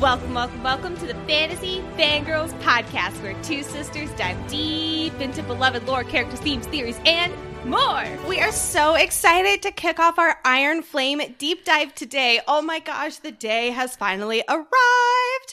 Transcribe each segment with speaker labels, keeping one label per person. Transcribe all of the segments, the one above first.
Speaker 1: Welcome, welcome, welcome to the Fantasy Fangirls podcast, where two sisters dive deep into beloved lore, characters, themes, theories, and more.
Speaker 2: We are so excited to kick off our Iron Flame deep dive today. Oh my gosh, the day has finally arrived.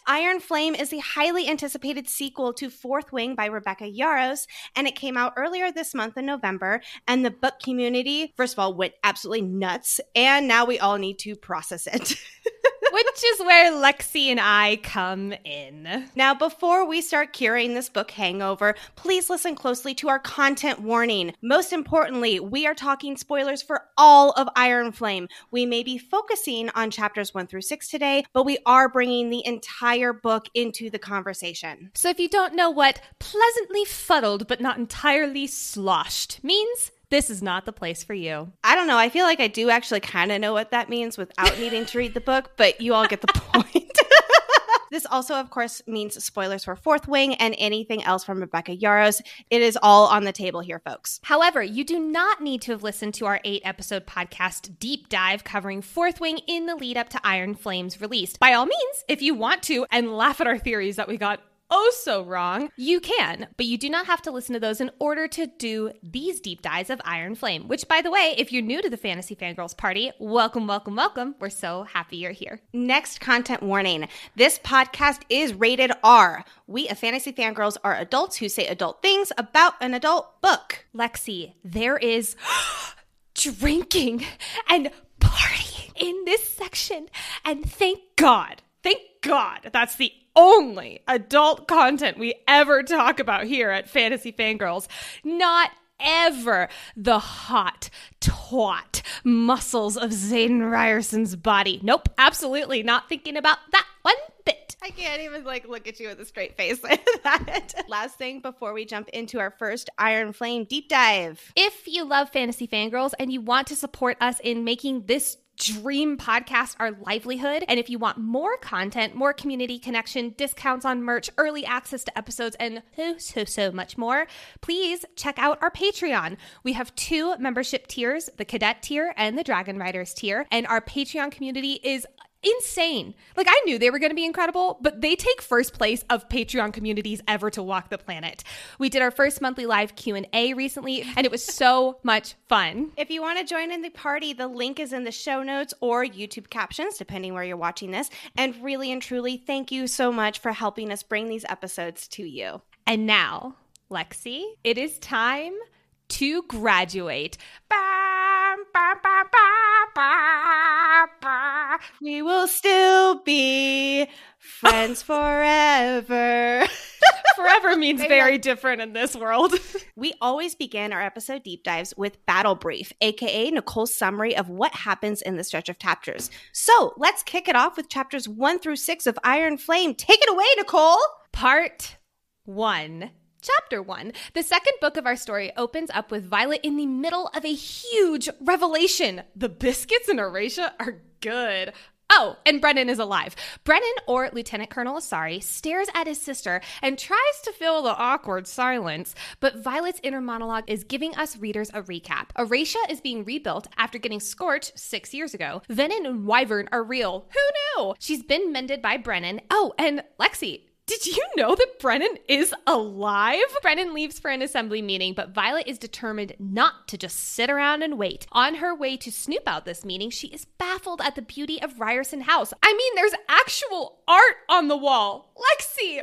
Speaker 2: Iron Flame is the highly anticipated sequel to Fourth Wing by Rebecca Yarros, and it came out earlier this month in November. And the book community, first of all, went absolutely nuts, and now we all need to process it.
Speaker 1: Which is where Lexi and I come in.
Speaker 2: Now, before we start curing this book hangover, please listen closely to our content warning. Most importantly, we are talking spoilers for all of Iron Flame. We may be focusing on chapters one through six today, but we are bringing the entire book into the conversation.
Speaker 1: So if you don't know what pleasantly fuddled but not entirely sloshed means, this is not the place for you.
Speaker 2: I don't know. I feel like I do actually kind of know what that means without needing to read the book, but you all get the point. This also, of course, means spoilers for Fourth Wing and anything else from Rebecca Yarros. It is all on the table here, folks.
Speaker 1: However, you do not need to have listened to our eight episode podcast deep dive covering Fourth Wing in the lead up to Iron Flames release. By all means, if you want to and laugh at our theories that we got oh so wrong, you can, but you do not have to listen to those in order to do these deep dives of Iron Flame, which, by the way, if you're new to the Fantasy Fangirls party, welcome, welcome, welcome. We're so happy you're here.
Speaker 2: Next content warning this podcast is rated R. We a Fantasy Fangirls are adults who say adult things about an adult book.
Speaker 1: Lexi, there is drinking and partying in this section, and thank God. Thank God that's the only adult content we ever talk about here at Fantasy Fangirls. Not ever the hot, taut muscles of Xaden Riorson's body. Nope, absolutely not thinking about that one
Speaker 2: I can't even like look at you with a straight face. Like that. Last thing before we jump into our first Iron Flame deep dive.
Speaker 1: If you love Fantasy Fangirls and you want to support us in making this dream podcast our livelihood. And if you want more content, more community connection, discounts on merch, early access to episodes, and so, so, so much more, please check out our Patreon. We have two membership tiers the Cadet tier and the Dragon Riders tier. And our Patreon community is insane. Like I knew they were going to be incredible, but they take first place of Patreon communities ever to walk the planet. We did our first monthly live Q&A recently and it was so much fun.
Speaker 2: If you want to join in the party, the link is in the show notes or YouTube captions depending where you're watching this. And really and truly thank you so much for helping us bring these episodes to you.
Speaker 1: And now, Lexi, it is time to graduate. Ba, ba, ba,
Speaker 2: we will still be friends forever.
Speaker 1: forever means very different in this world.
Speaker 2: we always begin our episode deep dives with Battle Brief, aka Nicole's summary of what happens in the stretch of chapters. So let's kick it off with chapters one through six of Iron Flame. Take it away, Nicole.
Speaker 1: Part one Chapter 1. The second book of our story opens up with Violet in the middle of a huge revelation. The biscuits in Aretia are good. Oh, and Brennan is alive. Brennan, or Lieutenant Colonel Aisereigh, stares at his sister and tries to fill the awkward silence, but Violet's inner monologue is giving us readers a recap. Aretia is being rebuilt after getting scorched six years ago. Venin and Wyvern are real. Who knew? She's been mended by Brennan. Oh, and Lexi, did you know that Brennan is alive? Brennan leaves for an assembly meeting, but Violet is determined not to just sit around and wait. On her way to snoop out this meeting, she is baffled at the beauty of Riorson House. I mean, there's actual art on the wall. Lexi,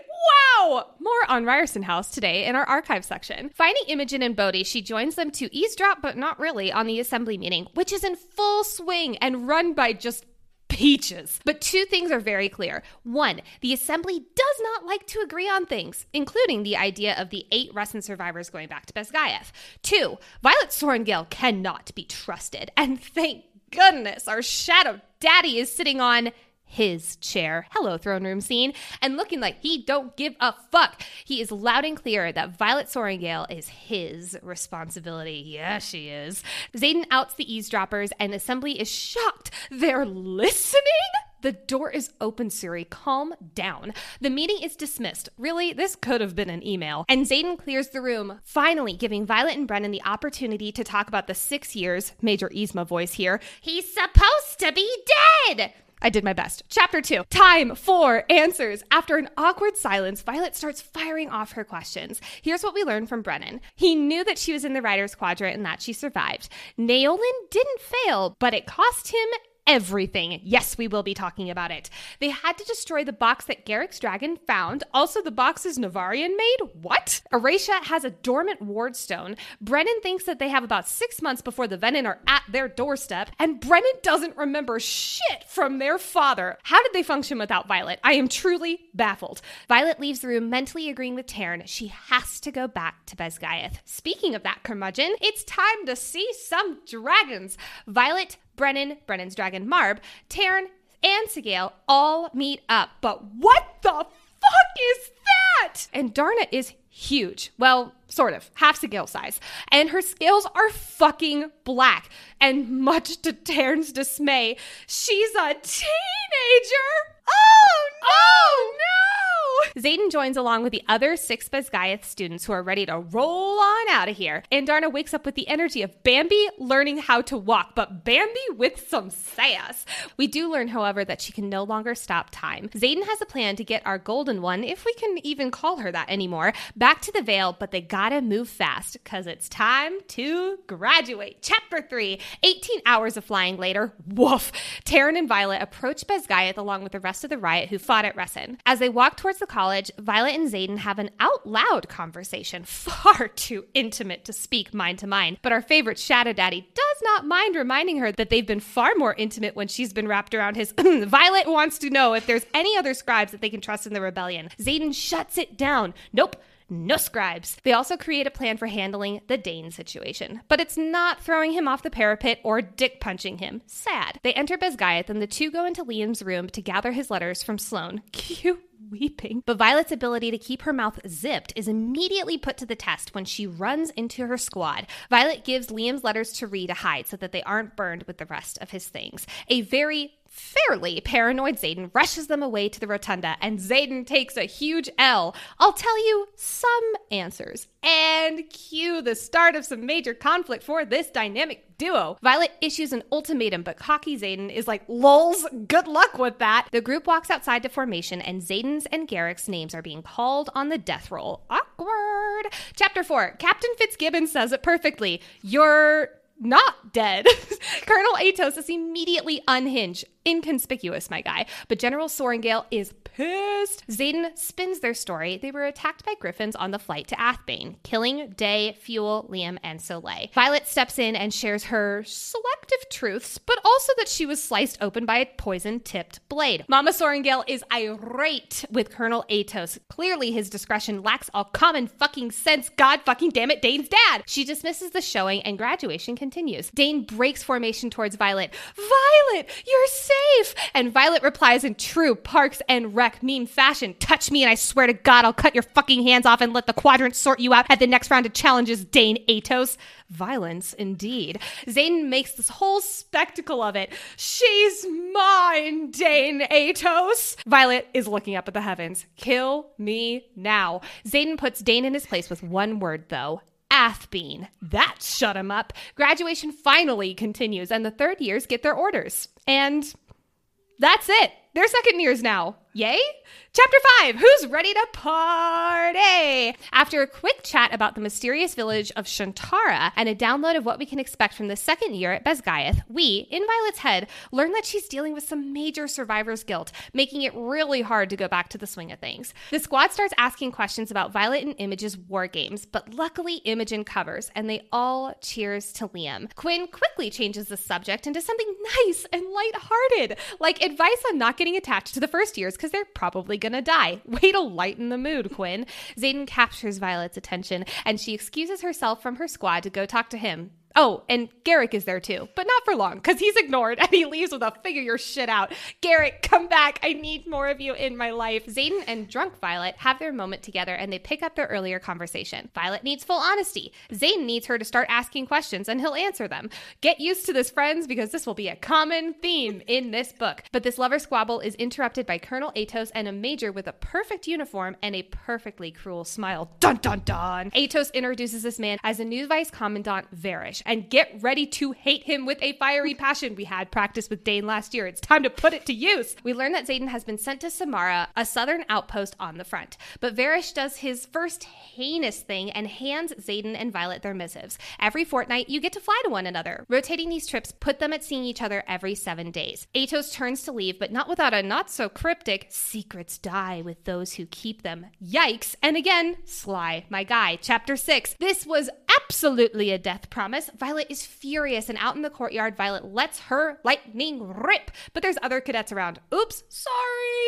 Speaker 1: wow! More on Riorson House today in our archive section. Finding Imogen and Bodhi, she joins them to eavesdrop, but not really, on the assembly meeting, which is in full swing and run by just peaches. But two things are very clear. One, the assembly does not like to agree on things, including the idea of the eight Russian survivors going back to Basgiath. Two, Violet Sorrengail cannot be trusted. And thank goodness our shadow daddy is sitting on his chair. Hello, throne room scene. And looking like he don't give a fuck. He is loud and clear that Violet Sorrengail is his responsibility. Yeah, she is. Xaden outs the eavesdroppers, and Assembly is shocked. They're listening? The door is open, Suri. Calm down. The meeting is dismissed. Really, this could have been an email. And Xaden clears the room, finally giving Violet and Brennan the opportunity to talk about the six years, Major Yzma voice here, he's supposed to be dead! I did my best. Chapter two Time for answers. After an awkward silence, Violet starts firing off her questions. Here's what we learned from Brennan he knew that she was in the writer's quadrant and that she survived. Naolin didn't fail, but it cost him everything. Yes, we will be talking about it. They had to destroy the box that Garrick's dragon found. Also, the boxes Navarrian made. What? Aretia has a dormant ward stone. Brennan thinks that they have about six months before the Venin are at their doorstep, and Brennan doesn't remember shit from their father. How did they function without Violet? I am truly baffled. Violet leaves the room mentally agreeing with Tairn. She has to go back to Basgiath. Speaking of that curmudgeon, it's time to see some dragons. Violet Brennan, Brennan's dragon Marbh, Tairn, and Sgaeyl all meet up. But what the fuck is that? Andarna is huge. Well, sort of, half Sgaeyl size. And her scales are fucking black. And much to Tairn's dismay, she's a teenager. Oh no! Oh no! Xaden joins along with the other six Basgiath students who are ready to roll on out of here. Andarna wakes up with the energy of Bambi learning how to walk, but Bambi with some sass. We do learn, however, that she can no longer stop time. Xaden has a plan to get our golden one, if we can even call her that anymore, back to the Vale, but they gotta move fast, because it's time to graduate. Chapter 3 18 hours of flying later, woof. Tairn and Violet approach Basgiath along with the rest of the riot who fought at Resson. As they walk towards the college, Violet and Xaden have an out loud conversation, far too intimate to speak mind to mind. But our favorite Shadow Daddy does not mind reminding her that they've been far more intimate when she's been wrapped around his. Violet wants to know if there's any other scribes that they can trust in the rebellion. Xaden shuts it down. Nope no scribes. They also create a plan for handling the Dain situation, but it's not throwing him off the parapet or dick punching him. Sad. They enter Basgiath and the two go into Liam's room to gather his letters from Sloane. Cute weeping. But Violet's ability to keep her mouth zipped is immediately put to the test when she runs into her squad. Violet gives Liam's letters to Rhi to hide so that they aren't burned with the rest of his things. A very fairly paranoid Xaden rushes them away to the rotunda, and Xaden takes a huge L. I'll tell you some answers. And cue the start of some major conflict for this dynamic duo. Violet issues an ultimatum, but cocky Xaden is like, lols, good luck with that. The group walks outside to formation, and Xaden's and Garrick's names are being called on the death roll. Awkward. Chapter 4 Captain Fitzgibbon says it perfectly. You're not dead. Colonel Aetos is immediately unhinged. Inconspicuous, my guy. But General Sorrengail is pissed. Xaden spins their story. They were attacked by griffins on the flight to Athebyne, killing Deigh, Fuel, Liam, and Soleil. Violet steps in and shares her selective truths, but also that she was sliced open by a poison tipped blade. Mama Sorrengail is irate with Colonel Aetos. Clearly, his discretion lacks all common fucking sense. God fucking damn it, Dain's dad. She dismisses the showing and graduation continues. Dain breaks formation towards Violet. Violet, you're safe! And Violet replies in true Parks and Rec meme fashion. Touch me and I swear to God I'll cut your fucking hands off and let the quadrant sort you out at the next round of challenges, Dain Aetos. Violence, indeed. Xaden makes this whole spectacle of it. She's mine, Dain Aetos. Violet is looking up at the heavens. Kill me now. Xaden puts Dain in his place with one word, though Athebyne. That shut him up. Graduation finally continues, and the third years get their orders. And that's it. They're second years now. Yay? Chapter 5 Who's ready to party? After a quick chat about the mysterious village of Shantara and a download of what we can expect from the second year at Basgiath, we, in Violet's head, learn that she's dealing with some major survivor's guilt, making it really hard to go back to the swing of things. The squad starts asking questions about Violet and Image's war games, but luckily Imogen covers, and they all cheers to Liam. Quinn quickly changes the subject into something nice and lighthearted, like advice on not getting attached to the first years because they're probably gonna die. Way to lighten the mood, Quinn. Xaden captures Violet's attention and she excuses herself from her squad to go talk to him. Oh, and Garrick is there too, but not for long because he's ignored and he leaves with a figure your shit out. Garrick, come back. I need more of you in my life. Xaden and drunk Violet have their moment together and they pick up their earlier conversation. Violet needs full honesty. Xaden needs her to start asking questions and he'll answer them. Get used to this, friends, because this will be a common theme in this book. But this lover squabble is interrupted by Colonel Aetos and a major with a perfect uniform and a perfectly cruel smile. Dun dun dun. Aetos introduces this man as a new vice commandant, Varrish and get ready to hate him with a fiery passion. We had practice with Dain last year. It's time to put it to use. We learn that Xaden has been sent to Samara, a southern outpost on the front. But Varys does his first heinous thing and hands Xaden and Violet their missives. Every fortnight, you get to fly to one another. Rotating these trips put them at seeing each other every seven days. Aetos turns to leave, but not without a not so cryptic secrets die with those who keep them. Yikes. And again, Sly, my guy. Chapter 6. This was absolutely a death promise. Violet is furious, and out in the courtyard, Violet lets her lightning rip. But there's other cadets around. Oops, sorry.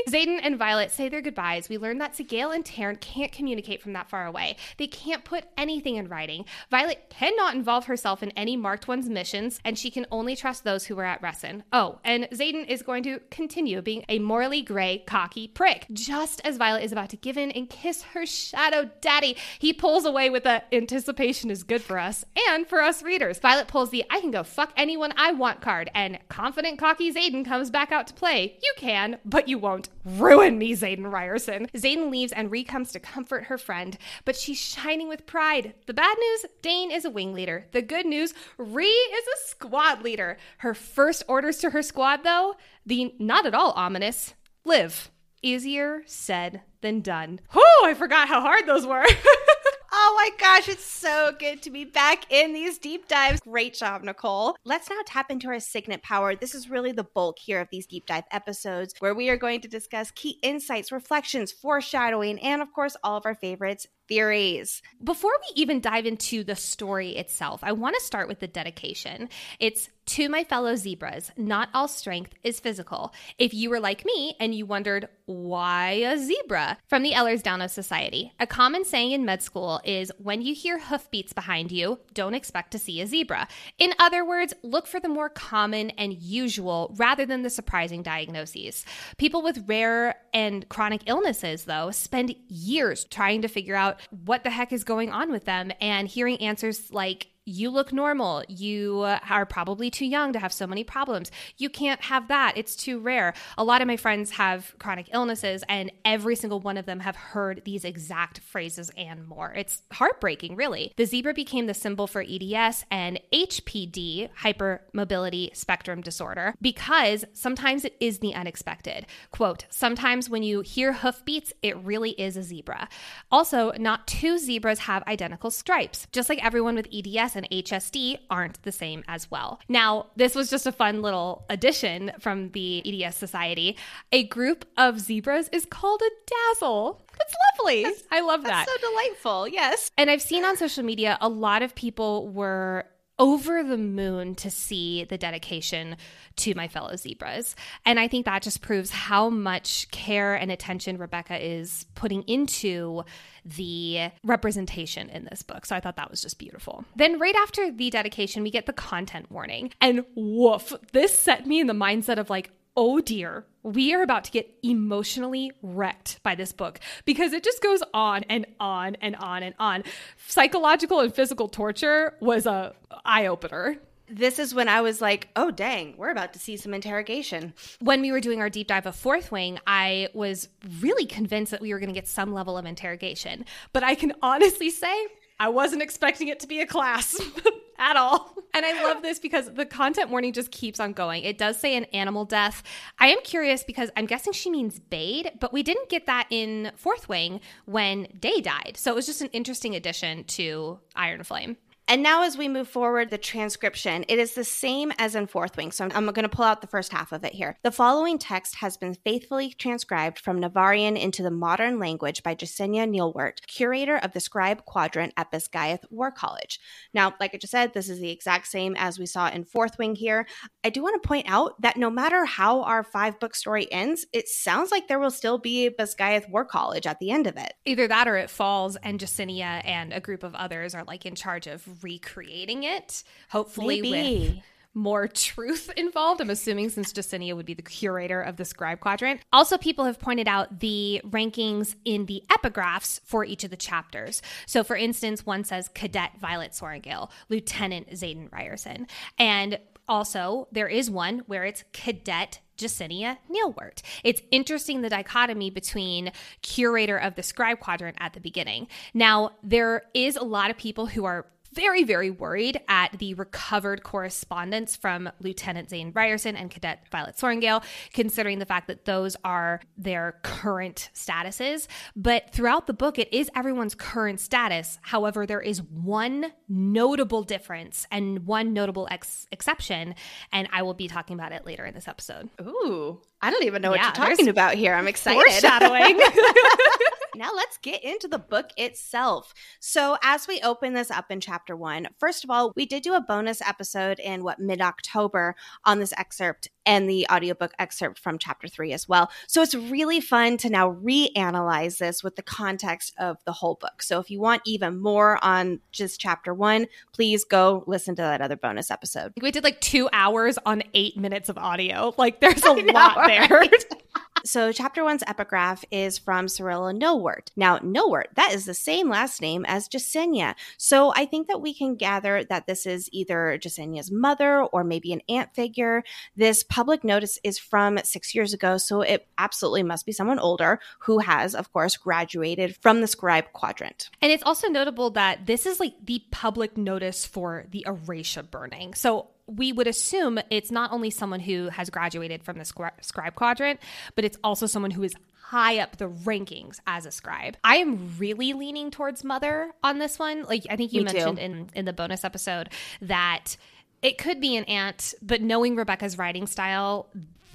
Speaker 1: Xaden and Violet say their goodbyes. We learn that Sgaeyl and Tairn can't communicate from that far away. They can't put anything in writing. Violet cannot involve herself in any marked one's missions, and she can only trust those who were at Resson. Oh, and Xaden is going to continue being a morally gray, cocky prick. Just as Violet is about to give in and kiss her shadow daddy, he pulls away with a anticipation is good for us and for us. Violet pulls the I can go fuck anyone I want card, and confident, cocky Xaden comes back out to play. You can, but you won't ruin me, Xaden Riorson. Xaden leaves and Rhi comes to comfort her friend, but she's shining with pride. The bad news Dain is a wing leader. The good news Rhi is a squad leader. Her first orders to her squad, though, the not at all ominous live. Easier said than done. Oh, I forgot how hard those were.
Speaker 2: Oh my gosh, it's so good to be back in these deep dives. Great job, Nicole. Let's now tap into our signet power. This is really the bulk here of these deep dive episodes where we are going to discuss key insights, reflections, foreshadowing, and of course, all of our favorites theories.
Speaker 1: Before we even dive into the story itself, I want to start with the dedication. It's to my fellow zebras, not all strength is physical. If you were like me and you wondered, why a zebra? From the Ehlers-Danlos Society. A common saying in med school is when you hear hoofbeats behind you, don't expect to see a zebra. In other words, look for the more common and usual rather than the surprising diagnoses. People with rare and chronic illnesses, though, spend years trying to figure out what the heck is going on with them and hearing answers like, you look normal. You are probably too young to have so many problems. You can't have that. It's too rare. A lot of my friends have chronic illnesses, and every single one of them have heard these exact phrases and more. It's heartbreaking, really. The zebra became the symbol for EDS and HPD, hypermobility spectrum disorder, because sometimes it is the unexpected. Quote, sometimes when you hear hoofbeats, it really is a zebra. Also, not two zebras have identical stripes. Just like everyone with EDS and HSD aren't the same as well. Now, this was just a fun little addition from the EDS Society. A group of zebras is called a dazzle. That's lovely.
Speaker 2: That's,
Speaker 1: I love that.
Speaker 2: so delightful. Yes.
Speaker 1: And I've seen on social media a lot of people were over the moon to see the dedication to my fellow zebras. And I think that just proves how much care and attention Rebecca is putting into the representation in this book. So I thought that was just beautiful. Then, right after the dedication, we get the content warning. And woof, this set me in the mindset of like, oh dear, we are about to get emotionally wrecked by this book because it just goes on and on and on and on. Psychological and physical torture was a eye opener.
Speaker 2: This is when I was like, oh, dang, we're about to see some interrogation.
Speaker 1: When we were doing our deep dive of Fourth Wing, I was really convinced that we were going to get some level of interrogation. But I can honestly say, I wasn't expecting it to be a class at all. And I love this because the content warning just keeps on going. It does say an animal death. I am curious because I'm guessing she means Bade, but we didn't get that in Fourth Wing when Deigh died. So it was just an interesting addition to Iron Flame.
Speaker 2: And now, as we move forward, the transcription, it is the same as in Fourth Wing. So I'm, I'm going to pull out the first half of it here. The following text has been faithfully transcribed from Navarrian into the modern language by Jesinia Neilwart, curator of the Scribe Quadrant at Basgiath War College. Now, like I just said, this is the exact same as we saw in Fourth Wing here. I do want to point out that no matter how our five book story ends, it sounds like there will still be a Basgiath War College at the end of it.
Speaker 1: Either that or it falls, and Jesinia and a group of others are like in charge of recreating it, hopefully
Speaker 2: Maybe.
Speaker 1: with more truth involved. I'm assuming since Jesinia would be the curator of the scribe quadrant. Also, people have pointed out the rankings in the epigraphs for each of the chapters. So, for instance, one says Cadet Violet Sorrengail, Lieutenant Xaden Riorson. And also, there is one where it's Cadet Jesinia Neilwart. It's interesting the dichotomy between curator of the scribe quadrant at the beginning. Now, there is a lot of people who are very, very worried at the recovered correspondence from Lieutenant Zane Riorson and Cadet Violet Sorrengail, considering the fact that those are their current statuses. But throughout the book, it is everyone's current status. However, there is one notable difference and one notable ex- exception, and I will be talking about it later in this episode.
Speaker 2: Ooh, I don't even know
Speaker 1: Yeah,
Speaker 2: what you're talking about here. I'm excited.
Speaker 1: Foreshadowing.
Speaker 2: now let's get into the book itself. So, as we open this up in chapter one, first of all, we did do a bonus episode in what mid October on this excerpt and the audiobook excerpt from chapter three as well. So, it's really fun to now reanalyze this with the context of the whole book. So, if you want even more on just chapter one, please go listen to that other bonus episode.
Speaker 1: we did like two hours on eight minutes of audio. Like, there's a
Speaker 2: know,
Speaker 1: lot there.
Speaker 2: right? So, chapter one's epigraph is from Cyrilla Nowert. Now, Nowert, that is the same last name as Jesinia. So, I think that we can gather that this is either Jesinia's mother or maybe an aunt figure. This public notice is from six years ago, so it absolutely must be someone older who has, of course, graduated from the scribe quadrant.
Speaker 1: And it's also notable that this is like the public notice for the Aretia burning. So we would assume it's not only someone who has graduated from the scribe quadrant, but it's also someone who is high up the rankings as a scribe. I am really leaning towards mother on this one. Like I think you
Speaker 2: Me too.
Speaker 1: mentioned in in the bonus episode that it could be an aunt, but knowing Rebecca's writing style,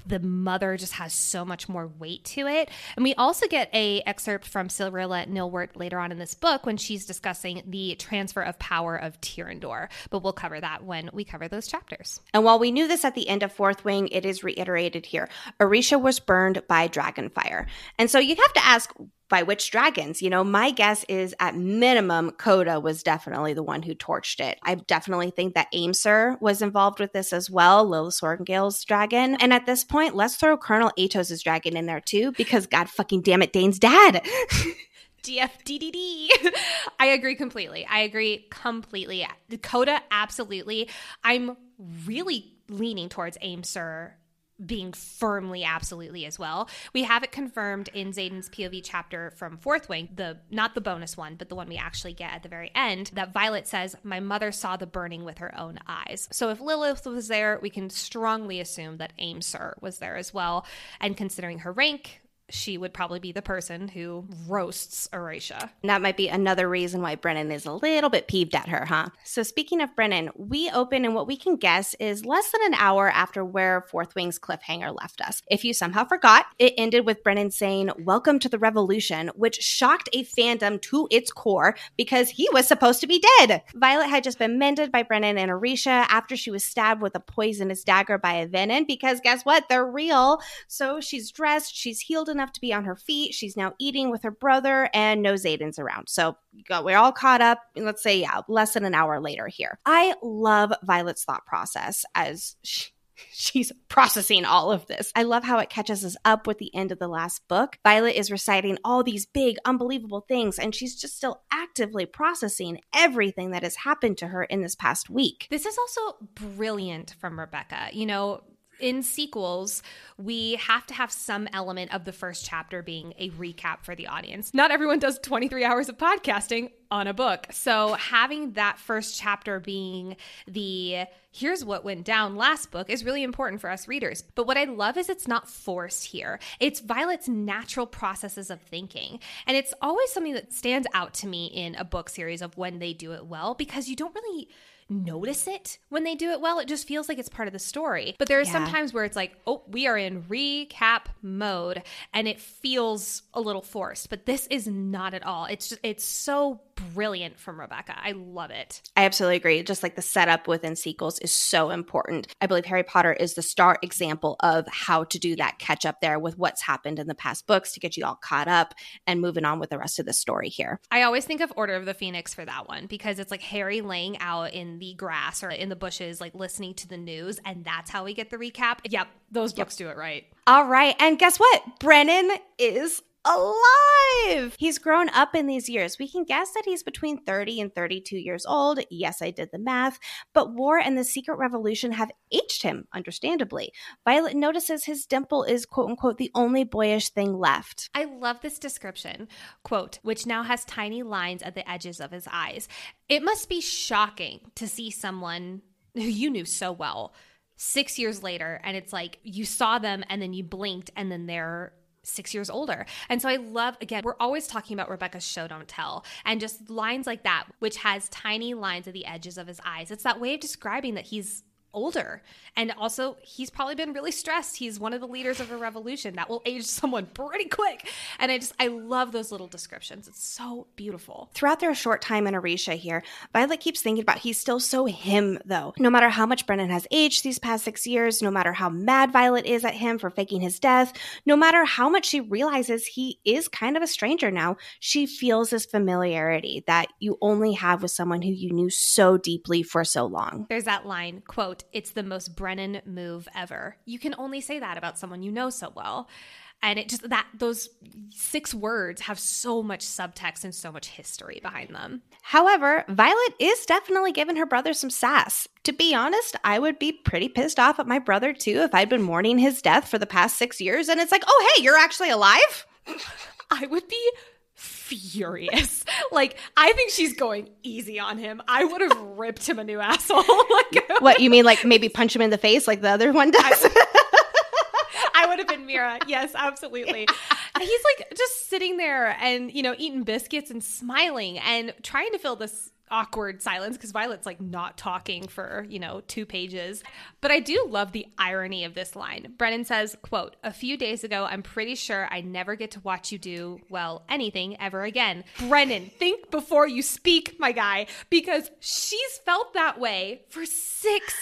Speaker 1: the mother just has so much more weight to it. And we also get a excerpt from Cyrilla Neilwart later on in this book when she's discussing the transfer of power of Tyrrendor. But we'll cover that when we cover those chapters.
Speaker 2: And while we knew this at the end of Fourth Wing, it is reiterated here. Aretia was burned by dragonfire. And so you'd have to ask, by which dragons? You know, my guess is at minimum, Codagh was definitely the one who torched it. I definitely think that Aimsir was involved with this as well, Lila Sorrengail's dragon. And at this point, let's throw Colonel Aetos' dragon in there too, because god fucking damn it, Dain's dad.
Speaker 1: DFDDD. I agree completely. I agree completely. Dakota, absolutely. I'm really leaning towards Aimsir being firmly absolutely as well. We have it confirmed in Xaden's POV chapter from Fourth Wing, the not the bonus one, but the one we actually get at the very end, that Violet says, My mother saw the burning with her own eyes. So if Lilith was there, we can strongly assume that Aimsir was there as well. And considering her rank, she would probably be the person who roasts Aretia.
Speaker 2: And that might be another reason why Brennan is a little bit peeved at her, huh? So, speaking of Brennan, we open and what we can guess is less than an hour after where Fourth Wing's cliffhanger left us. If you somehow forgot, it ended with Brennan saying, Welcome to the revolution, which shocked a fandom to its core because he was supposed to be dead. Violet had just been mended by Brennan and Aretia after she was stabbed with a poisonous dagger by a venin because guess what? They're real. So, she's dressed, she's healed enough to be on her feet. She's now eating with her brother, and no Xaden's around. So we're all caught up. Let's say, yeah, less than an hour later here. I love Violet's thought process as she, She's processing all of this. I love how it catches us up with the end of the last book. Violet is reciting all these big, unbelievable things, and she's just still actively processing everything that has happened to her in this past week.
Speaker 1: This is also brilliant from Rebecca. You know, in sequels, we have to have some element of the first chapter being a recap for the audience. Not everyone does 23 hours of podcasting on a book. So having that first chapter being the here's what went down last book is really important for us readers. But what I love is it's not forced here. It's Violet's natural processes of thinking. And it's always something that stands out to me in a book series of when they do it well because you don't really notice it when they do it well. It just feels like it's part of the story. But there are
Speaker 2: Yeah.
Speaker 1: some times where it's like, oh, we are in recap mode and it feels a little forced. But this is not at all. It's just it's so brilliant from Rebecca. I love it.
Speaker 2: I absolutely agree. Just like the setup within sequels is so important. I believe Harry Potter is the star example of how to do that catch up there with what's happened in the past books to get you all caught up and moving on with the rest of the story here.
Speaker 1: I always think of Order of the Phoenix for that one because it's like Harry laying out in the grass or in the bushes, like listening to the news, and that's how we get the recap. Yep, those books do it right.
Speaker 2: All right. And guess what? Brennan is alive. He's grown up in these years. We can guess that he's between 30 and 32 years old. Yes, I did the math. But war and the secret revolution have aged him, understandably. Violet notices his dimple is, quote unquote, the only boyish thing left.
Speaker 1: I love this description, quote, which now has tiny lines at the edges of his eyes. It must be shocking to see someone who you knew so well six years later and it's like you saw them and then you blinked and then they're six years older. And so I love, again, we're always talking about Rebecca's show don't tell and just lines like that, which has tiny lines at the edges of his eyes. It's that way of describing that he's older. And also, he's probably been really stressed. He's one of the leaders of a revolution that will age someone pretty quick. And I just, I love those little descriptions. It's so beautiful.
Speaker 2: Throughout their short time in Aretia here, Violet keeps thinking about he's still so him, though. No matter how much Brennan has aged these past six years, no matter how mad Violet is at him for faking his death, no matter how much she realizes he is kind of a stranger now, she feels this familiarity that you only have with someone who you knew so deeply for so long.
Speaker 1: There's that line, quote, quote, it's the most Brennan move ever. You can only say that about someone you know so well. And it just that those six words have so much subtext and so much history behind them.
Speaker 2: However, Violet is definitely giving her brother some sass. To be honest, I would be pretty pissed off at my brother too if I'd been mourning his death for the past six years and it's like, oh, hey, you're actually alive?
Speaker 1: I would be furious. like, I think she's going easy on him. I would have ripped him a new asshole. like,
Speaker 2: what you mean, like maybe punch him in the face like the other one does?
Speaker 1: I, would have been Mira. Yes, absolutely. Yeah. He's like just sitting there and, you know, eating biscuits and smiling and trying to fill this awkward silence because Violet's like not talking for, you know, two pages. But I do love the irony of this line. Brennan says, quote, a few days ago, I'm pretty sure I never get to watch you do, well, anything ever again. Brennan, think before you speak, my guy, because she's felt that way for six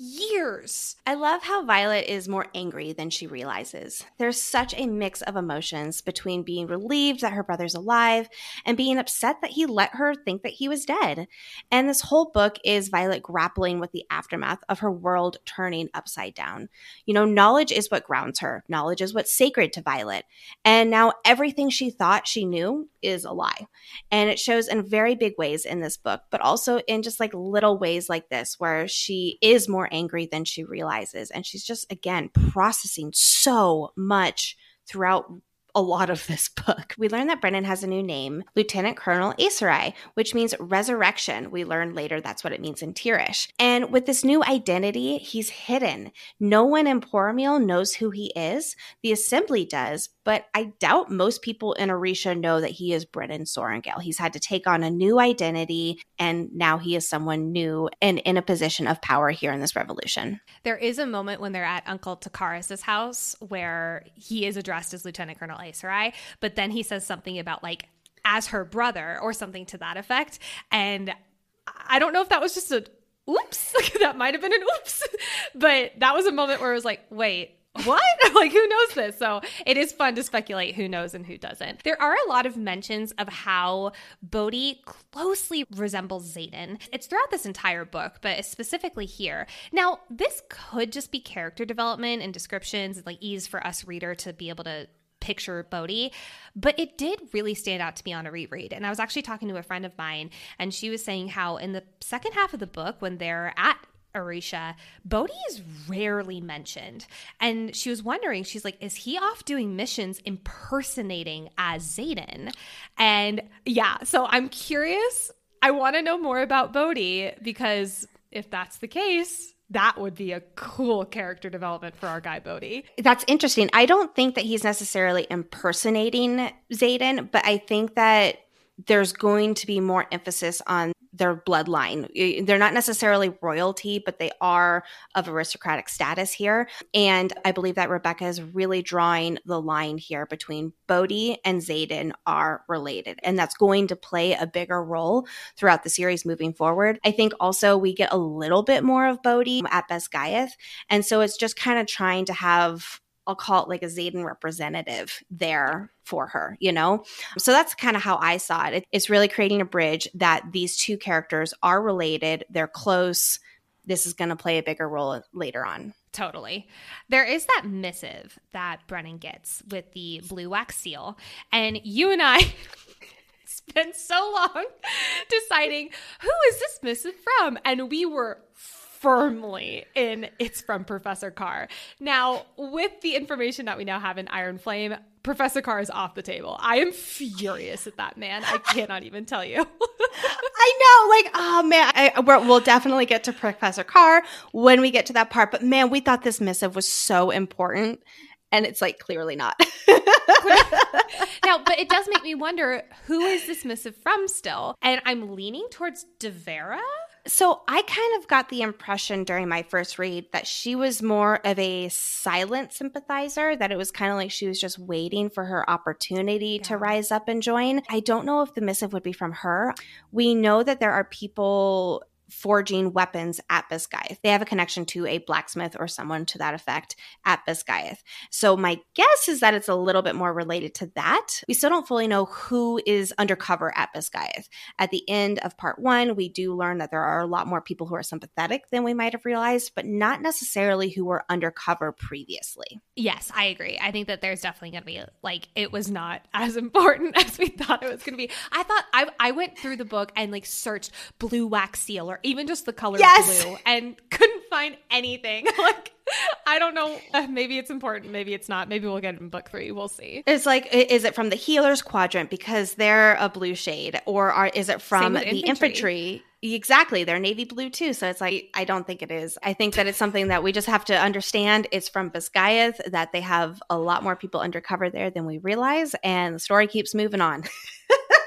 Speaker 1: years.
Speaker 2: I love how Violet is more angry than she realizes. There's such a mix of emotions between being relieved that her brother's alive and being upset that he let her think that he was dead. And this whole book is Violet grappling with the aftermath of her world turning upside down. You know, knowledge is what grounds her, knowledge is what's sacred to Violet. And now everything she thought she knew is a lie. And it shows in very big ways in this book, but also in just like little ways like this, where she is more angry than she realizes. And she's just, again, processing so much throughout a lot of this book. We learn that Brennan has a new name, Lieutenant Colonel Aisereigh, which means resurrection. We learn later that's what it means in Tyrrish. And with this new identity, he's hidden. No one in Poromiel knows who he is. The Assembly does, but I doubt most people in Aretia know that he is Brennan Sorrengail. He's had to take on a new identity, and now he is someone new and in a position of power here in this revolution.
Speaker 1: There is a moment when they're at Uncle Tecarus' house where he is addressed as Lieutenant Colonel Aisereigh, but then he says something about like as her brother or something to that effect. And I don't know if that was just a oops, that might have been an oops, but that was a moment where it was like, wait, what? like, who knows this? So it is fun to speculate who knows and who doesn't. There are a lot of mentions of how Bodhi closely resembles Xaden. It's throughout this entire book, but specifically here. Now, this could just be character development and descriptions like ease for us reader to be able to picture Bodhi, but it did really stand out to me on a reread. And I was actually talking to a friend of mine, and she was saying how in the second half of the book, when they're at Aretia, Bodhi is rarely mentioned. And she was wondering, she's like, is he off doing missions impersonating as Xaden? And yeah, so I'm curious. I want to know more about Bodhi because if that's the case, that would be a cool character development for our guy Bodhi.
Speaker 2: That's interesting. I don't think that he's necessarily impersonating Xaden, but I think that there's going to be more emphasis on their bloodline. They're not necessarily royalty, but they are of aristocratic status here. And I believe that Rebecca is really drawing the line here between Bodhi and Xaden are related. And that's going to play a bigger role throughout the series moving forward. I think also we get a little bit more of Bodhi at Best Basgiath. And so it's just kind of trying to have I'll call it like a Xaden representative there for her, you know? So that's kind of how I saw it. It's really creating a bridge that these two characters are related, they're close. This is going to play a bigger role later on.
Speaker 1: Totally. There is that missive that Brennan gets with the blue wax seal. And you and I spent so long deciding who is this missive from? And we were firmly in it's from Professor Carr. Now, with the information that we now have in Iron Flame, Professor Carr is off the table. I am furious at that man. I cannot even tell you.
Speaker 2: I know, like, oh man, I, we will definitely get to Professor Carr when we get to that part. But man, we thought this missive was so important, and it's like clearly not.
Speaker 1: now, but it does make me wonder who is this missive from still? And I'm leaning towards Devera.
Speaker 2: So I kind of got the impression during my first read that she was more of a silent sympathizer, that it was kind of like she was just waiting for her opportunity yeah. to rise up and join. I don't know if the missive would be from her. We know that there are people forging weapons at Basgiath. They have a connection to a blacksmith or someone to that effect at Basgiath. So my guess is that it's a little bit more related to that. We still don't fully know who is undercover at Basgiath. At the end of part one, we do learn that there are a lot more people who are sympathetic than we might have realized, but not necessarily who were undercover previously.
Speaker 1: Yes, I agree. I think that there's definitely going to be like it was not as important as we thought it was going to be. I thought I I went through the book and like searched blue wax seal or even just the color yes! blue and couldn't find anything. like I don't know. Uh, maybe it's important. Maybe it's not. Maybe we'll get it in book three. We'll see.
Speaker 2: It's like, is it from the healer's quadrant because they're a blue shade, or are, is it from the infantry. infantry? Exactly. They're navy blue too. So it's like, I don't think it is. I think that it's something that we just have to understand. It's from Basgiath, that they have a lot more people undercover there than we realize. And the story keeps moving on.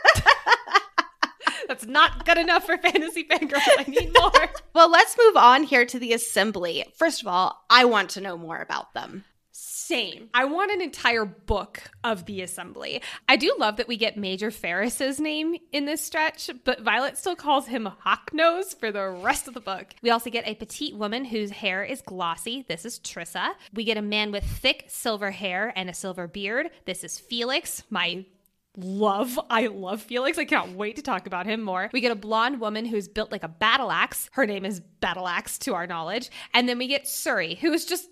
Speaker 1: That's not good enough for fantasy fangirls. I need more.
Speaker 2: well, let's move on here to the assembly. First of all, I want to know more about them.
Speaker 1: Same. I want an entire book of the assembly. I do love that we get Major Ferris's name in this stretch, but Violet still calls him Hawknose for the rest of the book. We also get a petite woman whose hair is glossy. This is Trissa. We get a man with thick silver hair and a silver beard. This is Felix, my love. I love Felix. I can't wait to talk about him more. We get a blonde woman who's built like a battle axe. Her name is Battle Axe to our knowledge. And then we get Suri, who is just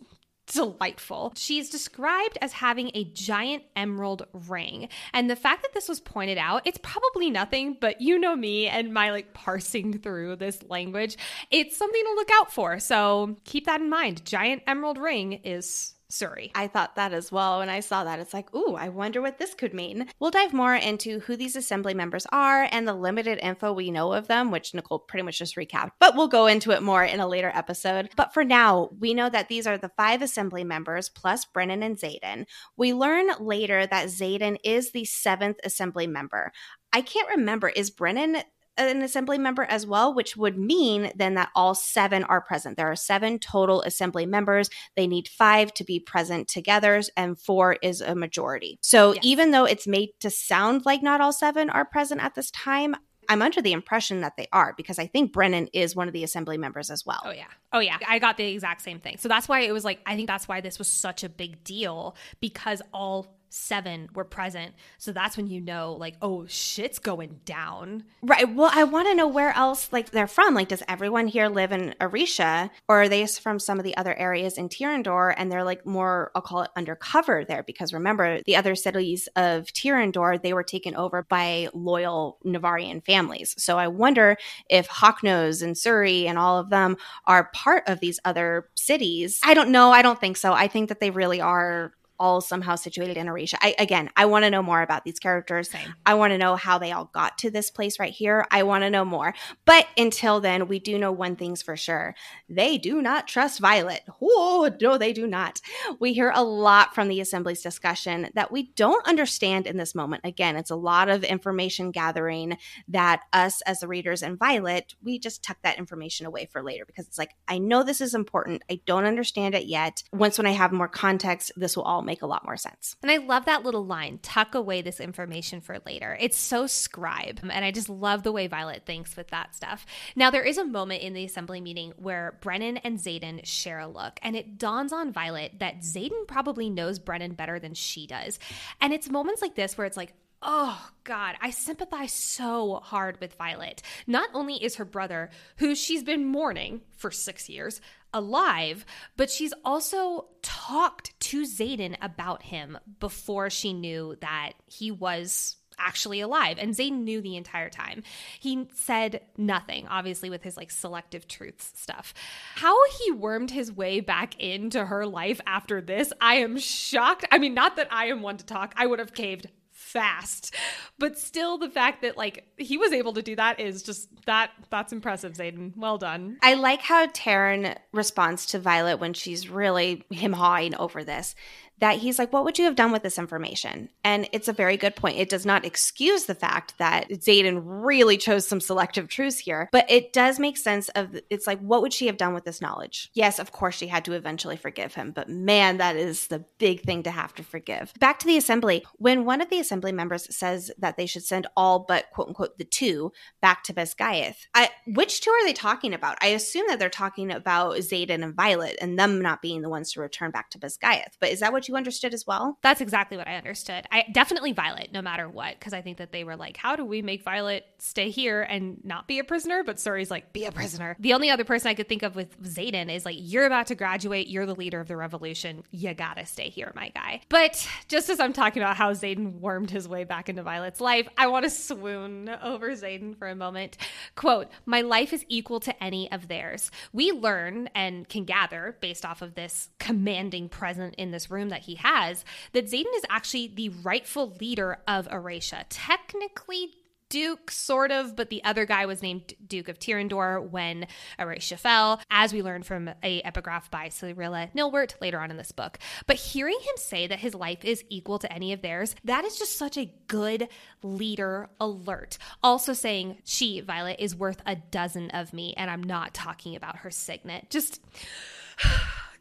Speaker 1: delightful. She's described as having a giant emerald ring. And the fact that this was pointed out, it's probably nothing, but you know me and my like parsing through this language. It's something to look out for. So keep that in mind. Giant emerald ring is Suri.
Speaker 2: I thought that as well. When I saw that, it's like, ooh, I wonder what this could mean. We'll dive more into who these assembly members are and the limited info we know of them, which Nicole pretty much just recapped, but we'll go into it more in a later episode. But for now, we know that these are the five assembly members plus Brennan and Xaden. We learn later that Xaden is the seventh assembly member. I can't remember, is Brennan an assembly member as well, which would mean then that all seven are present. There are seven total assembly members. They need five to be present together, and four is a majority. So yes. even though it's made to sound like not all seven are present at this time, I'm under the impression that they are because I think Brennan is one of the assembly members as well.
Speaker 1: Oh, yeah. Oh, yeah. I got the exact same thing. So that's why it was like, I think that's why this was such a big deal because all seven were present. So that's when you know, like, oh, shit's going down.
Speaker 2: Right. Well, I want to know where else, like, they're from. Like, does everyone here live in Aretia, or are they from some of the other areas in Tyrrendor and they're like more, I'll call it undercover there? Because remember, the other cities of Tyrrendor, they were taken over by loyal Navarrian families. So I wonder if Hawknose and Suri and all of them are part of these other cities. I don't know. I don't think so. I think that they really are all somehow situated in Aretia. I again, I want to know more about these characters. Same. I want to know how they all got to this place right here. I want to know more. But until then, we do know one thing's for sure. They do not trust Violet. Oh, no, they do not. We hear a lot from the assembly's discussion that we don't understand in this moment. Again, it's a lot of information gathering that us as the readers and Violet, we just tuck that information away for later because it's like, I know this is important. I don't understand it yet. Once when I have more context, this will all make make a lot more sense.
Speaker 1: And I love that little line tuck away this information for later. It's so scribe. And I just love the way Violet thinks with that stuff. Now, there is a moment in the assembly meeting where Brennan and Xaden share a look, and it dawns on Violet that Xaden probably knows Brennan better than she does. And it's moments like this where it's like, Oh, God, I sympathize so hard with Violet. Not only is her brother, who she's been mourning for six years, alive, but she's also talked to Xaden about him before she knew that he was actually alive. And Xaden knew the entire time. He said nothing, obviously, with his like selective truths stuff. How he wormed his way back into her life after this, I am shocked. I mean, not that I am one to talk, I would have caved fast. But still the fact that like he was able to do that is just that that's impressive, Xaden. Well done.
Speaker 2: I like how Tairn responds to Violet when she's really him hawing over this that he's like, What would you have done with this information? And it's a very good point. It does not excuse the fact that Xaden really chose some selective truths here, but it does make sense of it's like, what would she have done with this knowledge? Yes, of course, she had to eventually forgive him, but man, that is the big thing to have to forgive. Back to the assembly. When one of the assembly members says that they should send all but quote unquote the two back to Basgiath, I, which two are they talking about? I assume that they're talking about Xaden and Violet and them not being the ones to return back to Basgiath, but is that what you you understood as well?
Speaker 1: That's exactly what I understood. I definitely Violet, no matter what, because I think that they were like, how do we make Violet stay here and not be a prisoner? But Suri's like, be a prisoner. The only other person I could think of with Xaden is like, you're about to graduate, you're the leader of the revolution, you gotta stay here, my guy. But just as I'm talking about how Xaden wormed his way back into Violet's life, I want to swoon over Xaden for a moment. Quote, my life is equal to any of theirs. We learn and can gather based off of this commanding present in this room that he has that Xaden is actually the rightful leader of Aretia. Technically, Duke, sort of, but the other guy was named Duke of Tyrrendor when Aretia fell, as we learn from a epigraph by Cyrilla Nilbert later on in this book. But hearing him say that his life is equal to any of theirs, that is just such a good leader alert. Also saying she, Violet, is worth a dozen of me, and I'm not talking about her signet. Just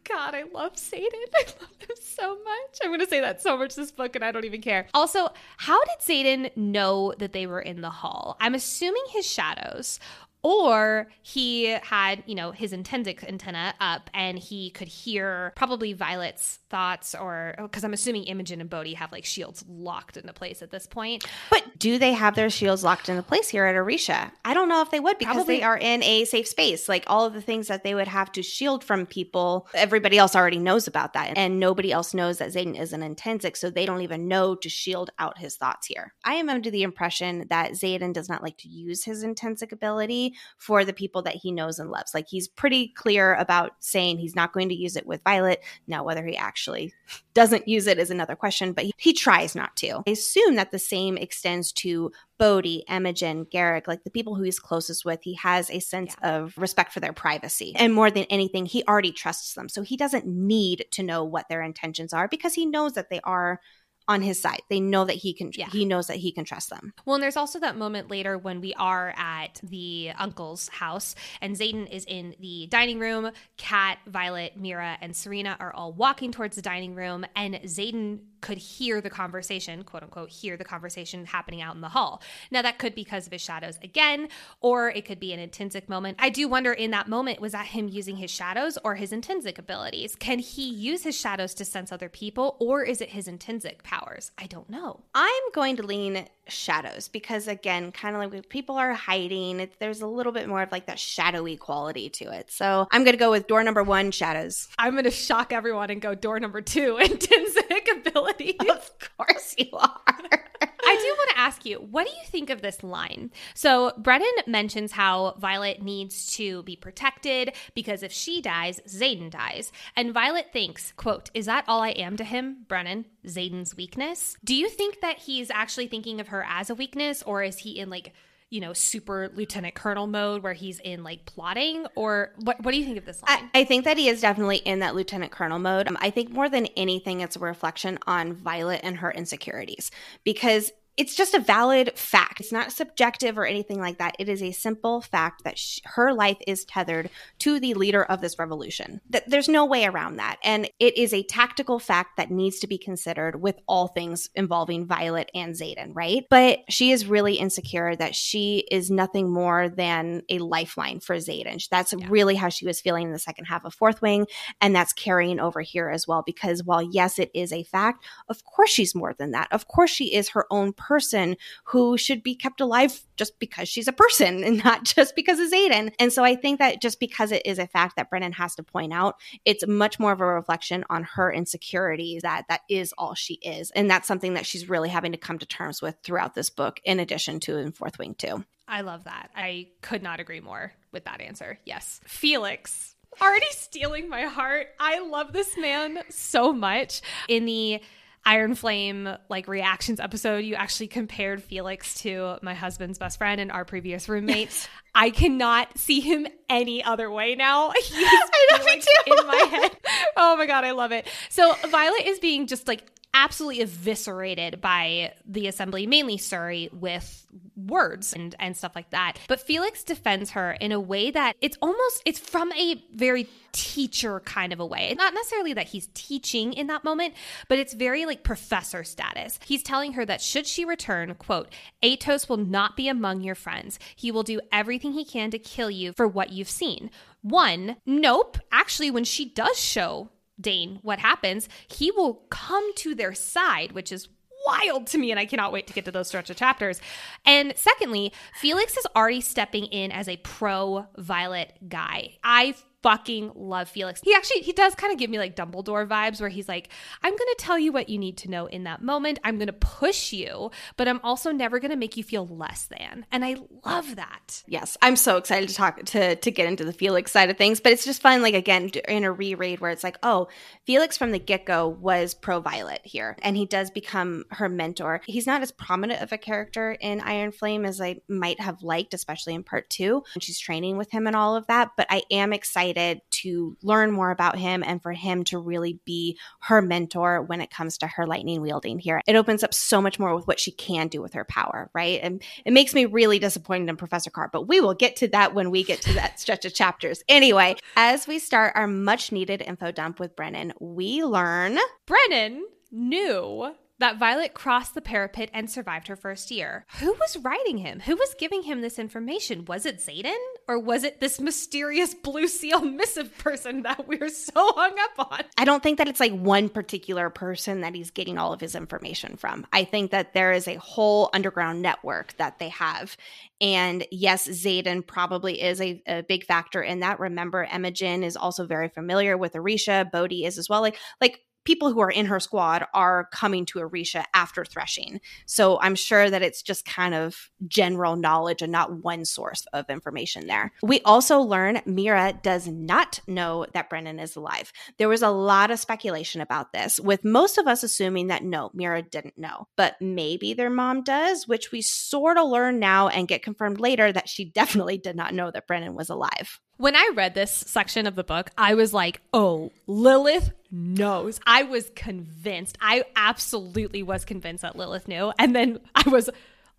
Speaker 1: God, I love Xaden. I love him so much. I'm going to say that so much this book, and I don't even care. Also, how did Xaden know that they were in the hall? I'm assuming his shadows or he had you know his inntinnsic antenna up and he could hear probably violet's thoughts or oh, because i'm assuming imogen and bodhi have like shields locked into place at this point
Speaker 2: but do they have their shields locked into place here at Aretia? i don't know if they would because probably. they are in a safe space like all of the things that they would have to shield from people everybody else already knows about that and nobody else knows that xaden is an inntinnsic so they don't even know to shield out his thoughts here i am under the impression that xaden does not like to use his inntinnsic ability for the people that he knows and loves. Like he's pretty clear about saying he's not going to use it with Violet. Now, whether he actually doesn't use it is another question, but he, he tries not to. I assume that the same extends to Bodhi, Imogen, Garrick, like the people who he's closest with, he has a sense yeah. of respect for their privacy. And more than anything, he already trusts them. So he doesn't need to know what their intentions are because he knows that they are on his side. They know that he can yeah. he knows that he can trust them.
Speaker 1: Well, and there's also that moment later when we are at the uncle's house and Xaden is in the dining room. Cat, Violet, Mira, and Syrena are all walking towards the dining room and Xaden could hear the conversation, quote unquote, hear the conversation happening out in the hall. Now, that could be because of his shadows again, or it could be an intrinsic moment. I do wonder in that moment, was that him using his shadows or his intrinsic abilities? Can he use his shadows to sense other people, or is it his intrinsic powers? I don't know.
Speaker 2: I'm going to lean shadows because, again, kind of like people are hiding, it, there's a little bit more of like that shadowy quality to it. So I'm going to go with door number one, shadows.
Speaker 1: I'm going to shock everyone and go door number two, intrinsic ability.
Speaker 2: Of course you are.
Speaker 1: I do want to ask you, what do you think of this line? So, Brennan mentions how Violet needs to be protected because if she dies, Xaden dies. And Violet thinks, quote, is that all I am to him, Brennan? Xaden's weakness? Do you think that he's actually thinking of her as a weakness or is he in like you know, super lieutenant colonel mode where he's in like plotting? Or what, what do you think of this line?
Speaker 2: I, I think that he is definitely in that lieutenant colonel mode. Um, I think more than anything, it's a reflection on Violet and her insecurities because it's just a valid fact. It's not subjective or anything like that. It is a simple fact that sh- her life is tethered to the leader of this revolution. That there's no way around that. And it is a tactical fact that needs to be considered with all things involving Violet and Xaden, right? But she is really insecure that she is nothing more than a lifeline for Xaden. That's yeah. really how she was feeling in the second half of Fourth Wing. And that's carrying over here as well. Because while, yes, it is a fact, of course she's more than that. Of course she is her own person who should be kept alive just because she's a person and not just because of Xaden. And so I think that just because it is a fact that Brennan has to point out, it's much more of a reflection on her insecurities that that is all she is. And that's something that she's really having to come to terms with throughout this book, in addition to in Fourth Wing too.
Speaker 1: I love that. I could not agree more with that answer. Yes. Felix already stealing my heart. I love this man so much. In the Iron Flame like reactions episode, you actually compared Felix to my husband's best friend and our previous roommate. Yes. I cannot see him any other way now. He's I know, Felix in my head. Oh my god, I love it. So Violet is being just like absolutely eviscerated by the assembly, mainly Suri, with words and, and stuff like that. But Felix defends her in a way that it's almost it's from a very teacher kind of a way. Not necessarily that he's teaching in that moment, but it's very like professor status. He's telling her that should she return, quote, Aetos will not be among your friends. He will do everything he can to kill you for what you've seen. One, nope. Actually, when she does show Dain what happens, he will come to their side, which is wild to me and I cannot wait to get to those stretch of chapters. And secondly, Felix is already stepping in as a pro Violet guy. I fucking love Felix. He actually he does kind of give me like Dumbledore vibes where he's like, I'm going to tell you what you need to know in that moment. I'm going to push you, but I'm also never going to make you feel less than. And I love that.
Speaker 2: Yes, I'm so excited to talk to to get into the Felix side of things, but it's just fun like again in a reread where it's like, oh, Felix from the get-go was pro Violet here and he does become her mentor. He's not as prominent of a character in Iron Flame as I might have liked, especially in part 2 when she's training with him and all of that, but I am excited excited to learn more about him and for him to really be her mentor when it comes to her lightning wielding here. It opens up so much more with what she can do with her power, right? And it makes me really disappointed in Professor Carr, but we will get to that when we get to that stretch of chapters. Anyway, as we start our much needed info dump with Brennan, we learn
Speaker 1: Brennan knew that Violet crossed the parapet and survived her first year. Who was writing him? Who was giving him this information? Was it Xaden? Or was it this mysterious blue seal missive person that we're so hung up on?
Speaker 2: I don't think that it's like one particular person that he's getting all of his information from. I think that there is a whole underground network that they have. And yes, Xaden probably is a, a big factor in that. Remember, Imogen is also very familiar with Aretia. Bodhi is as well. Like, like people who are in her squad are coming to Aretia after threshing. So I'm sure that it's just kind of general knowledge and not one source of information there. We also learn Mira does not know that Brennan is alive. There was a lot of speculation about this, with most of us assuming that no, Mira didn't know, but maybe their mom does, which we sort of learn now and get confirmed later that she definitely did not know that Brennan was alive.
Speaker 1: When I read this section of the book, I was like, oh, Lilith knows. I was convinced. I absolutely was convinced that Lilith knew. And then I was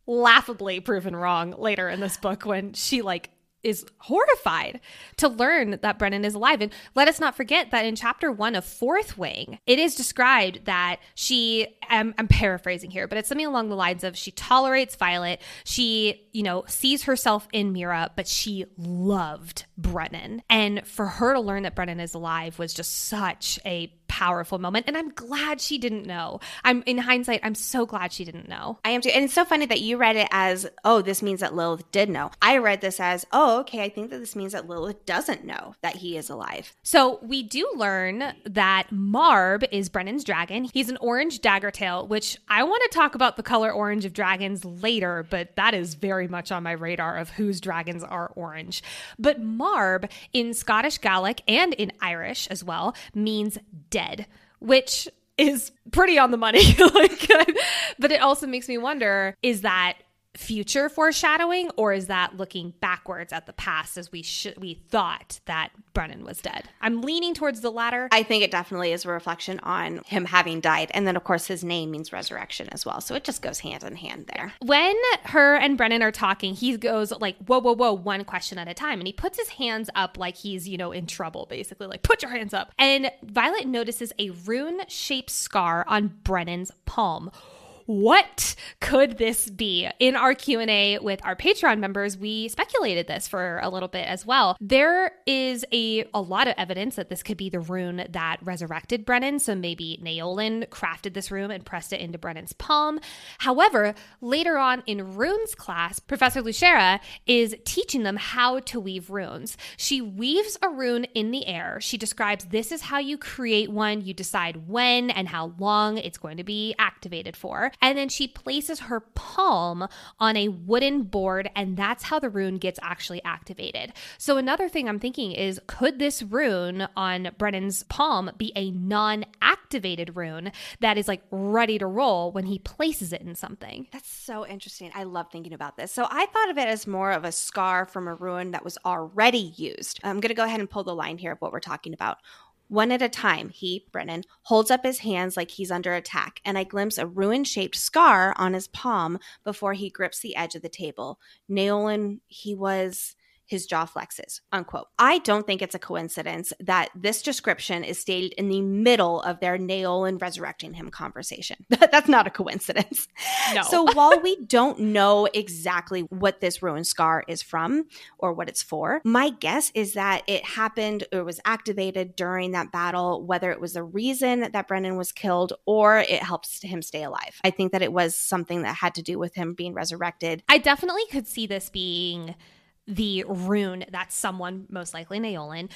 Speaker 1: laughably proven wrong later in this book when she like is horrified to learn that Brennan is alive. And let us not forget that in chapter one of Fourth Wing, it is described that she, I'm, I'm, paraphrasing here, but it's something along the lines of she tolerates Violet. She, you know, sees herself in Mira, but she loved Brennan. And for her to learn that Brennan is alive was just such a powerful moment. And I'm glad she didn't know. I'm in hindsight, I'm so glad she didn't know.
Speaker 2: I am too. And it's so funny that you read it as, oh, this means that Lilith did know. I read this as, oh, okay, I think that this means that Lilith doesn't know that he is alive.
Speaker 1: So we do learn that Marbh is Brennan's dragon. He's an orange dagger tail, which I want to talk about the color orange of dragons later, but that is very much on my radar of whose dragons are orange. But Marbh in Scottish Gaelic and in Irish as well means dead dead, which is pretty on the money. like, but it also makes me wonder is that future foreshadowing or is that looking backwards at the past as we should we thought that Brennan was dead? I'm leaning towards the latter.
Speaker 2: I think it definitely is a reflection on him having died and then of course his name means resurrection as well. So it just goes hand in hand there.
Speaker 1: When her and Brennan are talking, he goes like whoa whoa whoa one question at a time and he puts his hands up like he's, you know, in trouble basically like put your hands up. And Violet notices a rune shaped scar on Brennan's palm what could this be? In our Q&A with our Patreon members, we speculated this for a little bit as well. There is a a lot of evidence that this could be the rune that resurrected Brennan, so maybe Naolin crafted this rune and pressed it into Brennan's palm. However, later on in runes class, Professor Lucera is teaching them how to weave runes. She weaves a rune in the air. She describes this is how you create one. You decide when and how long it's going to be activated for. And then she places her palm on a wooden board, and that's how the rune gets actually activated. So, another thing I'm thinking is could this rune on Brennan's palm be a non activated rune that is like ready to roll when he places it in something?
Speaker 2: That's so interesting. I love thinking about this. So, I thought of it as more of a scar from a rune that was already used. I'm going to go ahead and pull the line here of what we're talking about. One at a time, he, Brennan, holds up his hands like he's under attack, and I glimpse a rune shaped scar on his palm before he grips the edge of the table. Naolin, he was his jaw flexes, unquote. I don't think it's a coincidence that this description is stated in the middle of their Naolin resurrecting him conversation. That's not a coincidence.
Speaker 1: No.
Speaker 2: So while we don't know exactly what this ruined scar is from or what it's for, my guess is that it happened or was activated during that battle, whether it was the reason that Brennan was killed or it helps him stay alive. I think that it was something that had to do with him being resurrected.
Speaker 1: I definitely could see this being the rune that someone, most likely Naolin,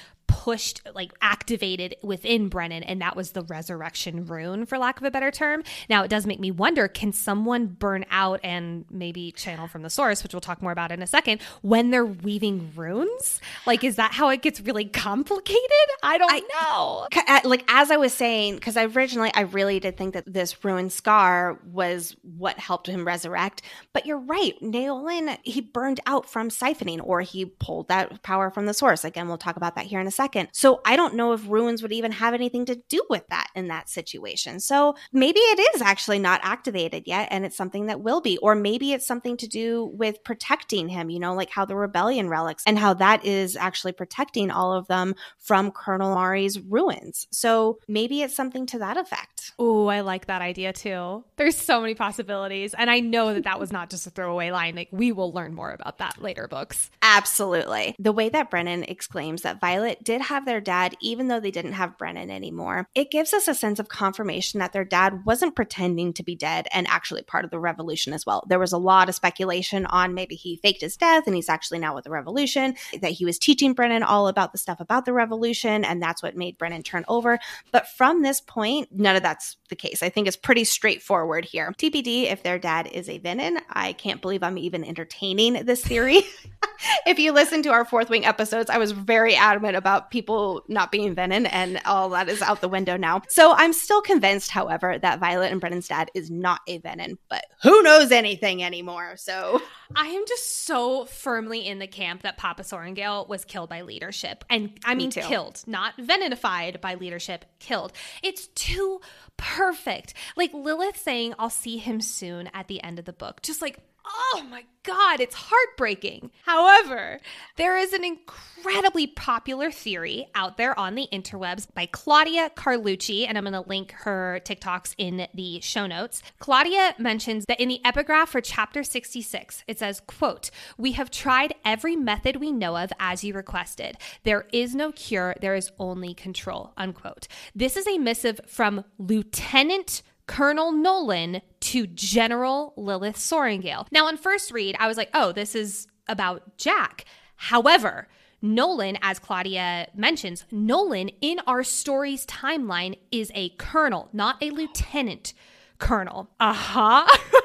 Speaker 1: pushed, like activated within Brennan, and that was the resurrection rune, for lack of a better term. Now, it does make me wonder can someone burn out and maybe channel from the source, which we'll talk more about in a second, when they're weaving runes? Like, is that how it gets really complicated? I don't
Speaker 2: I-
Speaker 1: know.
Speaker 2: Uh, Like as I was saying, because I originally I really did think that this ruined scar was what helped him resurrect. But you're right, Naolin he burned out from siphoning, or he pulled that power from the source. Again, we'll talk about that here in a second. So I don't know if runes would even have anything to do with that in that situation. So maybe it is actually not activated yet, and it's something that will be, or maybe it's something to do with protecting him. You know, like how the rebellion relics and how that is actually protecting all of them from Colonel Mari's runes. So maybe it's something to that effect.
Speaker 1: Oh, I like that idea too. There's so many possibilities. And I know that that was not just a throwaway line. Like, we will learn more about that later books.
Speaker 2: Absolutely. The way that Brennan exclaims that Violet did have their dad, even though they didn't have Brennan anymore, it gives us a sense of confirmation that their dad wasn't pretending to be dead and actually part of the revolution as well. There was a lot of speculation on maybe he faked his death and he's actually now with the revolution, that he was teaching Brennan all about the stuff about the revolution, and that's what made Brennan turn over. But from this point, none of that's the case. I think it's pretty straightforward here. TBD, if their dad is a Venin, I can't believe I'm even entertaining this theory. if you listen to our fourth wing episodes, I was very adamant about people not being Venin, and all that is out the window now. So I'm still convinced, however, that Violet and Brennan's dad is not a Venin, but who knows anything anymore? So
Speaker 1: I am just so firmly in the camp that Papa Sorrengail was killed by leadership. And I mean,
Speaker 2: too.
Speaker 1: killed, not veninified by leadership, killed. It's too perfect. Like Lilith saying, I'll see him soon at the end of the book. Just like, oh my God, it's heartbreaking. However, there is an incredibly popular theory out there on the interwebs by Claudia Carlucci, and I'm going to link her TikToks in the show notes. Claudia mentions that in the epigraph for chapter 66, it says, quote, We have tried every method we know of as you requested. There is no cure, there is only control, unquote. This is a missive from Lieutenant Colonel Nolon to General Lilith Sorrengail. Now, on first read, I was like, oh, this is about Jack. However, Nolon, as Claudia mentions, Nolon in our story's timeline is a colonel, not a lieutenant colonel. Uh huh.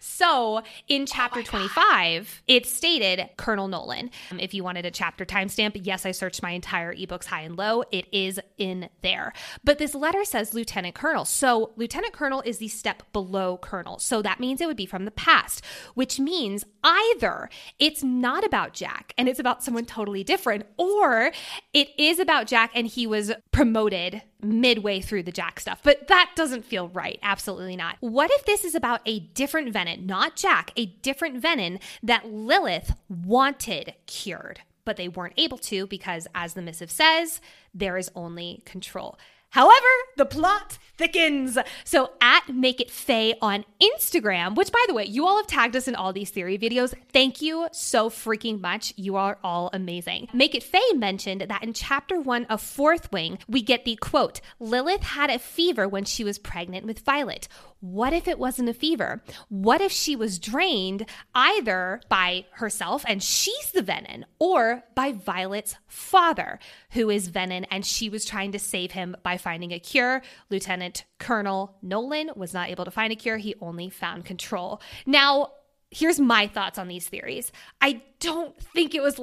Speaker 1: so in chapter 25, it stated Colonel Nolon. Um, if you wanted a chapter timestamp, yes, I searched my entire ebooks high and low. It is in there. But this letter says Lieutenant Colonel. So Lieutenant Colonel is the step below Colonel. So that means it would be from the past, which means either it's not about Jack and it's about someone totally different, or it is about Jack and he was promoted midway through the Jack stuff. But that doesn't feel right. Absolutely not. What if this is about a different Venin, not Jack, a different Venin that Lilith wanted cured, but they weren't able to because, as the missive says, there is only control. However, the plot thickens. So at Make It Faye on Instagram, which by the way, you all have tagged us in all these theory videos. Thank you so freaking much. You are all amazing. Make It Faye mentioned that in chapter one of Fourth Wing, we get the quote, Lilith had a fever when she was pregnant with Violet. What if it wasn't a fever? What if she was drained either by herself and she's the Venin or by Violet's father, who is Venin and she was trying to save him by finding a cure? Lieutenant Colonel Nolon was not able to find a cure, he only found control. Now, here's my thoughts on these theories. I don't think it was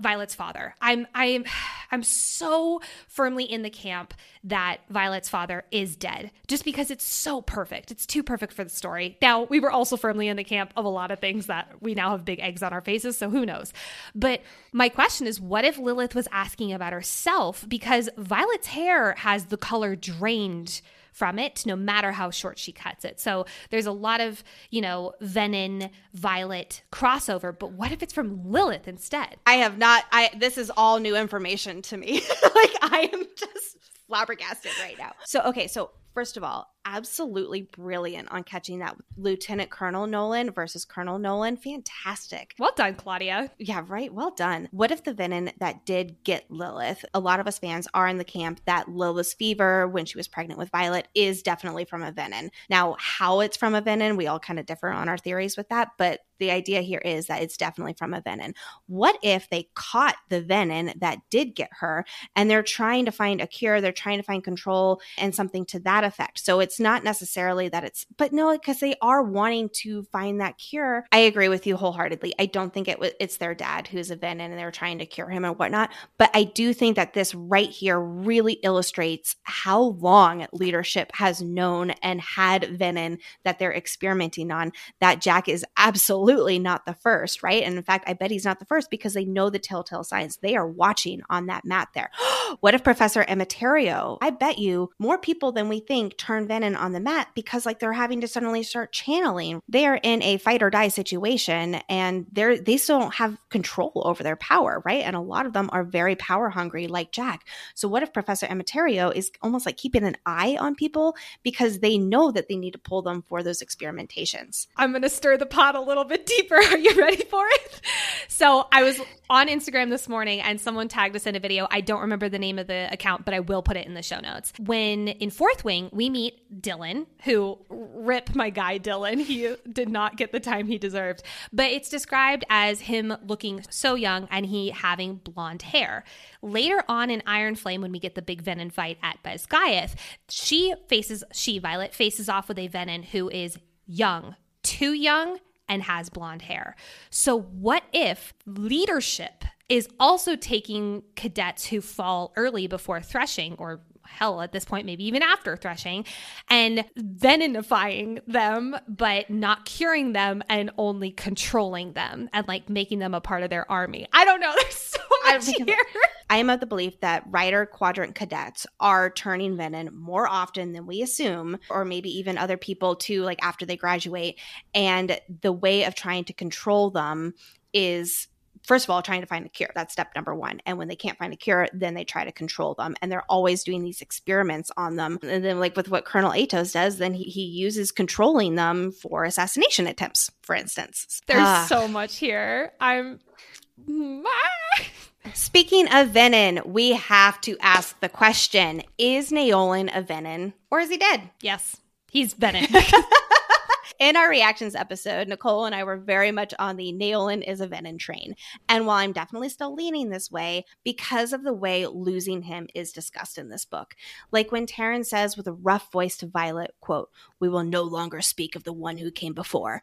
Speaker 1: Violet's father. I'm I'm I'm so firmly in the camp that Violet's father is dead just because it's so perfect. It's too perfect for the story. Now, we were also firmly in the camp of a lot of things that we now have big eggs on our faces, so who knows. But my question is what if Lilith was asking about herself because Violet's hair has the color drained from it, no matter how short she cuts it. So there's a lot of, you know, venin, violet crossover, but what if it's from Lilith instead?
Speaker 2: I have not, I, this is all new information to me. like I am just flabbergasted right now. So, okay, so first of all, absolutely brilliant on catching that Lieutenant Colonel Nolon versus Colonel Nolon. Fantastic.
Speaker 1: Well done, Claudia.
Speaker 2: Yeah, right. Well done. What if the venin that did get Lilith? A lot of us fans are in the camp that Lilith's fever when she was pregnant with Violet is definitely from a venin. Now, how it's from a venin, we all kind of differ on our theories with that, but the idea here is that it's definitely from a venin. What if they caught the venin that did get her and they're trying to find a cure, they're trying to find control and something to that effect? So it's not necessarily that it's, but no, because they are wanting to find that cure. I agree with you wholeheartedly. I don't think it was, it's their dad who's a venin and they're trying to cure him and whatnot. But I do think that this right here really illustrates how long leadership has known and had venin that they're experimenting on. That Jack is absolutely not the first, right? And in fact, I bet he's not the first because they know the telltale signs. They are watching on that mat there. what if Professor Emetterio? I bet you more people than we think turn on the mat because like they're having to suddenly start channeling. They are in a fight or die situation and they're they still don't have control over their power, right? And a lot of them are very power hungry like Jack. So what if Professor Emetterio is almost like keeping an eye on people because they know that they need to pull them for those experimentations?
Speaker 1: I'm going to stir the pot a little bit deeper. Are you ready for it? So I was on Instagram this morning and someone tagged us in a video. I don't remember the name of the account, but I will put it in the show notes. When in Fourth Wing, we meet Dylan, who rip my guy Dylan. He did not get the time he deserved. But it's described as him looking so young and he having blonde hair. Later on in Iron Flame, when we get the big Venin fight at Basgiath, she faces, she, Violet, faces off with a Venin who is young, too young and has blonde hair. So, what if leadership is also taking cadets who fall early before threshing or hell at this point maybe even after threshing and veninifying them but not curing them and only controlling them and like making them a part of their army. I don't know. There's so much here.
Speaker 2: I am of the belief that Rider Quadrant cadets are turning Venin more often than we assume, or maybe even other people too, like after they graduate. And the way of trying to control them is first of all trying to find a cure. That's step number one. And when they can't find a cure then they try to control them. And they're always doing these experiments on them. And then like with what colonel Aetos does then he, he uses controlling them for assassination attempts for instance.
Speaker 1: There's uh, so much here. I'm
Speaker 2: Speaking of venin, we have to ask the question Is Naolin a venin or is he dead?
Speaker 1: Yes, he's venin.
Speaker 2: In our reactions episode, Nicole and I were very much on the Naolin is a venin train. And while I'm definitely still leaning this way, because of the way losing him is discussed in this book, like when Tairn says with a rough voice to Violet, quote, we will no longer speak of the one who came before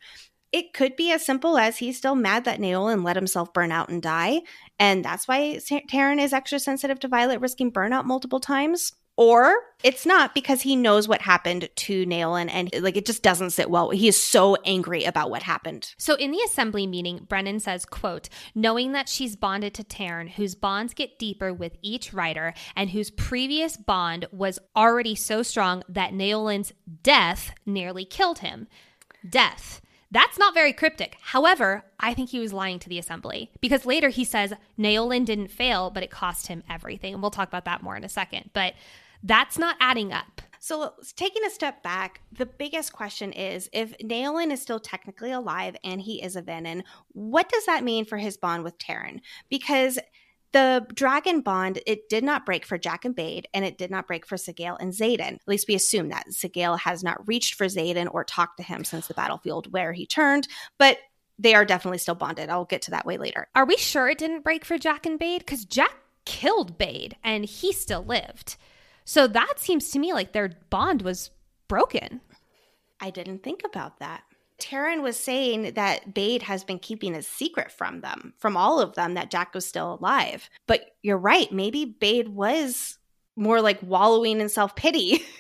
Speaker 2: it could be as simple as he's still mad that Naolin let himself burn out and die. And that's why Tairn is extra sensitive to Violet risking burnout multiple times. Or it's not because he knows what happened to Naolin and like it just doesn't sit well. He is so angry about what happened.
Speaker 1: So in the assembly meeting, Brennan says, quote, knowing that she's bonded to Tairn, whose bonds get deeper with each rider and whose previous bond was already so strong that Naolin's death nearly killed him. Death. That's not very cryptic. However, I think he was lying to the assembly because later he says Naolin didn't fail, but it cost him everything. And we'll talk about that more in a second. But That's not adding up.
Speaker 2: So, taking a step back, the biggest question is if Naolin is still technically alive and he is a Venin, what does that mean for his bond with Tairn? Because the dragon bond, it did not break for Jack and Baide, and it did not break for Sgaeyl and Xaden. At least we assume that. Sgaeyl has not reached for Xaden or talked to him since the battlefield where he turned, but they are definitely still bonded. I'll get to that way later.
Speaker 1: Are we sure it didn't break for Jack and Baide? Because Jack killed Baide and he still lived. So that seems to me like their bond was broken.
Speaker 2: I didn't think about that. Tairn was saying that Baide has been keeping a secret from them, from all of them, that Jack was still alive. But you're right. Maybe Baide was more like wallowing in self pity.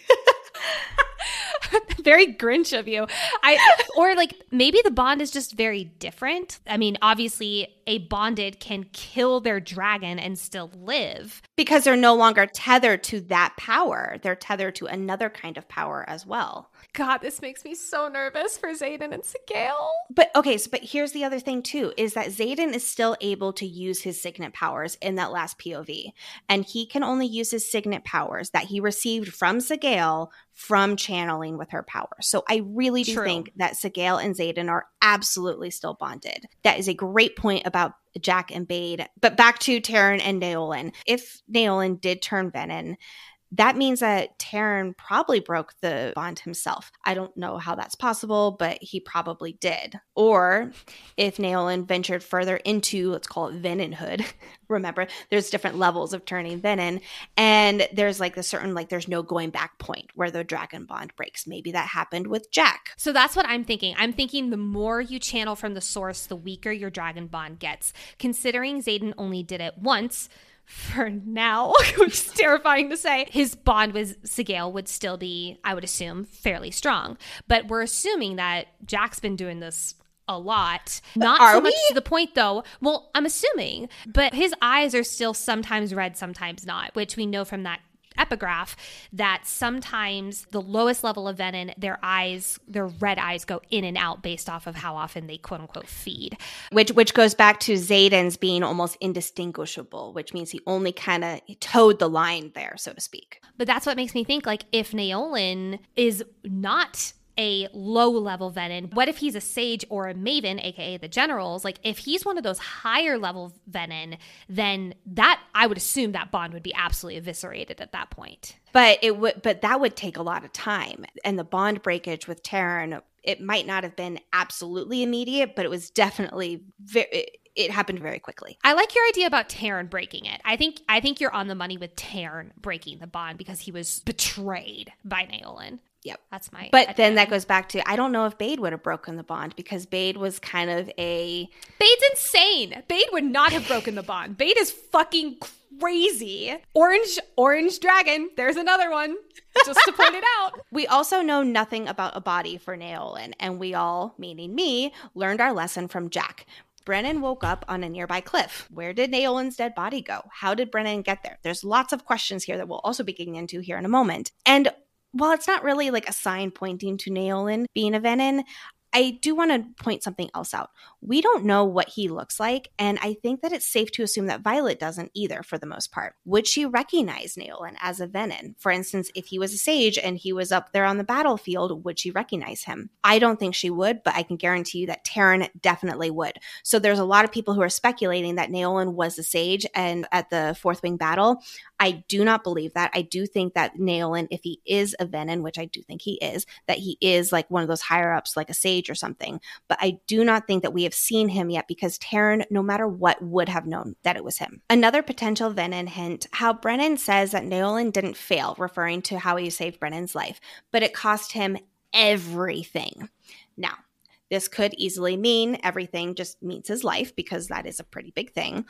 Speaker 1: very Grinch of you. I or like maybe the bond is just very different. I mean, obviously a bonded can kill their dragon and still live
Speaker 2: because they're no longer tethered to that power. They're tethered to another kind of power as well.
Speaker 1: God, this makes me so nervous for Xaden and Sgaeyl.
Speaker 2: But okay, so but here's the other thing too is that Xaden is still able to use his signet powers in that last POV. And he can only use his signet powers that he received from Sgaeyl from channeling with her power. So I really do True. think that Sgaeyl and Xaden are absolutely still bonded. That is a great point about Jack and Baide. But back to Tairn and Naolin. If Naolin did turn Venin, that means that Tairn probably broke the bond himself. I don't know how that's possible, but he probably did. Or if Naolin ventured further into, let's call it veninhood. Remember, there's different levels of turning venin, and there's like a certain, like, there's no going back point where the dragon bond breaks. Maybe that happened with Jack.
Speaker 1: So that's what I'm thinking. I'm thinking the more you channel from the source, the weaker your dragon bond gets. Considering Xaden only did it once, for now, which is terrifying to say, his bond with Sgaeyl would still be, I would assume, fairly strong. But we're assuming that Jack's been doing this a lot. Not are so much we? to the point though. Well, I'm assuming, but his eyes are still sometimes red, sometimes not, which we know from that epigraph that sometimes the lowest level of venin, their eyes, their red eyes go in and out based off of how often they quote unquote feed.
Speaker 2: Which which goes back to Xaden's being almost indistinguishable, which means he only kind of towed the line there, so to speak.
Speaker 1: But that's what makes me think like if Naolin is not a low level Venin? What if he's a Sage or a Maven, aka the generals? Like, if he's one of those higher level Venin, then that I would assume that bond would be absolutely eviscerated at that point.
Speaker 2: But it would, but that would take a lot of time, and the bond breakage with Tairn, it might not have been absolutely immediate, but it was definitely very it happened very quickly.
Speaker 1: I like your idea about Tairn breaking it. I think I think you're on the money with Tairn breaking the bond because he was betrayed by Naolin.
Speaker 2: Yep.
Speaker 1: That's my
Speaker 2: But then that goes back to I don't know if Baide would have broken the bond because Baide was kind of a
Speaker 1: Baide's insane. Baide would not have broken the bond. Baide is fucking crazy. Orange orange dragon. There's another one. Just to point it out.
Speaker 2: We also know nothing about a body for Naolin, and we all, meaning me, learned our lesson from Jack. Brennan woke up on a nearby cliff. Where did Naolin's dead body go? How did Brennan get there? There's lots of questions here that we'll also be getting into here in a moment. And while it's not really like a sign pointing to Naolin being a Venin, I do want to point something else out. We don't know what he looks like, and I think that it's safe to assume that Violet doesn't either for the most part. Would she recognize Naolin as a Venin? For instance, if he was a sage and he was up there on the battlefield, would she recognize him? I don't think she would, but I can guarantee you that Tairn definitely would. So there's a lot of people who are speculating that Naolin was a sage and at the Fourth Wing battle. I do not believe that. I do think that Naolin, if he is a Venin, which I do think he is, that he is like one of those higher ups, like a sage or something. But I do not think that we have seen him yet because Tairn, no matter what, would have known that it was him. Another potential Venin hint how Brennan says that Naolin didn't fail, referring to how he saved Brennan's life, but it cost him everything. Now, this could easily mean everything just means his life because that is a pretty big thing.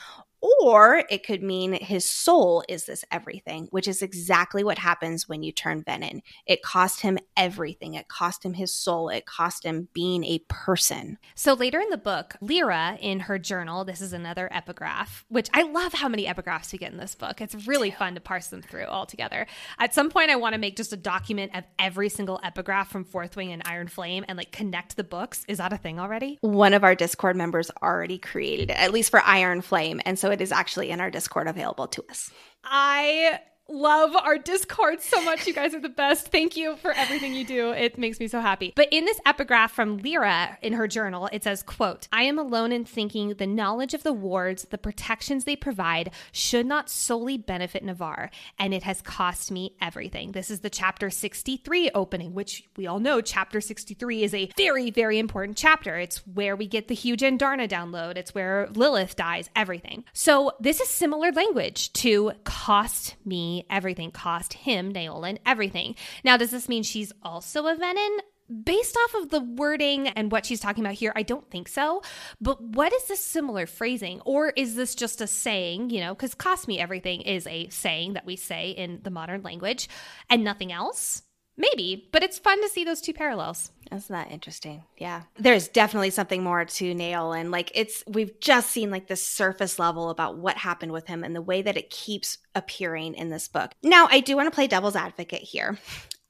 Speaker 2: Or it could mean his soul is this everything, which is exactly what happens when you turn Venin. It cost him everything. It cost him his soul. It cost him being a person.
Speaker 1: So later in the book, Lyra, in her journal, this is another epigraph, which I love how many epigraphs we get in this book. It's really fun to parse them through all together. At some point, I want to make just a document of every single epigraph from Fourth Wing and Iron Flame and like connect the books. Is that a thing already?
Speaker 2: One of our Discord members already created it, at least for Iron Flame. And so it is actually in our Discord available to us.
Speaker 1: I love our Discord so much. You guys are the best. Thank you for everything you do. It makes me so happy. But in this epigraph from Lyra in her journal, it says, quote, I am alone in thinking the knowledge of the wards, the protections they provide, should not solely benefit Navarre, and it has cost me everything. This is the chapter 63 opening, which we all know chapter 63 is a very, very important chapter. It's where we get the huge Andarna download. It's where Lilith dies, everything. So this is similar language to cost me everything, cost him, Naolin, everything. Now, does this mean she's also a Venin? Based off of the wording and what she's talking about here, I don't think so. But what is this similar phrasing? Or is this just a saying, you know, because cost me everything is a saying that we say in the modern language and nothing else? Maybe, but it's fun to see those two parallels.
Speaker 2: That's not that interesting. Yeah. There's definitely something more to nail. And Like it's we've just seen like the surface level about what happened with him and the way that it keeps appearing in this book. Now, I do want to play devil's advocate here.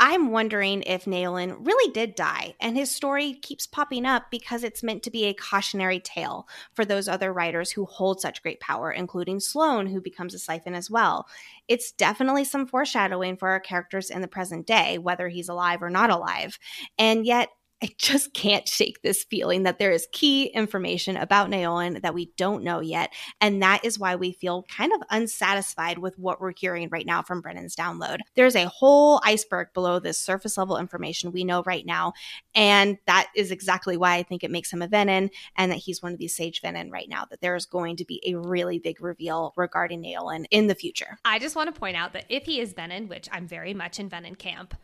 Speaker 2: I'm wondering if Naolin really did die, and his story keeps popping up because it's meant to be a cautionary tale for those other writers who hold such great power, including Sloane, who becomes a siphon as well. It's definitely some foreshadowing for our characters in the present day, whether he's alive or not alive. And yet, I just can't shake this feeling that there is key information about Naolin that we don't know yet. And that is why we feel kind of unsatisfied with what we're hearing right now from Brennan's download. There's a whole iceberg below this surface level information we know right now. And that is exactly why I think it makes him a Venin and that he's one of these Sage Venin right now, that there is going to be a really big reveal regarding Naolin in the future.
Speaker 1: I just want to point out that if he is Venin, which I'm very much in Venin camp,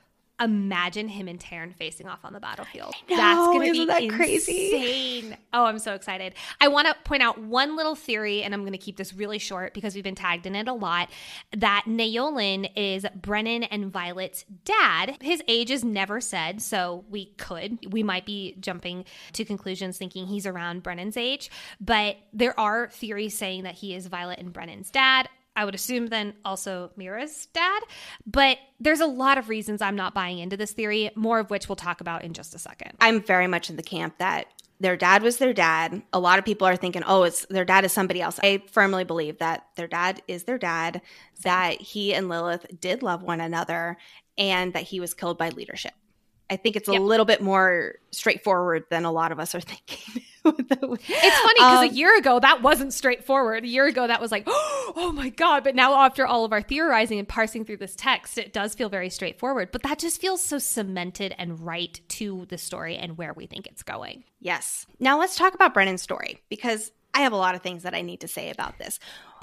Speaker 1: imagine him and Tairn facing off on the battlefield.
Speaker 2: Know, That's going to be that crazy.
Speaker 1: insane. Oh, I'm so excited. I want to point out one little theory, and I'm going to keep this really short because we've been tagged in it a lot. That Naolin is Brennan and Violet's dad. His age is never said, so we could, we might be jumping to conclusions thinking he's around Brennan's age, but there are theories saying that he is Violet and Brennan's dad. I would assume then also Mira's dad. But there's a lot of reasons I'm not buying into this theory, more of which we'll talk about in just a second.
Speaker 2: I'm very much in the camp that their dad was their dad. A lot of people are thinking, oh, it's their dad is somebody else. I firmly believe that their dad is their dad, that he and Lilith did love one another, and that he was killed by leadership. I think it's a yep. little bit more straightforward than a lot of us are thinking.
Speaker 1: it's funny because um, a year ago that wasn't straightforward. A year ago that was like, oh my god! But now after all of our theorizing and parsing through this text, it does feel very straightforward. But that just feels so cemented and right to the story and where we think it's going.
Speaker 2: Yes. Now let's talk about Brennan's story because I have a lot of things that I need to say about this.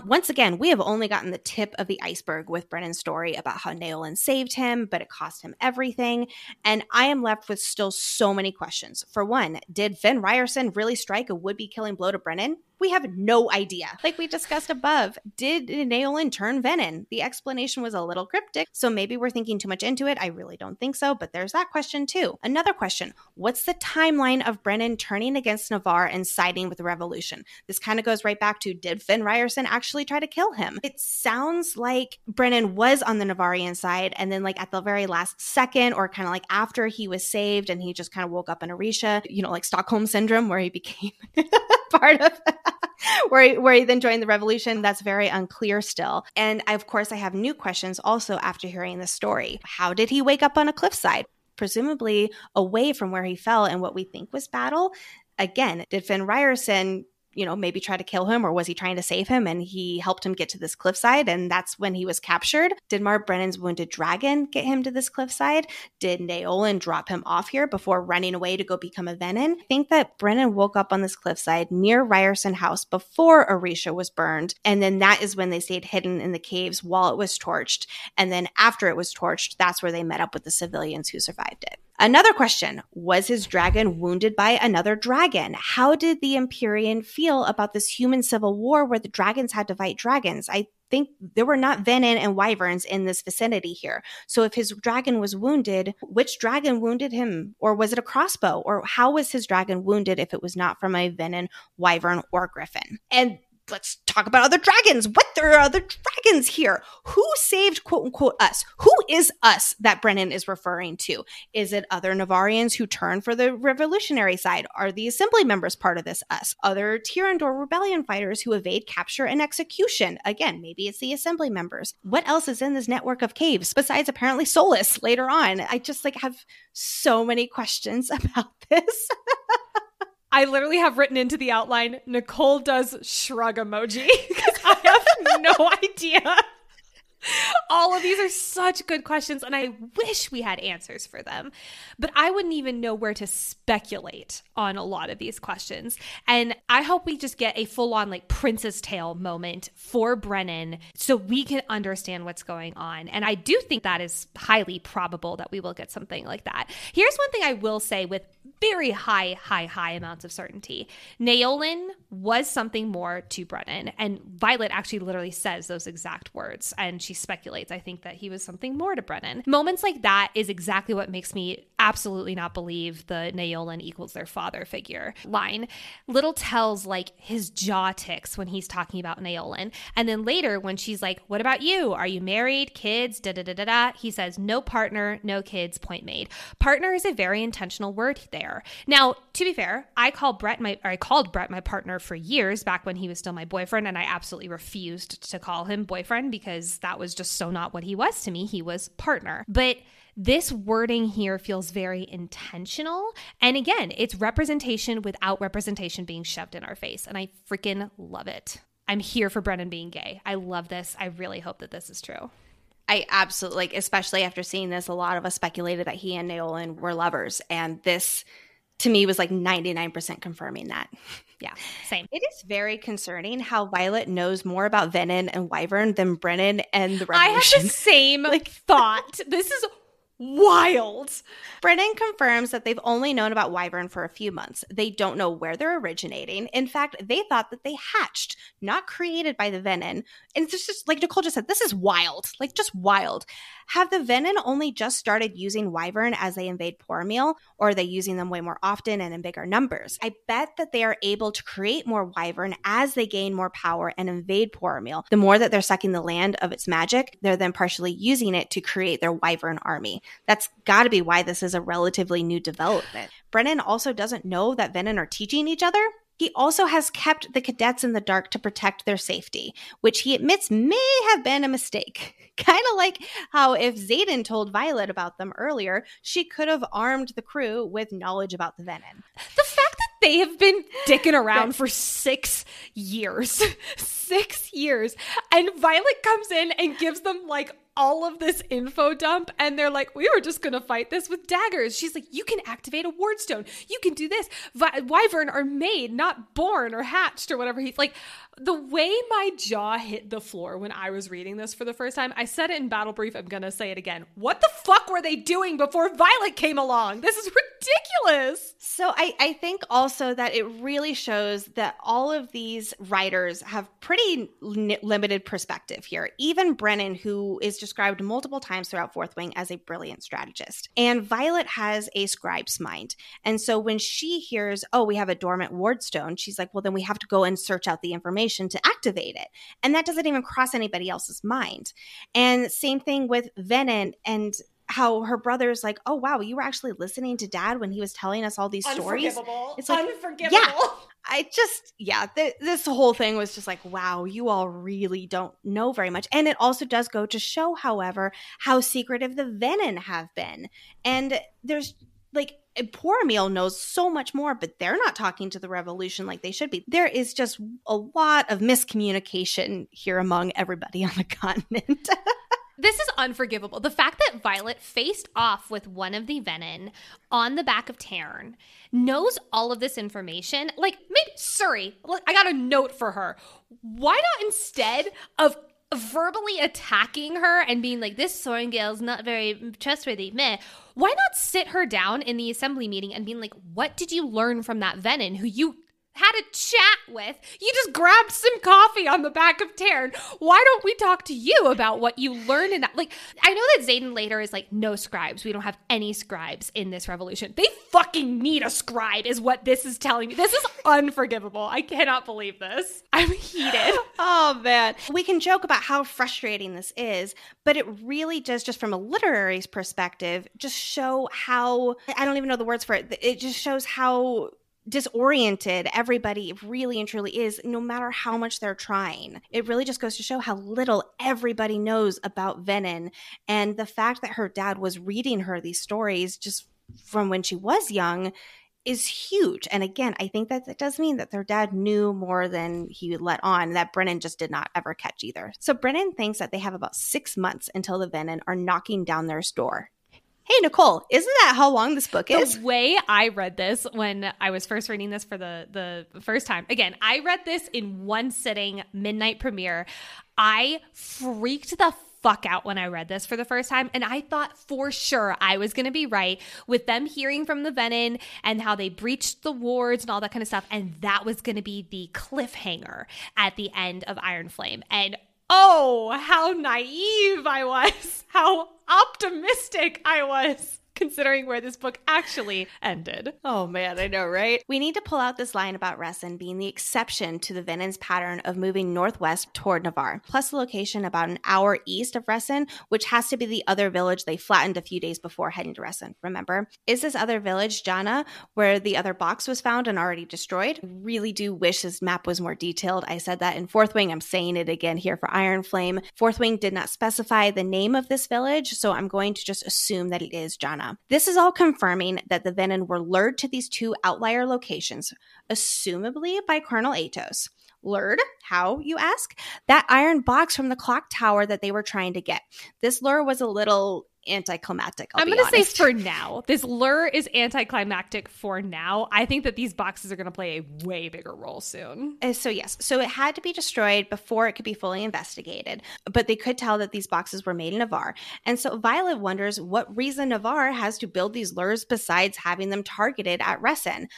Speaker 2: Once again, we have only gotten the tip of the iceberg with Brennan's story about how Naolin saved him, but it cost him everything. And I am left with still so many questions. For one, did Fen Riorson really strike a would be killing blow to Brennan? We have no idea. Like we discussed above, did Naolin turn Venin? The explanation was a little cryptic, so maybe we're thinking too much into it. I really don't think so, but there's that question too. Another question What's the timeline of Brennan turning against Navarre and siding with the revolution? This kind of goes right back to did Fen Riorson actually actually try to kill him. It sounds like Brennan was on the Navarrian side, and then like at the very last second, or kind of like after he was saved and he just kind of woke up in Aretia, you know, like Stockholm syndrome, where he became part of. where he, where he then joined the revolution that's very unclear still and I, of course i have new questions also after hearing the story how did he wake up on a cliffside presumably away from where he fell and what we think was battle again did Fen Riorson you know, maybe try to kill him or was he trying to save him and he helped him get to this cliffside and that's when he was captured? Did Marbh Brennan's wounded dragon get him to this cliffside? Did Naolin drop him off here before running away to go become a Venin? I think that Brennan woke up on this cliffside near Riorson House before Aretia was burned and then that is when they stayed hidden in the caves while it was torched and then after it was torched that's where they met up with the civilians who survived it. Another question Was his dragon wounded by another dragon? How did the Empyrean feel about this human civil war where the dragons had to fight dragons? I think there were not venin and wyverns in this vicinity here. So if his dragon was wounded, which dragon wounded him? Or was it a crossbow? Or how was his dragon wounded if it was not from a venin, wyvern, or griffin? And let's talk about other dragons. What there are other dragons here? Who saved quote unquote us? Who is us that Brennan is referring to? Is it other Navarrians who turn for the revolutionary side? Are the assembly members part of this us? Other Tyrrendor rebellion fighters who evade capture and execution? Again, maybe it's the assembly members. What else is in this network of caves besides apparently Solas later on? I just like have so many questions about this.
Speaker 1: I literally have written into the outline Nicole does shrug emoji because I have no idea. All of these are such good questions, and I wish we had answers for them. But I wouldn't even know where to speculate on a lot of these questions. And I hope we just get a full on, like, Prince's Tale moment for Brennan so we can understand what's going on. And I do think that is highly probable that we will get something like that. Here's one thing I will say with very high, high, high amounts of certainty. Naolin was something more to Brennan, and Violet actually literally says those exact words, and she speculates, I think, that he was something more to Brennan. Moments like that is exactly what makes me absolutely not believe the Naolin equals their father figure line. Little tells like his jaw ticks when he's talking about Naolin, and then later when she's like, "What about you? Are you married? Kids?" Da da da da da. He says, "No partner, no kids." Point made. Partner is a very intentional word there there. Now, to be fair, I called Brett my I called Brett my partner for years back when he was still my boyfriend, and I absolutely refused to call him boyfriend because that was just so not what he was to me. He was partner. But this wording here feels very intentional. And again, it's representation without representation being shoved in our face. And I freaking love it. I'm here for Brennan being gay. I love this. I really hope that this is true.
Speaker 2: I absolutely like, especially after seeing this, a lot of us speculated that he and Naolin were lovers, and this to me was like 99% confirming that.
Speaker 1: Yeah, same.
Speaker 2: It is very concerning how Violet knows more about Venin and Wyvern than Brennan and the Revolution.
Speaker 1: I have the same like thought. This is wild.
Speaker 2: Brennan confirms that they've only known about Wyvern for a few months. They don't know where they're originating. In fact, they thought that they hatched, not created by the venin. And it's just like Nicole just said, this is wild. Like just wild. Have the venin only just started using Wyvern as they invade Poromiel, or are they using them way more often and in bigger numbers? I bet that they are able to create more Wyvern as they gain more power and invade Poromiel. The more that they're sucking the land of its magic, they're then partially using it to create their Wyvern army. That's got to be why this is a relatively new development. Brennan also doesn't know that Venin are teaching each other. He also has kept the cadets in the dark to protect their safety, which he admits may have been a mistake. kind of like how if Xaden told Violet about them earlier, she could have armed the crew with knowledge about the venin.
Speaker 1: The fact that they have been dicking around for six years, six years, and Violet comes in and gives them like all of this info dump and they're like, we were just gonna fight this with daggers. She's like, you can activate a wardstone. You can do this. Vi- Wyvern are made, not born or hatched or whatever. He's like, the way my jaw hit the floor when I was reading this for the first time, I said it in battle brief. I'm gonna say it again. What the fuck were they doing before Violet came along? This is ridiculous.
Speaker 2: So I, I think also that it really shows that all of these riders have pretty n- limited perspective here. Even Brennan, who is described multiple times throughout Fourth Wing as a brilliant strategist, and Violet has a scribe's mind. And so when she hears, oh, we have a dormant wardstone, she's like, well, then we have to go and search out the information to activate it. And that doesn't even cross anybody else's mind. And same thing with Venin and how her brother's like, oh wow, you were actually listening to dad when he was telling us all these stories.
Speaker 1: It's like, unforgivable.
Speaker 2: Yeah, I just, yeah, th- this whole thing was just like, wow, you all really don't know very much. And it also does go to show, however, how secretive the Venin have been. And there's like Poromiel knows so much more, but they're not talking to the revolution like they should be. There is just a lot of miscommunication here among everybody on the continent.
Speaker 1: This is unforgivable. The fact that Violet faced off with one of the Venin on the back of Tairn, knows all of this information. Like, maybe Suri, I got a note for her. Why not instead of verbally attacking her and being like, this Sorrengail's not very trustworthy, meh, why not sit her down in the assembly meeting and being like, what did you learn from that Venin who you had a chat with. You just grabbed some coffee on the back of Tairn. Why don't we talk to you about what you learned in that? Like, I know that Xaden later is like, no scribes. We don't have any scribes in this revolution. They fucking need a scribe, is what this is telling me. This is unforgivable. I cannot believe this. I'm heated.
Speaker 2: oh, man. We can joke about how frustrating this is, but it really does, just from a literary perspective, just show how I don't even know the words for it. It just shows how disoriented everybody really and truly is, no matter how much they're trying. It really just goes to show how little everybody knows about Venin. And the fact that her dad was reading her these stories just from when she was young is huge. And again, I think that that does mean that their dad knew more than he let on that Brennan just did not ever catch either. So Brennan thinks that they have about six months until the Venin are knocking down their door. Hey, Nicole, isn't that how long this book is?
Speaker 1: The way I read this when I was first reading this for the, the first time, again, I read this in one sitting, midnight premiere. I freaked the fuck out when I read this for the first time. And I thought for sure I was going to be right with them hearing from the Venin and how they breached the wards and all that kind of stuff. And that was going to be the cliffhanger at the end of Iron Flame. And oh, how naive I was, how optimistic I was considering where this book actually ended.
Speaker 2: Oh man, I know, right? We need to pull out this line about Resson being the exception to the Venin's pattern of moving northwest toward Navarre, plus the location about an hour east of Resson, which has to be the other village they flattened a few days before heading to Resson. Remember? Is this other village Jana, where the other box was found and already destroyed? I really do wish this map was more detailed. I said that in Fourth Wing. I'm saying it again here for Iron Flame. Fourth Wing did not specify the name of this village, so I'm going to just assume that it is Jana. Um, this is all confirming that the Venin were lured to these two outlier locations, assumably by Colonel Aetos. Lured? How, you ask? That iron box from the clock tower that they were trying to get. This lure was a little anticlimactic. i
Speaker 1: am going to say for now. This lure is anticlimactic for now. I think that these boxes are going to play a way bigger role soon.
Speaker 2: Uh, so, yes. So it had to be destroyed before it could be fully investigated. But they could tell that these boxes were made in Navarre. And so Violet wonders what reason Navarre has to build these lures besides having them targeted at Resson.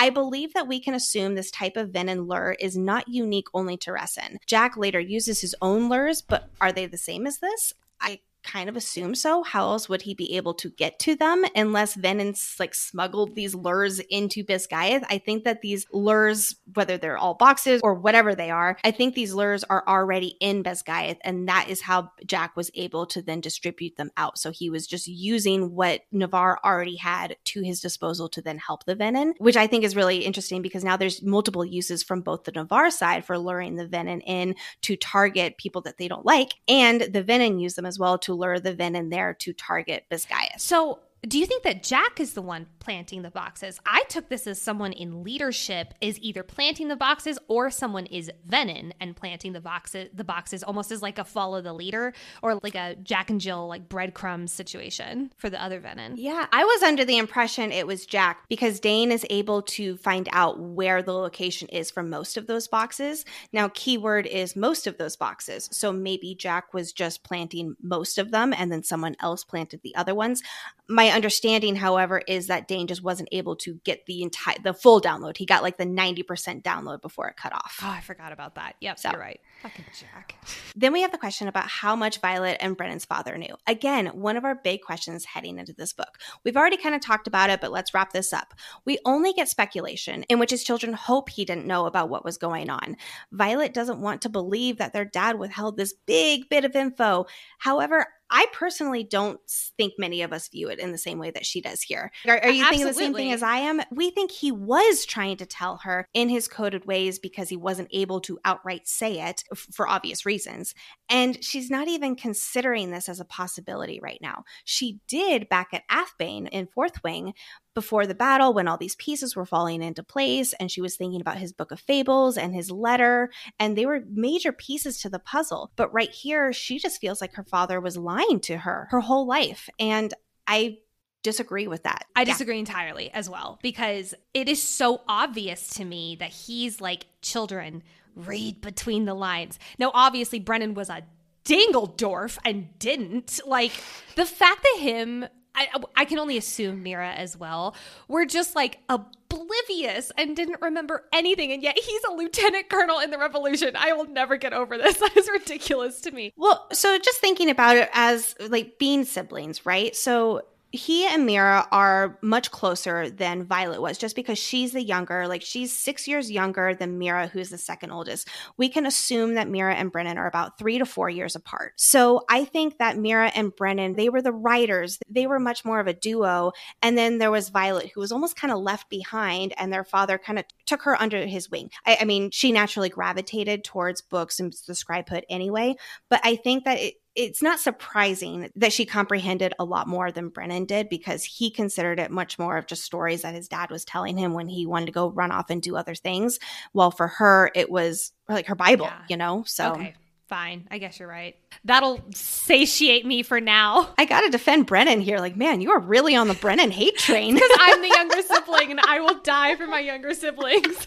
Speaker 2: I believe that we can assume this type of venin lure is not unique only to Resson. Jack later uses his own lures, but are they the same as this? I kind of assume so. How else would he be able to get to them unless Venins like smuggled these lures into Basgiath? I think that these lures, whether they're all boxes or whatever they are, I think these lures are already in Basgiath, and that is how Jack was able to then distribute them out. So he was just using what Navarre already had to his disposal to then help the Venin, which I think is really interesting because now there's multiple uses from both the Navarre side for luring the Venin in to target people that they don't like, and the Venin use them as well to to lure the Venin there to target Basgiath.
Speaker 1: So do you think that Jack is the one planting the boxes? I took this as someone in leadership is either planting the boxes or someone is Venin and planting the boxes the boxes almost as like a follow the leader or like a Jack and Jill like breadcrumbs situation for the other Venin.
Speaker 2: Yeah, I was under the impression it was Jack because Dain is able to find out where the location is for most of those boxes. Now keyword is most of those boxes. So maybe Jack was just planting most of them and then someone else planted the other ones. My understanding, however, is that Dain just wasn't able to get the entire the full download. He got like the 90% download before it cut off.
Speaker 1: Oh, I forgot about that. Yep, so, you're right. Fucking Jack.
Speaker 2: Then we have the question about how much Violet and Brennan's father knew. Again, one of our big questions heading into this book. We've already kind of talked about it, but let's wrap this up. We only get speculation in which his children hope he didn't know about what was going on. Violet doesn't want to believe that their dad withheld this big bit of info. However, I personally don't think many of us view it in the same way that she does here. Are, are you Absolutely. thinking the same thing as I am? We think he was trying to tell her in his coded ways because he wasn't able to outright say it f- for obvious reasons. And she's not even considering this as a possibility right now. She did back at Athebyne in Fourth Wing, before the battle when all these pieces were falling into place and she was thinking about his book of fables and his letter and they were major pieces to the puzzle but right here she just feels like her father was lying to her her whole life and i disagree with that
Speaker 1: i disagree yeah. entirely as well because it is so obvious to me that he's like children read between the lines now obviously brennan was a Dingledorf and didn't. Like the fact that him I, I can only assume Mira as well. We're just like oblivious and didn't remember anything. And yet he's a lieutenant colonel in the revolution. I will never get over this. That is ridiculous to me.
Speaker 2: Well, so just thinking about it as like being siblings, right? So he and Mira are much closer than Violet was just because she's the younger, like she's six years younger than Mira, who's the second oldest. We can assume that Mira and Brennan are about three to four years apart. So I think that Mira and Brennan, they were the riders. They were much more of a duo. And then there was Violet, who was almost kind of left behind, and their father kind of took her under his wing. I, I mean, she naturally gravitated towards books and the scribe hood anyway. But I think that it, it's not surprising that she comprehended a lot more than Brennan did because he considered it much more of just stories that his dad was telling him when he wanted to go run off and do other things. Well, for her, it was like her Bible, yeah. you know? So.
Speaker 1: Okay. Fine. I guess you're right. That'll satiate me for now.
Speaker 2: I got to defend Brennan here. Like, man, you are really on the Brennan hate train.
Speaker 1: Because I'm the younger sibling and I will die for my younger siblings.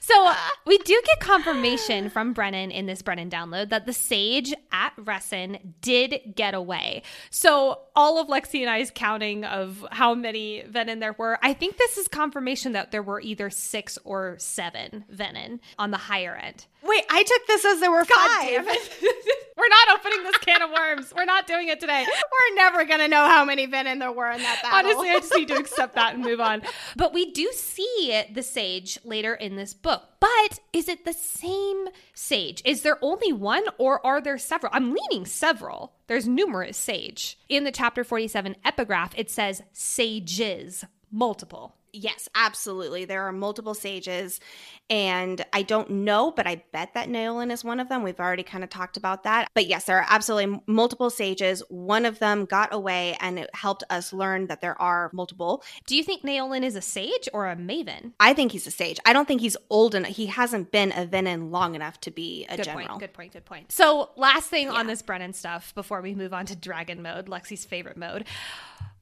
Speaker 1: so, uh, we do get confirmation from Brennan in this Brennan download that the sage at Resson did get away. So, all of Lexi and I's counting of how many Venin there were, I think this is confirmation that there were either six or seven Venin on the higher end.
Speaker 2: Wait, I took this as there were God five.
Speaker 1: We're not opening this can of worms. We're not doing it today.
Speaker 2: We're never gonna know how many Venin there were in that battle.
Speaker 1: Honestly, I just need to accept that and move on. But we do see the sage later in this book. But is it the same sage? Is there only one or are there several? I'm leaning several. There's numerous sage. In the chapter 47 epigraph, it says sages, multiple.
Speaker 2: Yes, absolutely. There are multiple sages, and I don't know, but I bet that Naolin is one of them. We've already kind of talked about that. But yes, there are absolutely multiple sages. One of them got away, and it helped us learn that there are multiple.
Speaker 1: Do you think Naolin is a sage or a maven?
Speaker 2: I think he's a sage. I don't think he's old enough. He hasn't been a Venin long enough to be a general.
Speaker 1: good
Speaker 2: general.
Speaker 1: Point, good point. Good point. So, last thing yeah. on this Brennan stuff before we move on to dragon mode, Lexi's favorite mode.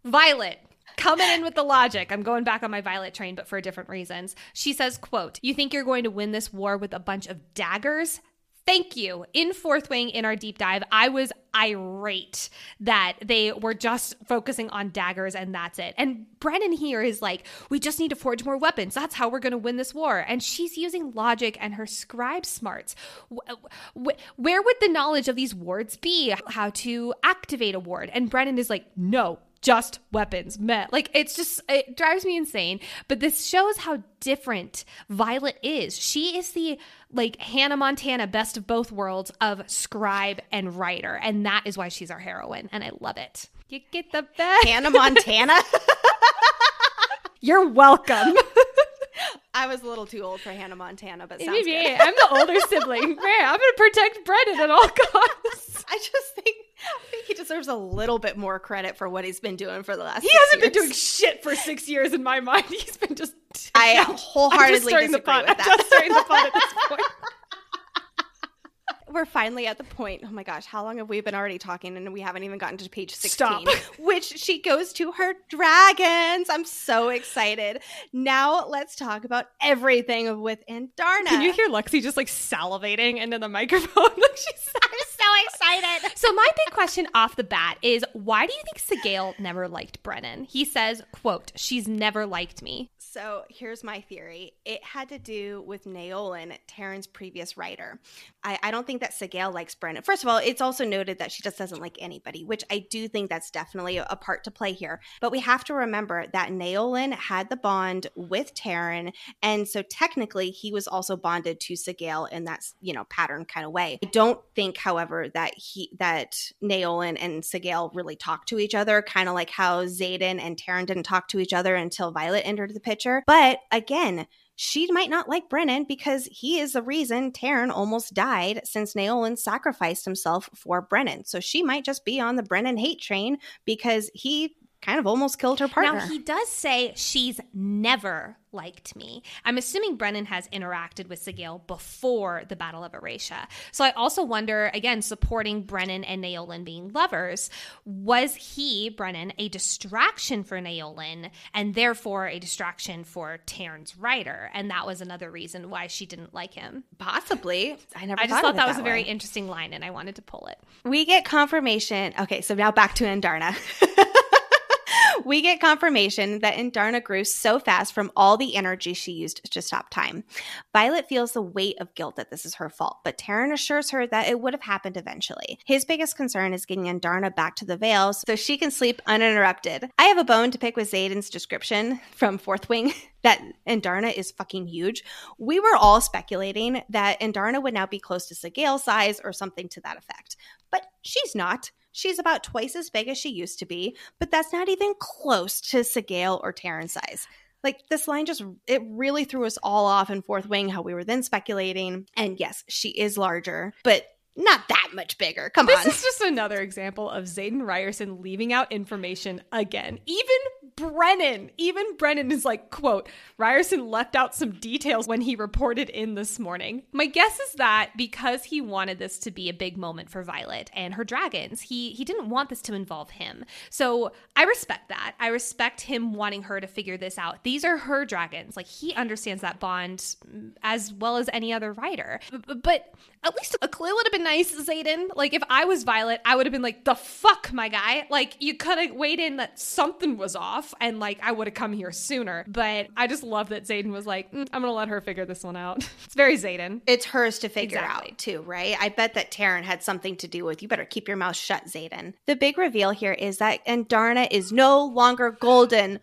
Speaker 1: Violet coming in with the logic. I'm going back on my Violet train, but for different reasons. She says, quote, You think you're going to win this war with a bunch of daggers? Thank you. In Fourth Wing, in our deep dive, I was irate that they were just focusing on daggers and that's it. And Brennan here is like, we just need to forge more weapons. That's how we're going to win this war. And she's using logic and her scribe smarts. Where would the knowledge of these wards be? How to activate a ward? And Brennan is like, no, just weapons met. Like it's just it drives me insane. But this shows how different Violet is. She is the like Hannah Montana best of both worlds of scribe and rider, and that is why she's our heroine, and I love it. You get the best
Speaker 2: Hannah Montana.
Speaker 1: You're welcome.
Speaker 2: I was a little too old for Hannah Montana, but sounds
Speaker 1: Maybe
Speaker 2: good.
Speaker 1: I'm the older sibling. Man, I'm gonna protect Brennan at all costs.
Speaker 2: I just think I think he deserves a little bit more credit for what he's been doing for the last.
Speaker 1: He hasn't years. been doing shit for six years in my mind. He's been just.
Speaker 2: I wholeheartedly disagree
Speaker 1: the
Speaker 2: with that.
Speaker 1: I'm just stirring the pot at this point
Speaker 2: we're finally at the point. Oh my gosh, how long have we been already talking and we haven't even gotten to page 16?
Speaker 1: Stop.
Speaker 2: which she goes to her dragons. I'm so excited. Now let's talk about everything with Andarna.
Speaker 1: Can you hear Lexi just like salivating into the microphone? like she's
Speaker 2: I'm excited.
Speaker 1: So my big question off the bat is why do you think Sgaeyl never liked Brennan? He says, quote, she's never liked me.
Speaker 2: So here's my theory. It had to do with Naolin, Tairn's previous rider. I, I don't think that Sgaeyl likes Brennan. First of all, it's also noted that she just doesn't like anybody, which I do think that's definitely a, part to play here. But we have to remember that Naolin had the bond with Tairn, and so technically he was also bonded to Sgaeyl in that you know pattern kind of way. I don't think, however, that he that Naolin and Sgaeyl really talk to each other, kind of like how Xaden and Tairn didn't talk to each other until Violet entered the picture. But again, she might not like Brennan because he is the reason Tairn almost died since Naolin sacrificed himself for Brennan. So she might just be on the Brennan hate train because he kind of almost killed her partner.
Speaker 1: Now, he does say she's never liked me. I'm assuming Brennan has interacted with Sgaeyl before the Battle of Aretia. So I also wonder, again, supporting Brennan and Naolin being lovers, was he, Brennan, a distraction for Naolin and therefore a distraction for Tairn's rider? And that was another reason why she didn't like him.
Speaker 2: Possibly. I never
Speaker 1: I just thought
Speaker 2: that,
Speaker 1: was
Speaker 2: a
Speaker 1: very interesting line and I wanted to pull it.
Speaker 2: We get confirmation. Okay, so now back to Andarna. We get confirmation that Andarna grew so fast from all the energy she used to stop time. Violet feels the weight of guilt that this is her fault, but Tairn assures her that it would have happened eventually. His biggest concern is getting Andarna back to the Vale so she can sleep uninterrupted. I have a bone to pick with Xaden's description from Fourth Wing that Andarna is fucking huge. We were all speculating that Andarna would now be close to Sgaeyl size or something to that effect, but she's not. She's about twice as big as she used to be, but that's not even close to Sgaeyl or Tairn size. Like this line just it really threw us all off in fourth wing how we were then speculating. And yes, she is larger, but not that much bigger. Come
Speaker 1: this
Speaker 2: on.
Speaker 1: This is just another example of Xaden Riorson leaving out information again. Even Brennan, even Brennan is like, quote, Riorson left out some details when he reported in this morning. My guess is that because he wanted this to be a big moment for Violet and her dragons, he he didn't want this to involve him. So I respect that. I respect him wanting her to figure this out. These are her dragons. Like he understands that bond as well as any other rider. But at least a clue would have been nice, Xaden. Like if I was Violet, I would have been like, the fuck, my guy. Like you could have weighed in that something was off and like I would have come here sooner. But I just love that Xaden was like, mm, I'm gonna let her figure this one out. it's very Xaden.
Speaker 2: It's hers to figure exactly. out too, right? I bet that Tairn had something to do with you better keep your mouth shut, Xaden. The big reveal here is that Andarna is no longer golden.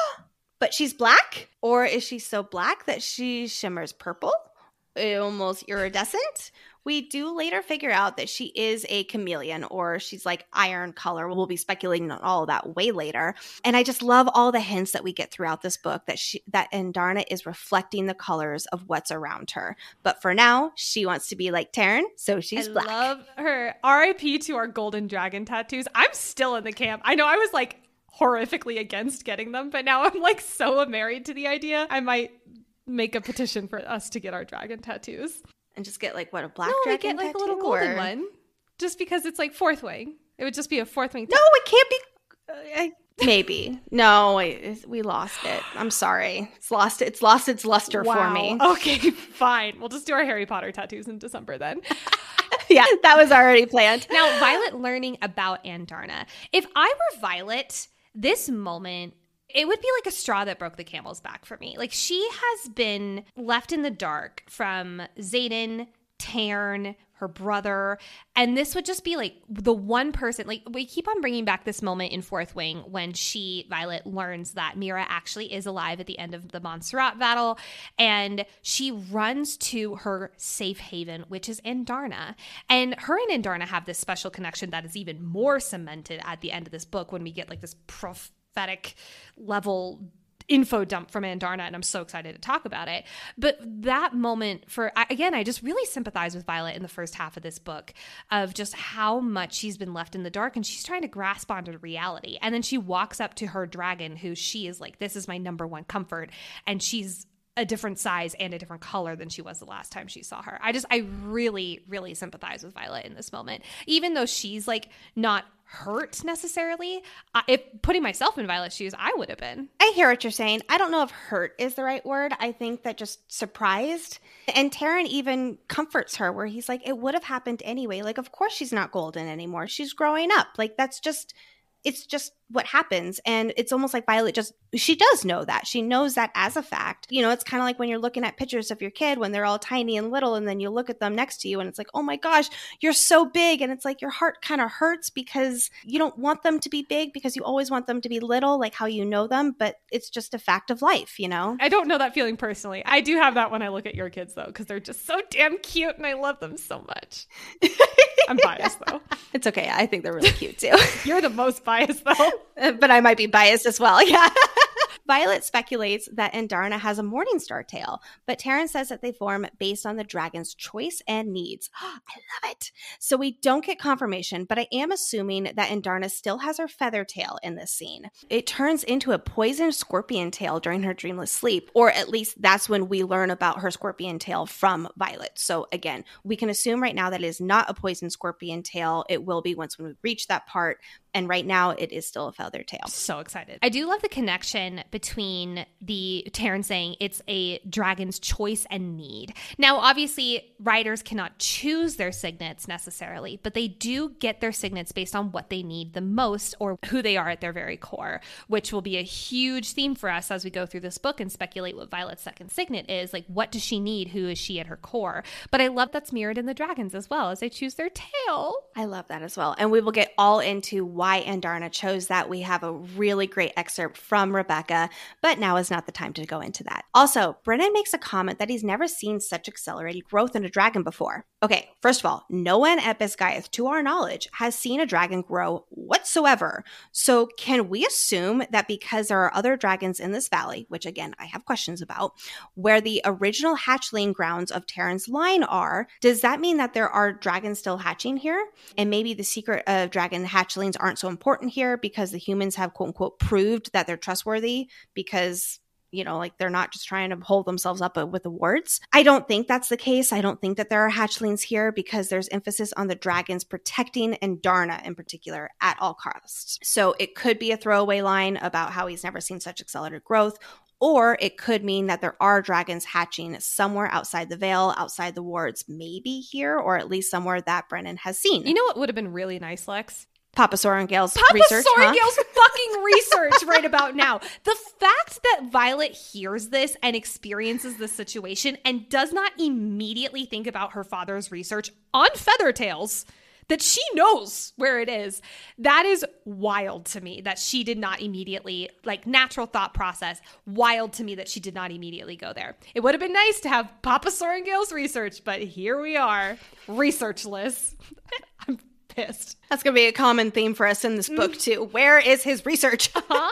Speaker 2: but she's black? Or is she so black that she shimmers purple? Almost iridescent. We do later figure out that she is a chameleon or she's like iron color. We'll be speculating on all that way later. And I just love all the hints that we get throughout this book that she that Andarna is reflecting the colors of what's around her. But for now, she wants to be like Tairn, so she's
Speaker 1: I
Speaker 2: black.
Speaker 1: love her. RIP to our golden dragon tattoos. I'm still in the camp. I know I was like horrifically against getting them, but now I'm like so married to the idea. I might make a petition for us to get our dragon tattoos.
Speaker 2: And just get like what a black
Speaker 1: no,
Speaker 2: dragon
Speaker 1: get like
Speaker 2: tattoo,
Speaker 1: a little golden or... one. Just because it's like fourth wing. It would just be a fourth wing.
Speaker 2: no, it can't be. Uh, I, maybe no. we lost it. I'm sorry. It's lost. It's lost its luster wow. for me.
Speaker 1: Okay, fine. We'll just do our Harry Potter tattoos in December then.
Speaker 2: yeah, that was already planned.
Speaker 1: Now, Violet learning about Andarna. If I were Violet, this moment it would be like a straw that broke the camel's back for me. Like she has been left in the dark from Xaden, Tairn, her brother, and this would just be like the one person. Like we keep on bringing back this moment in Fourth Wing when she Violet learns that Mira actually is alive at the end of the Montserrat battle, and she runs to her safe haven, which is Andarna, and her and Andarna have this special connection that is even more cemented at the end of this book when we get like this prof prophetic level info dump from Andarna, and I'm so excited to talk about it. But that moment for again, I just really sympathize with Violet in the first half of this book of just how much she's been left in the dark and she's trying to grasp onto reality. And then she walks up to her dragon, who she is like, This is my number one comfort. And she's a different size and a different color than she was the last time she saw her. I just I really really sympathize with Violet in this moment. Even though she's like not hurt necessarily. Uh, if putting myself in Violet's shoes, I would have been.
Speaker 2: I hear what you're saying. I don't know if hurt is the right word. I think that just surprised. And Tairn even comforts her where he's like, it would have happened anyway. Like, of course she's not golden anymore. She's growing up. Like, that's just it's just what happens. And it's almost like violet just she does know that. She knows that as a fact. You know it's kind of like when you're looking at pictures of your kid when they're all tiny and little and then you look at them next to you and it's like oh my gosh you're so big. And it's like your heart kind of hurts because you don't want them to be big because you always want them to be little like how you know them but it's just a fact of life you know?
Speaker 1: I don't know that feeling personally. I do have that when i look at your kids though because they're just so damn cute and i love them so much i'm biased though
Speaker 2: it's okay i think they're really cute too
Speaker 1: you're the most biased though
Speaker 2: but I might be biased as well. Yeah. Violet speculates that Andarna has a Morningstar tail, but Tairn says that they form based on the dragon's choice and needs. I love it. So we don't get confirmation, but I am assuming that Andarna still has her feather tail in this scene. It turns into a poisoned scorpion tail during her dreamless sleep, or at least that's when we learn about her scorpion tail from Violet. So again, we can assume right now that it is not a poisoned scorpion tail. It will be once when we reach that part, And right now, it is still a feather tail.
Speaker 1: So excited. I do love the connection between the Tairn saying it's a dragon's choice and need. Now, obviously, riders cannot choose their signets necessarily, but they do get their signets based on what they need the most or who they are at their very core, which will be a huge theme for us as we go through this book and speculate what Violet's second signet is. Like, what does she need? Who is she at her core? But I love that's mirrored in the dragons as well as they choose their tail.
Speaker 2: I love that as well. And we will get all into why Andarna chose that. We have a really great excerpt from Rebecca, but now is not the time to go into that. Also, Brennan makes a comment that he's never seen such accelerated growth in a dragon before. Okay, first of all, no one at Basgiath, to our knowledge, has seen a dragon grow whatsoever. So, can we assume that because there are other dragons in this valley, which again I have questions about, where the original hatchling grounds of Tairn's line are, does that mean that there are dragons still hatching here? And maybe the secret of dragon hatchlings aren't so important here because the humans have quote unquote proved that they're trustworthy because you know, like they're not just trying to hold themselves up uh, with awards. I don't think that's the case. I don't think that there are hatchlings here because there's emphasis on the dragons protecting Andarna in particular at all costs. So it could be a throwaway line about how he's never seen such accelerated growth, or it could mean that there are dragons hatching somewhere outside the Vale, outside the wards, maybe here, or at least somewhere that Brennan has seen.
Speaker 1: You know what would have been really nice, Lex?
Speaker 2: Papa Sorrengail's
Speaker 1: Papa
Speaker 2: research. huh?
Speaker 1: Sorrengail's fucking research right about now. The fact that Violet hears this and experiences this situation and does not immediately think about her father's research on Feathertails, that she knows where it is, that is wild to me that she did not immediately, like natural thought process, wild to me that she did not immediately go there. It would have been nice to have Papa Sorrengail's research, but here we are, researchless. I'm pissed.
Speaker 2: That's going to be a common theme for us in this book, too. Where is his research? Uh-huh.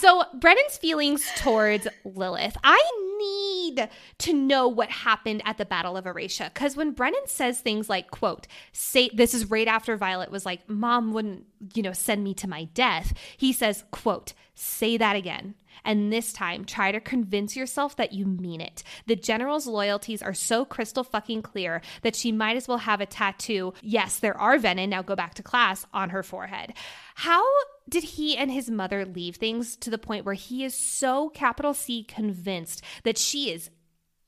Speaker 1: so Brennan's feelings towards Lilith, I need to know what happened at the Battle of Aretia because when Brennan says things like, "quote," say this is right after Violet was like, "Mom wouldn't, you know, send me to my death." He says, "quote," say that again. And this time, try to convince yourself that you mean it. The general's loyalties are so crystal fucking clear that she might as well have a tattoo. Yes, there are venin. Now go back to class on her forehead. How did he and his mother leave things to the point where he is so capital C convinced that she is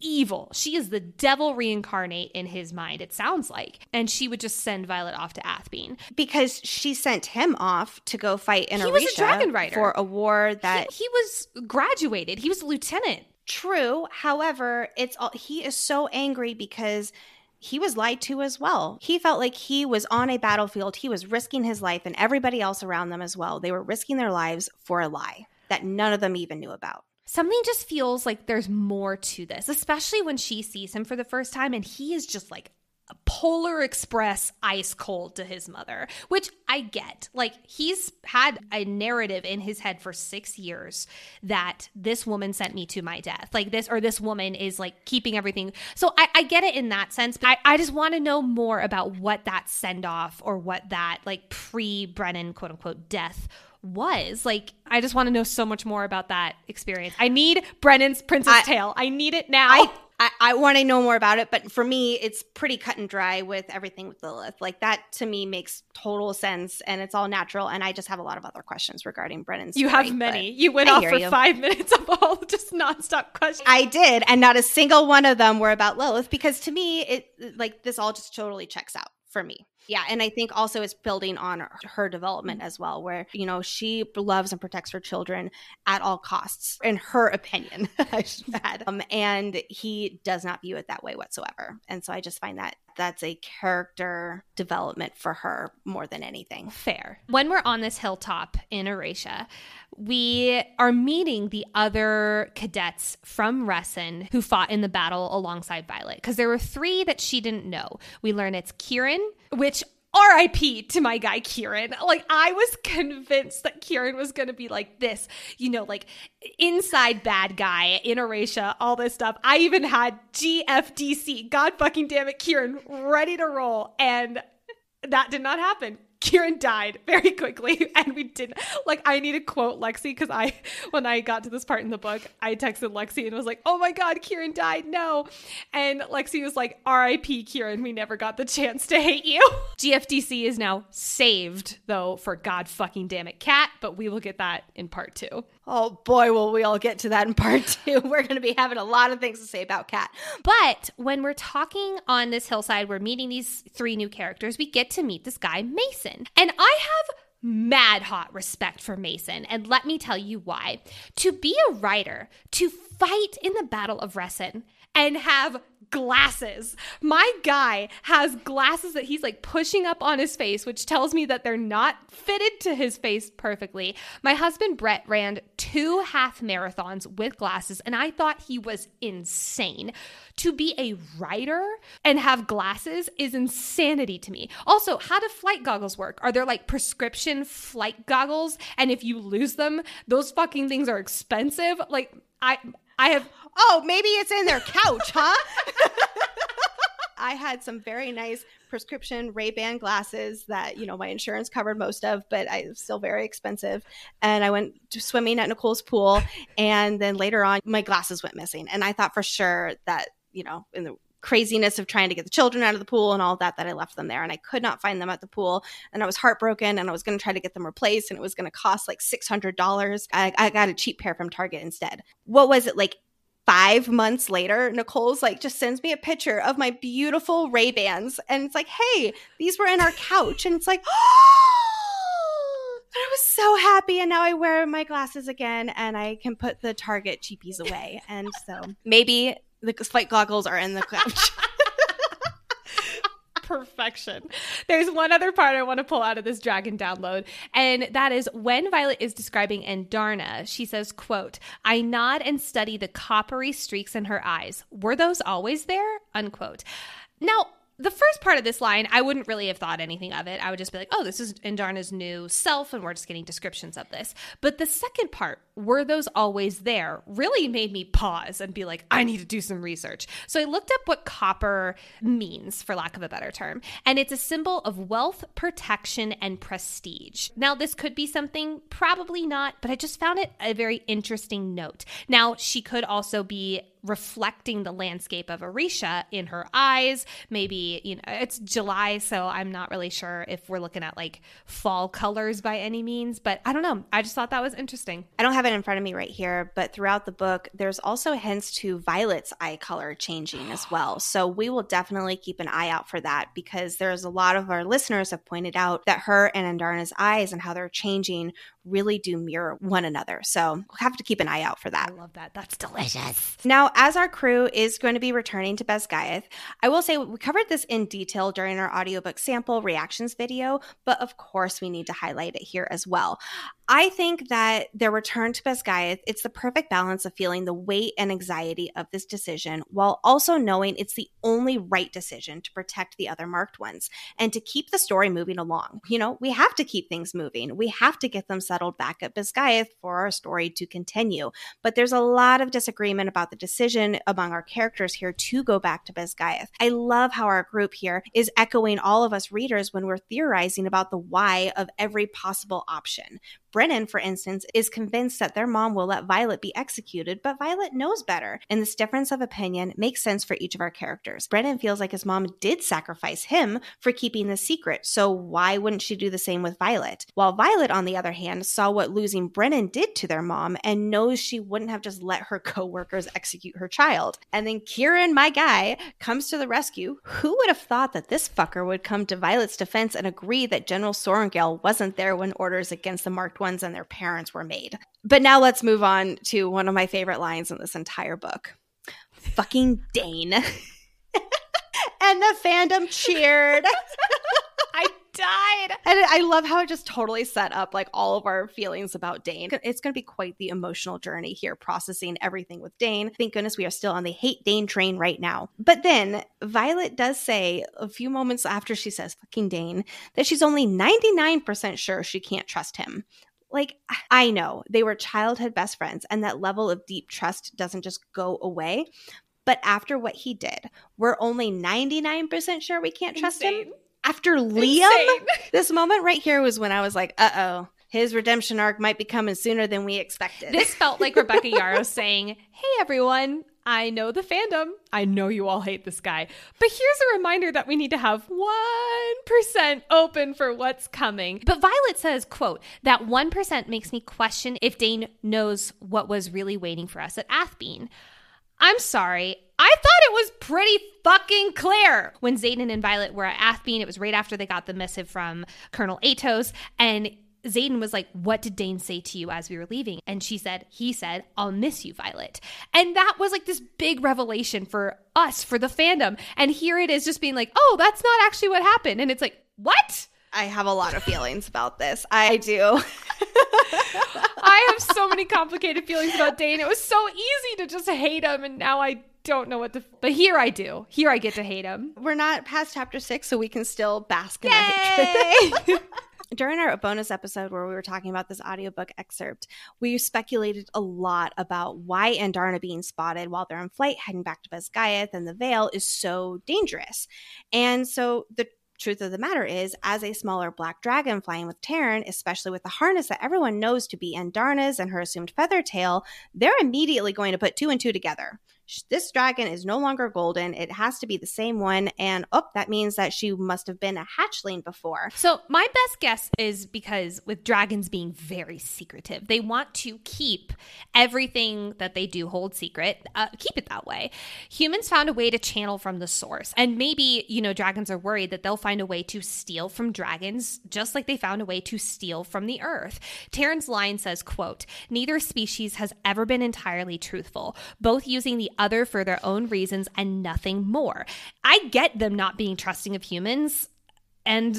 Speaker 1: evil. She is the devil reincarnate in his mind, it sounds like. And she would just send Violet off to Athebyne.
Speaker 2: because she sent him off to go fight in
Speaker 1: He was a dragon rider.
Speaker 2: for a war that
Speaker 1: He, he was graduated, he was a lieutenant.
Speaker 2: True. However, it's all he is so angry because he was lied to as well. He felt like he was on a battlefield. He was risking his life and everybody else around them as well. They were risking their lives for a lie that none of them even knew about.
Speaker 1: Something just feels like there's more to this, especially when she sees him for the first time and he is just like a polar express ice cold to his mother, which I get. Like he's had a narrative in his head for 6 years that this woman sent me to my death. Like this or this woman is like keeping everything. So I, I get it in that sense, but I, I just want to know more about what that send off or what that like pre Brennan quote unquote death was like i just want to know so much more about that experience i need brennan's Prince's
Speaker 2: I-
Speaker 1: tale i need it now
Speaker 2: I I, I want to know more about it, but for me, it's pretty cut and dry with everything with Lilith. Like that to me makes total sense, and it's all natural. And I just have a lot of other questions regarding Brennan's.
Speaker 1: you
Speaker 2: story,
Speaker 1: have many you went
Speaker 2: I
Speaker 1: off for
Speaker 2: you.
Speaker 1: five minutes of all just nonstop questions
Speaker 2: I did, and not a single one of them were about Lilith because to me, it like this all just totally checks out for me. Yeah, and I think also it's building on her, her development as well, where you know she loves and protects her children at all costs, in her opinion. I should add, um, and he does not view it that way whatsoever. And so I just find that that's a character development for her more than anything.
Speaker 1: fair when we're on this hilltop in Aretia, we are meeting the other cadets from Resson who fought in the battle alongside Violet because there were three that she didn't know. We learn it's Kieran, which RIP to my guy Kieran. Like I was convinced that Kieran was going to be like this, you know, like inside bad guy in Aretia, all this stuff. I even had GFDC, God fucking damn it, Kieran, ready to roll, and that did not happen. Kieran died very quickly, and we didn't like. I need to quote Lexi because I, when I got to this part in the book, I texted Lexi and was like, "Oh my God, Kieran died! No!" And Lexi was like, "R.I.P. Kieran, we never got the chance to hate you." GFDC is now saved though for God fucking damn it, Cat. But we will get that in part two.
Speaker 2: Oh boy, will we all get to that in part two. We're going to be having a lot of things to say about Cat.
Speaker 1: But when we're talking on this hillside, we're meeting these three new characters. We get to meet this guy, Mason. And I have mad hot respect for Mason. And let me tell you why. To be a rider, to fight in the Battle of Resson, and have glasses. My guy has glasses that he's like pushing up on his face, which tells me that they're not fitted to his face perfectly. My husband Brett ran two half marathons with glasses, and I thought he was insane. To be a rider and have glasses is insanity to me. Also, how do flight goggles work? Are there like prescription flight goggles? And if you lose them, those fucking things are expensive. Like, I I have
Speaker 2: Oh, maybe it's in their couch, huh? I had some very nice prescription Ray-Ban glasses that, you know, my insurance covered most of, but I still very expensive. And I went swimming at Nicole's pool and then later on my glasses went missing. And I thought for sure that, you know, in the craziness of trying to get the children out of the pool and all that that I left them there and I could not find them at the pool and I was heartbroken and I was going to try to get them replaced and it was going to cost like $600. I, I got a cheap pair from Target instead. What was it like five months later, Nicole's like just sends me a picture of my beautiful Ray Bans, and it's like, hey, these were in our couch, and it's like, I was so happy, and now I wear my glasses again, and I can put the Target cheapies away, and so maybe the flight goggles are in the couch.
Speaker 1: perfection. There's one other part I want to pull out of this dragon download, and that is when Violet is describing Andarna, she says, quote, I nod and study the coppery streaks in her eyes. Were those always there? Unquote. Now, the first part of this line, I wouldn't really have thought anything of it. I would just be like, oh, this is Andarna's new self, and we're just getting descriptions of this. But the second part, were those always there, really made me pause and be like, I need to do some research. So I looked up what copper means, for lack of a better term, and it's a symbol of wealth, protection, and prestige. Now, this could be something, probably not, but I just found it a very interesting note. Now, she could also be reflecting the landscape of Aretia in her eyes. Maybe, you know, it's July, so I'm not really sure if we're looking at like fall colors by any means, but I don't know. I just thought that was interesting.
Speaker 2: I don't have it in front of me right here, but throughout the book, there's also hints to Violet's eye color changing as well. So we will definitely keep an eye out for that because there's a lot of our listeners have pointed out that her and Andarna's eyes and how they're changing really do mirror one another. So we'll have to keep an eye out for that.
Speaker 1: I love that. That's delicious.
Speaker 2: Now, as our crew is going to be returning to Basgiath, I will say we covered this in detail during our audiobook sample reactions video, but of course we need to highlight it here as well. I think that their return to Basgiath, it's the perfect balance of feeling the weight and anxiety of this decision while also knowing it's the only right decision to protect the other marked ones and to keep the story moving along. You know, we have to keep things moving. We have to get them settled back at Basgiath for our story to continue. But there's a lot of disagreement about the decision among our characters here to go back to Basgiath. I love how our group here is echoing all of us readers when we're theorizing about the why of every possible option. Brennan, for instance, is convinced that their mom will let Violet be executed, but Violet knows better. And this difference of opinion makes sense for each of our characters. Brennan feels like his mom did sacrifice him for keeping the secret, so why wouldn't she do the same with Violet? While Violet, on the other hand, saw what losing Brennan did to their mom and knows she wouldn't have just let her coworkers execute her child. And then Kieran, my guy, comes to the rescue. Who would have thought that this fucker would come to Violet's defense and agree that General Sorrengail wasn't there when orders against the marked ones and their parents were made. But now let's move on to one of my favorite lines in this entire book. Fucking Dain. and the fandom cheered.
Speaker 1: I died.
Speaker 2: And I love how it just totally set up like all of our feelings about Dain. It's going to be quite the emotional journey here, processing everything with Dain. Thank goodness we are still on the hate Dain train right now. But then Violet does say a few moments after she says fucking Dain that she's only 99% sure she can't trust him. Like, I know they were childhood best friends, and that level of deep trust doesn't just go away. But after what he did, we're only 99% sure we can't trust
Speaker 1: Insane.
Speaker 2: him. after Liam.
Speaker 1: Insane.
Speaker 2: This moment right here was when I was like, uh oh, his redemption arc might be coming sooner than we expected.
Speaker 1: This felt like Rebecca Yarros saying, Hey everyone, I know the fandom. I know you all hate this guy. But here's a reminder that we need to have 1% open for what's coming. But Violet says, quote, that 1% makes me question if Dain knows what was really waiting for us at Athebyne. I'm sorry. I thought it was pretty fucking clear. When Xaden and Violet were at Athebyne, it was right after they got the missive from Colonel Aetos, and Xaden was like, What did Dain say to you as we were leaving? And she said, He said, I'll miss you, Violet. And that was like this big revelation for us, for the fandom. And here it is just being like, Oh, that's not actually what happened. And it's like, What?
Speaker 2: I have a lot of feelings about this. I do.
Speaker 1: I have so many complicated feelings about Dain. It was so easy to just hate him, and now I don't know what to. But here I do. Here I get to hate him.
Speaker 2: We're not past chapter six, so we can still bask in our hatred. During our bonus episode where we were talking about this audiobook excerpt, we speculated a lot about why Andarna being spotted while they're on flight heading back to Basgiath and the Vale is so dangerous. And so the truth of the matter is, as a smaller black dragon flying with Tairn, especially with the harness that everyone knows to be Andarna's and her assumed feather tail, they're immediately going to put two and two together. This dragon is no longer golden. It has to be the same one. And oh, that means that she must have been a hatchling before.
Speaker 1: So, my best guess is because with dragons being very secretive, they want to keep everything that they do hold secret, uh, keep it that way. Humans found a way to channel from the source. And maybe, you know, dragons are worried that they'll find a way to steal from dragons, just like they found a way to steal from the earth. Tairn's line says, quote, neither species has ever been entirely truthful, both using the other for their own reasons and nothing more. I get them not being trusting of humans and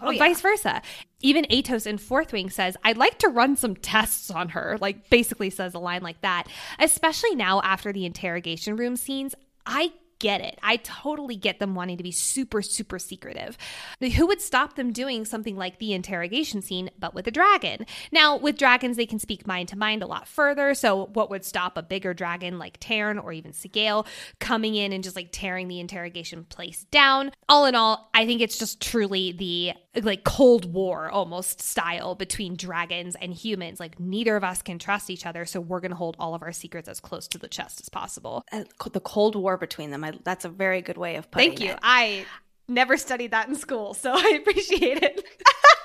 Speaker 2: Oh, yeah.
Speaker 1: vice versa. Even Aetos in Fourth Wing says, I'd like to run some tests on her, like basically says a line like that. Especially now after the interrogation room scenes, I get it. I totally get them wanting to be super, super secretive. Who would stop them doing something like the interrogation scene, but with a dragon? Now, with dragons, they can speak mind to mind a lot further. So, what would stop a bigger dragon like Tairn or even Sgaeyl coming in and just like tearing the interrogation place down? All in all, I think it's just truly the like Cold War almost style between dragons and humans. Like, neither of us can trust each other. So, we're going to hold all of our secrets as close to the chest as possible.
Speaker 2: Uh, the Cold War between them. I, that's a very good way of putting it.
Speaker 1: Thank you.
Speaker 2: it.
Speaker 1: I never studied that in school, so I appreciate it.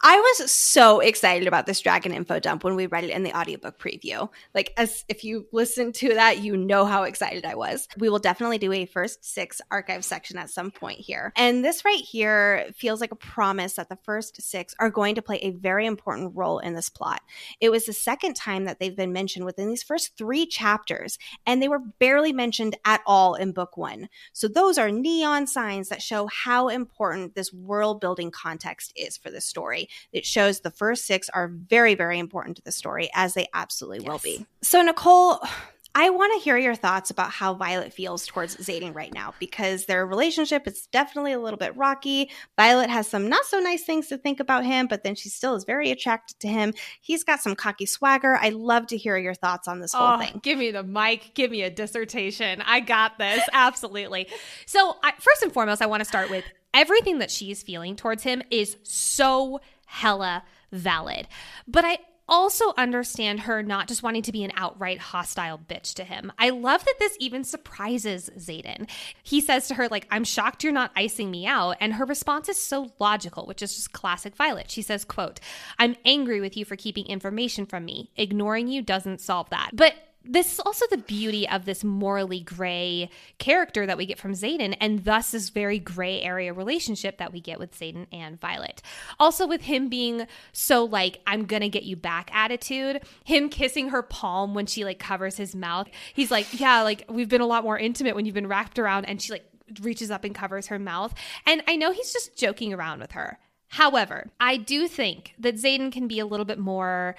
Speaker 2: I was so excited about this dragon info dump when we read it in the audiobook preview. Like as if you listen to that, you know how excited I was. We will definitely do a first six archive section at some point here. And this right here feels like a promise that the first six are going to play a very important role in this plot. It was the second time that they've been mentioned within these first three chapters, and they were barely mentioned at all in book one. So those are neon signs that show how important this world building context is for this story. It shows the first six are very, very important to the story, as they absolutely will be. So, Nicole, I want to hear your thoughts about how Violet feels towards Xaden right now because their relationship is definitely a little bit rocky. Violet has some not so nice things to think about him, but then she still is very attracted to him. He's got some cocky swagger. I'd love to hear your thoughts on this whole
Speaker 1: Oh,
Speaker 2: thing.
Speaker 1: Give me the mic. Give me a dissertation. I got this. Absolutely. So, I, first and foremost, I want to start with everything that she is feeling towards him is so hella valid. But I also understand her not just wanting to be an outright hostile bitch to him. I love that this even surprises Xaden. He says to her like, "I'm shocked you're not icing me out." And her response is so logical, which is just classic Violet. She says, "quote I'm angry with you for keeping information from me. Ignoring you doesn't solve that." But this is also the beauty of this morally gray character that we get from Xaden, and thus this very gray area relationship that we get with Xaden and Violet. Also, with him being so like, I'm gonna get you back attitude, him kissing her palm when she like covers his mouth. He's like, Yeah, like we've been a lot more intimate when you've been wrapped around, and she like reaches up and covers her mouth. And I know he's just joking around with her. However, I do think that Xaden can be a little bit more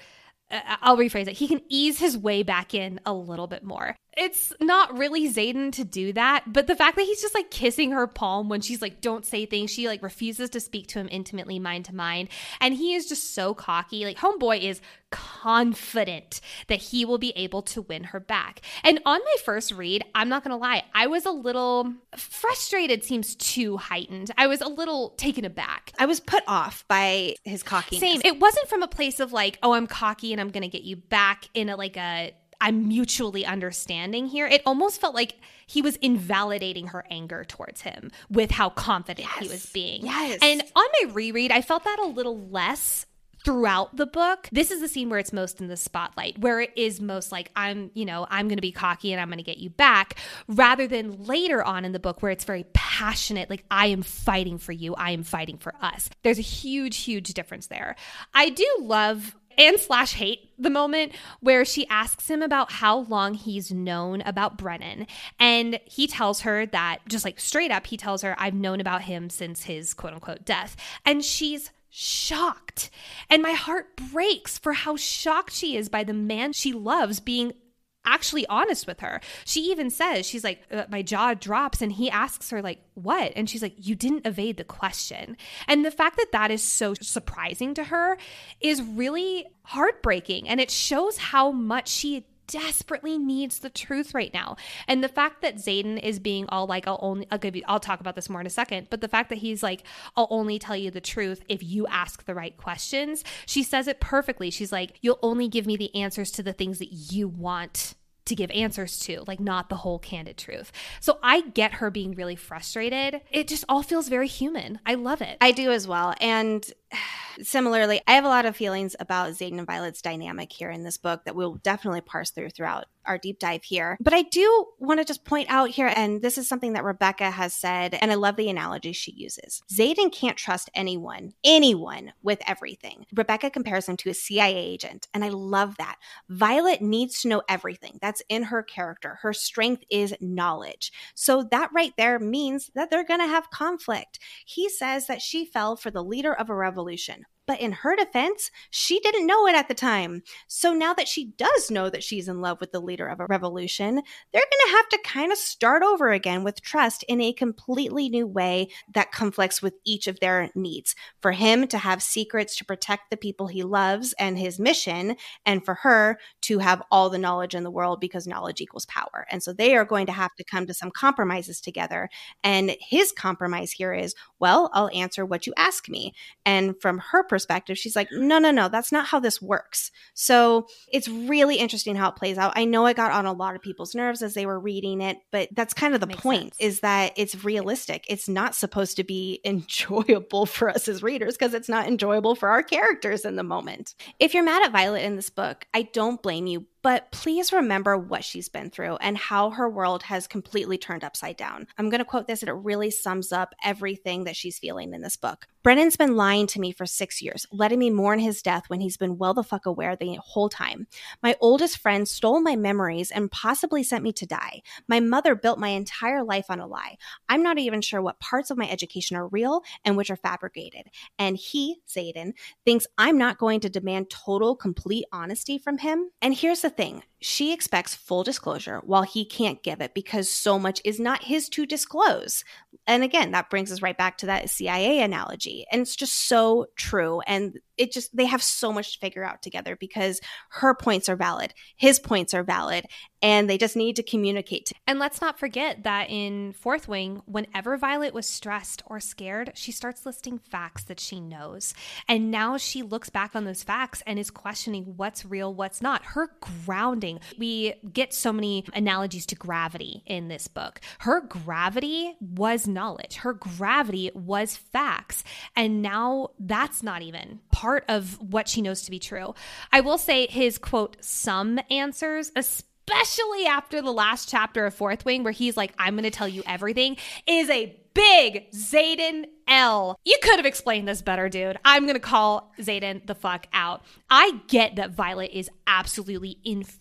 Speaker 1: Uh, I'll rephrase it. He can ease his way back in a little bit more. It's not really Xaden to do that, but the fact that he's just like kissing her palm when she's like, don't say things, she like refuses to speak to him intimately, mind to mind. And he is just so cocky. Like, Homeboy is confident that he will be able to win her back. And on my first read, I'm not going to lie, I was a little frustrated, seems too heightened. I was a little taken aback.
Speaker 2: I was put off by his cockiness.
Speaker 1: Same. It wasn't from a place of like, oh, I'm cocky and I'm going to get you back in a like a I'm mutually understanding here. It almost felt like he was invalidating her anger towards him with how confident yes. he was being.
Speaker 2: Yes.
Speaker 1: And on my reread, I felt that a little less throughout the book. This is the scene where it's most in the spotlight, where it is most like, I'm, you know, I'm going to be cocky and I'm going to get you back, rather than later on in the book where it's very passionate, like, I am fighting for you, I am fighting for us. There's a huge, huge difference there. I do love and slash hate the moment where she asks him about how long he's known about Brennan. And he tells her that, just like straight up, he tells her, I've known about him since his quote unquote death. And she's shocked. And my heart breaks for how shocked she is by the man she loves being actually honest with her. She even says, she's like, uh, my jaw drops. And he asks her, like, what? And she's like, you didn't evade the question. And the fact that that is so surprising to her is really heartbreaking. And it shows how much she desperately needs the truth right now. And the fact that Xaden is being all like, I'll only, I'll give you, I'll talk about this more in a second, but the fact that he's like, I'll only tell you the truth if you ask the right questions, she says it perfectly. She's like, you'll only give me the answers to the things that you want to give answers to, like not the whole candid truth. So I get her being really frustrated. It just all feels very human. I love it.
Speaker 2: I do as well. And similarly, I have a lot of feelings about Xaden and Violet's dynamic here in this book that we'll definitely parse through throughout our deep dive here. But I do want to just point out here, and this is something that Rebecca has said, and I love the analogy she uses. Xaden can't trust anyone, anyone with everything. Rebecca compares him to a CIA agent, and I love that. Violet needs to know everything. That's in her character. Her strength is knowledge. So that right there means that they're going to have conflict. He says that she fell for the leader of a revolution revolution. But in her defense, she didn't know it at the time. So now that she does know that she's in love with the leader of a revolution, they're going to have to kind of start over again with trust in a completely new way that conflicts with each of their needs. For him to have secrets to protect the people he loves and his mission, and for her to have all the knowledge in the world because knowledge equals power. And so they are going to have to come to some compromises together. And his compromise here is, well, I'll answer what you ask me. And from her perspective, perspective, she's like, no, no, no, that's not how this works. So it's really interesting how it plays out. I know it got on a lot of people's nerves as they were reading it, but that's kind of the Makes point sense. is that it's realistic. It's not supposed to be enjoyable for us as readers because it's not enjoyable for our characters in the moment. If you're mad at Violet in this book, I don't blame you, but please remember what she's been through and how her world has completely turned upside down. I'm going to quote this, and it really sums up everything that she's feeling in this book. Brennan's been lying to me for six years, letting me mourn his death when he's been well the fuck aware the whole time. My oldest friend stole my memories and possibly sent me to die. My mother built my entire life on a lie. I'm not even sure what parts of my education are real and which are fabricated. And he, Xaden, thinks I'm not going to demand total, complete honesty from him. And here's the thing she expects full disclosure while he can't give it because so much is not his to disclose. And again, that brings us right back to that CIA analogy. And it's just so true. And it just, they have so much to figure out together because her points are valid, his points are valid, and they just need to communicate.
Speaker 1: And let's not forget that in Fourth Wing, whenever Violet was stressed or scared, she starts listing facts that she knows. And now she looks back on those facts and is questioning what's real, what's not. Her grounding. We get so many analogies to gravity in this book. Her gravity was knowledge, her gravity was facts. And now that's not even part of what she knows to be true. I will say his quote, some answers, especially after the last chapter of Fourth Wing, where he's like, I'm going to tell you everything, is a big Xaden L. You could have explained this better, dude. I'm going to call Xaden the fuck out. I get that Violet is absolutely infuriated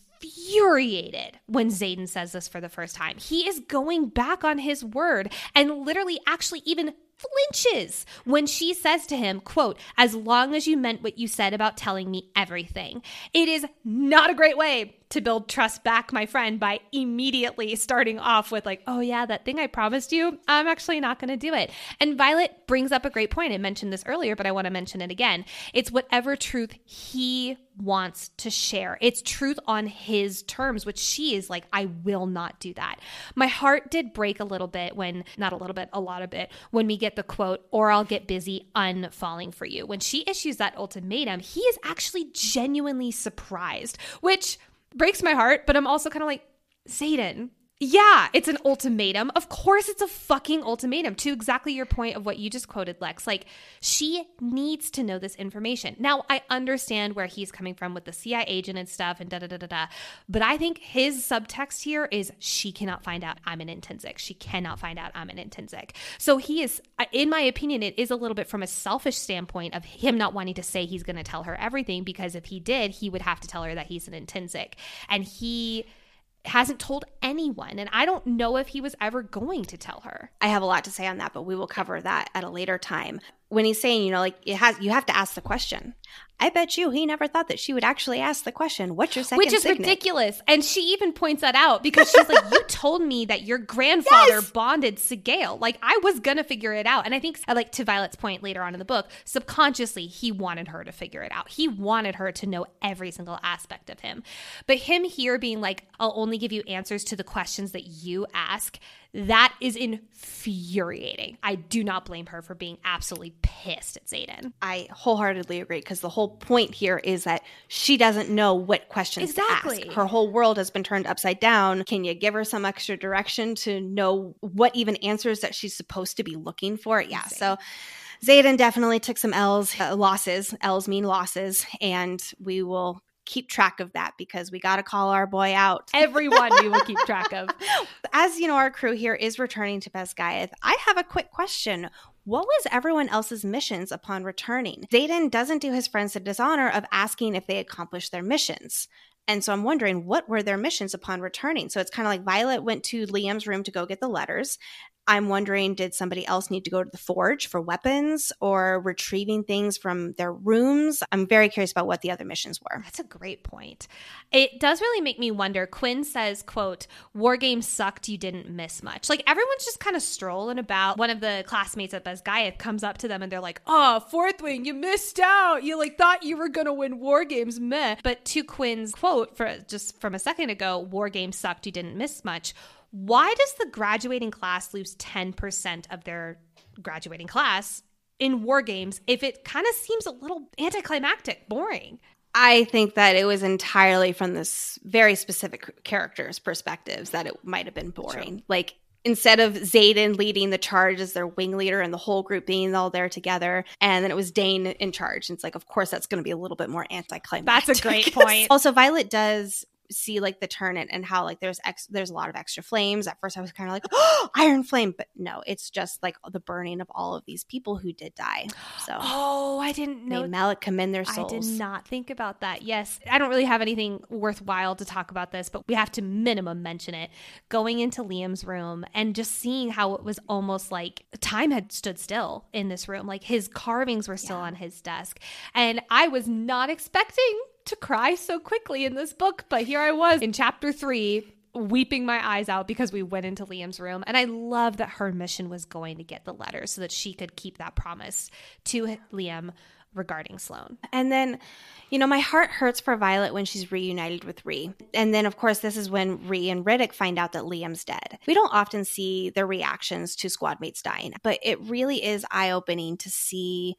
Speaker 1: when Xaden says this for the first time. He is going back on his word and literally actually even flinches when she says to him, quote, as long as you meant what you said about telling me everything. It is not a great way to build trust back, my friend, by immediately starting off with, like, oh, yeah, that thing I promised you, I'm actually not going to do it. And Violet brings up a great point. I mentioned this earlier, but I want to mention it again. It's whatever truth he wants to share. It's truth on his terms, which she is like, I will not do that. My heart did break a little bit when, not a little bit, a lot of it, when we get the quote, or I'll get busy unfalling for you. When she issues that ultimatum, he is actually genuinely surprised, which breaks my heart, but I'm also kind of like, Xaden, yeah, it's an ultimatum. Of course, it's a fucking ultimatum to exactly your point of what you just quoted, Lex. Like, she needs to know this information. Now, I understand where he's coming from with the CIA agent and stuff and da da da da da. But I think his subtext here is she cannot find out I'm an inntinnsic. She cannot find out I'm an inntinnsic. So he is, in my opinion, it is a little bit from a selfish standpoint of him not wanting to say he's going to tell her everything because if he did, he would have to tell her that he's an inntinnsic. And he hasn't told anyone. And I don't know if he was ever going to tell her.
Speaker 2: I have a lot to say on that, but we will cover that at a later time. When he's saying, you know, like it has you have to ask the question. I bet you he never thought that she would actually ask the question, "What's your second?"
Speaker 1: Which is
Speaker 2: signet?
Speaker 1: ridiculous, and she even points that out because she's like, "You told me that your grandfather yes! bonded Sgaeyl. Like I was gonna figure it out." And I think, uh, like to Violet's point later on in the book, subconsciously he wanted her to figure it out. He wanted her to know every single aspect of him. But him here being like, "I'll only give you answers to the questions that you ask." That is infuriating. I do not blame her for being absolutely pissed at Xaden.
Speaker 2: I wholeheartedly agree because the whole point here is that she doesn't know what questions exactly. to ask. Her whole world has been turned upside down. Can you give her some extra direction to know what even answers that she's supposed to be looking for? Yeah. So Xaden definitely took some L's, uh, losses. L's mean losses, and we will keep track of that because we got to call our boy out.
Speaker 1: Everyone we will keep track of.
Speaker 2: As you know, our crew here is returning to Basgiath. I have a quick question. What was everyone else's missions upon returning? Xaden doesn't do his friends the dishonor of asking if they accomplished their missions. And so I'm wondering what were their missions upon returning? So it's kind of like Violet went to Liam's room to go get the letters. I'm wondering did somebody else need to go to the forge for weapons or retrieving things from their rooms? I'm very curious about what the other missions were.
Speaker 1: That's a great point. It does really make me wonder. Quinn says, quote, War games sucked, you didn't miss much. Like everyone's just kind of strolling about. One of the classmates at Basgiath comes up to them and they're like, Oh, fourth wing, you missed out. You like thought you were gonna win war games, meh. But to Quinn's quote for just from a second ago, war sucked, you didn't miss much why does the graduating class lose 10% of their graduating class in war games if it kind of seems a little anticlimactic, boring?
Speaker 2: I think that it was entirely from this very specific character's perspectives that it might have been boring. Sure. Like instead of Xaden leading the charge as their wing leader and the whole group being all there together, and then it was Dain in charge. And it's like, of course, that's going to be a little bit more anticlimactic.
Speaker 1: That's a great point.
Speaker 2: also, Violet does see like the turn it and how like there's ex- there's a lot of extra flames. At first, I was kind of like, oh, iron flame, but no, it's just like the burning of all of these people who did die. So
Speaker 1: oh, I didn't know.
Speaker 2: May Malek commend their souls.
Speaker 1: I did not think about that. Yes, I don't really have anything worthwhile to talk about this, but we have to minimum mention it. Going into Liam's room and just seeing how it was almost like time had stood still in this room. Like his carvings were still yeah. on his desk, and I was not expecting to cry so quickly in this book, but here I was in chapter three, weeping my eyes out because we went into Liam's room. And I love that her mission was going to get the letter so that she could keep that promise to Liam regarding Sloane.
Speaker 2: And then, you know, my heart hurts for Violet when she's reunited with Rhi. And then, of course, this is when Rhi and Ridoc find out that Liam's dead. We don't often see their reactions to squad mates dying, but it really is eye opening to see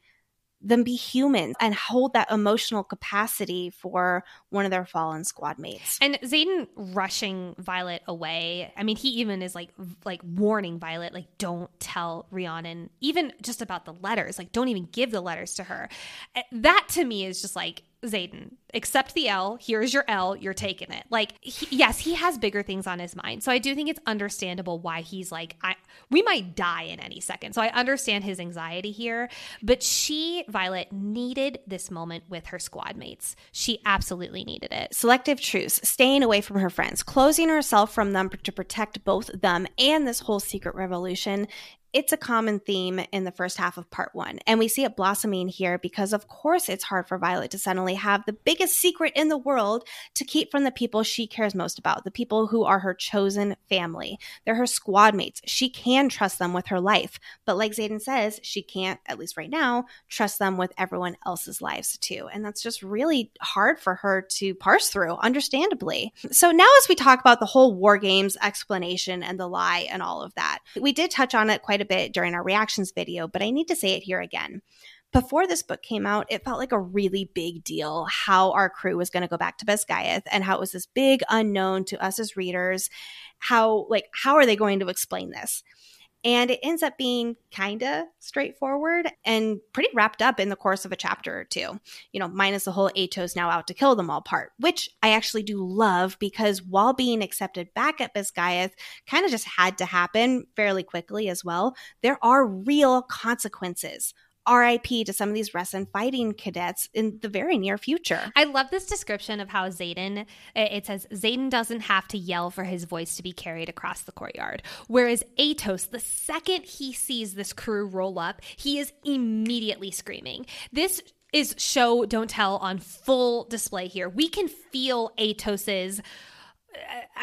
Speaker 2: them be human and hold that emotional capacity for one of their fallen squad mates.
Speaker 1: And Xaden rushing Violet away. I mean, he even is like like warning Violet, like, don't tell Rhiannon, even just about the letters. Like, don't even give the letters to her. Eh, that to me is just like Xaden, accept the L. Here's your L. You're taking it. Like, he, yes, he has bigger things on his mind. So I do think it's understandable why he's like, I, we might die in any second. So I understand his anxiety here. But she, Violet, needed this moment with her squad mates. She absolutely needed it.
Speaker 2: Selective truce, staying away from her friends, closing herself from them to protect both them and this whole secret revolution It's a common theme in the first half of part one, and we see it blossoming here because, of course, it's hard for Violet to suddenly have the biggest secret in the world to keep from the people she cares most about, the people who are her chosen family. They're her squad mates. She can trust them with her life, but like Xaden says, she can't, at least right now, trust them with everyone else's lives too. And that's just really hard for her to parse through, understandably. So now, as we talk about the whole War Games explanation and the lie and all of that, we did touch on it quite a bit during our reactions video, but I need to say it here again before this book came out, it felt like a really big deal how our crew was going to go back to Basgiath and how it was this big unknown to us as readers. How, like, how are they going to explain this? And it ends up being kind of straightforward and pretty wrapped up in the course of a chapter or two, you know, minus the whole Aetos now out to kill them all part, which I actually do love because while being accepted back at Basgiath kind of just had to happen fairly quickly as well, there are real consequences RIP to some of these Resson fighting cadets in the very near future.
Speaker 1: I love this description of how Xaden, it says, Xaden doesn't have to yell for his voice to be carried across the courtyard. Whereas Aetos, the second he sees this crew roll up, he is immediately screaming. This is show, don't tell on full display here. We can feel Aetos's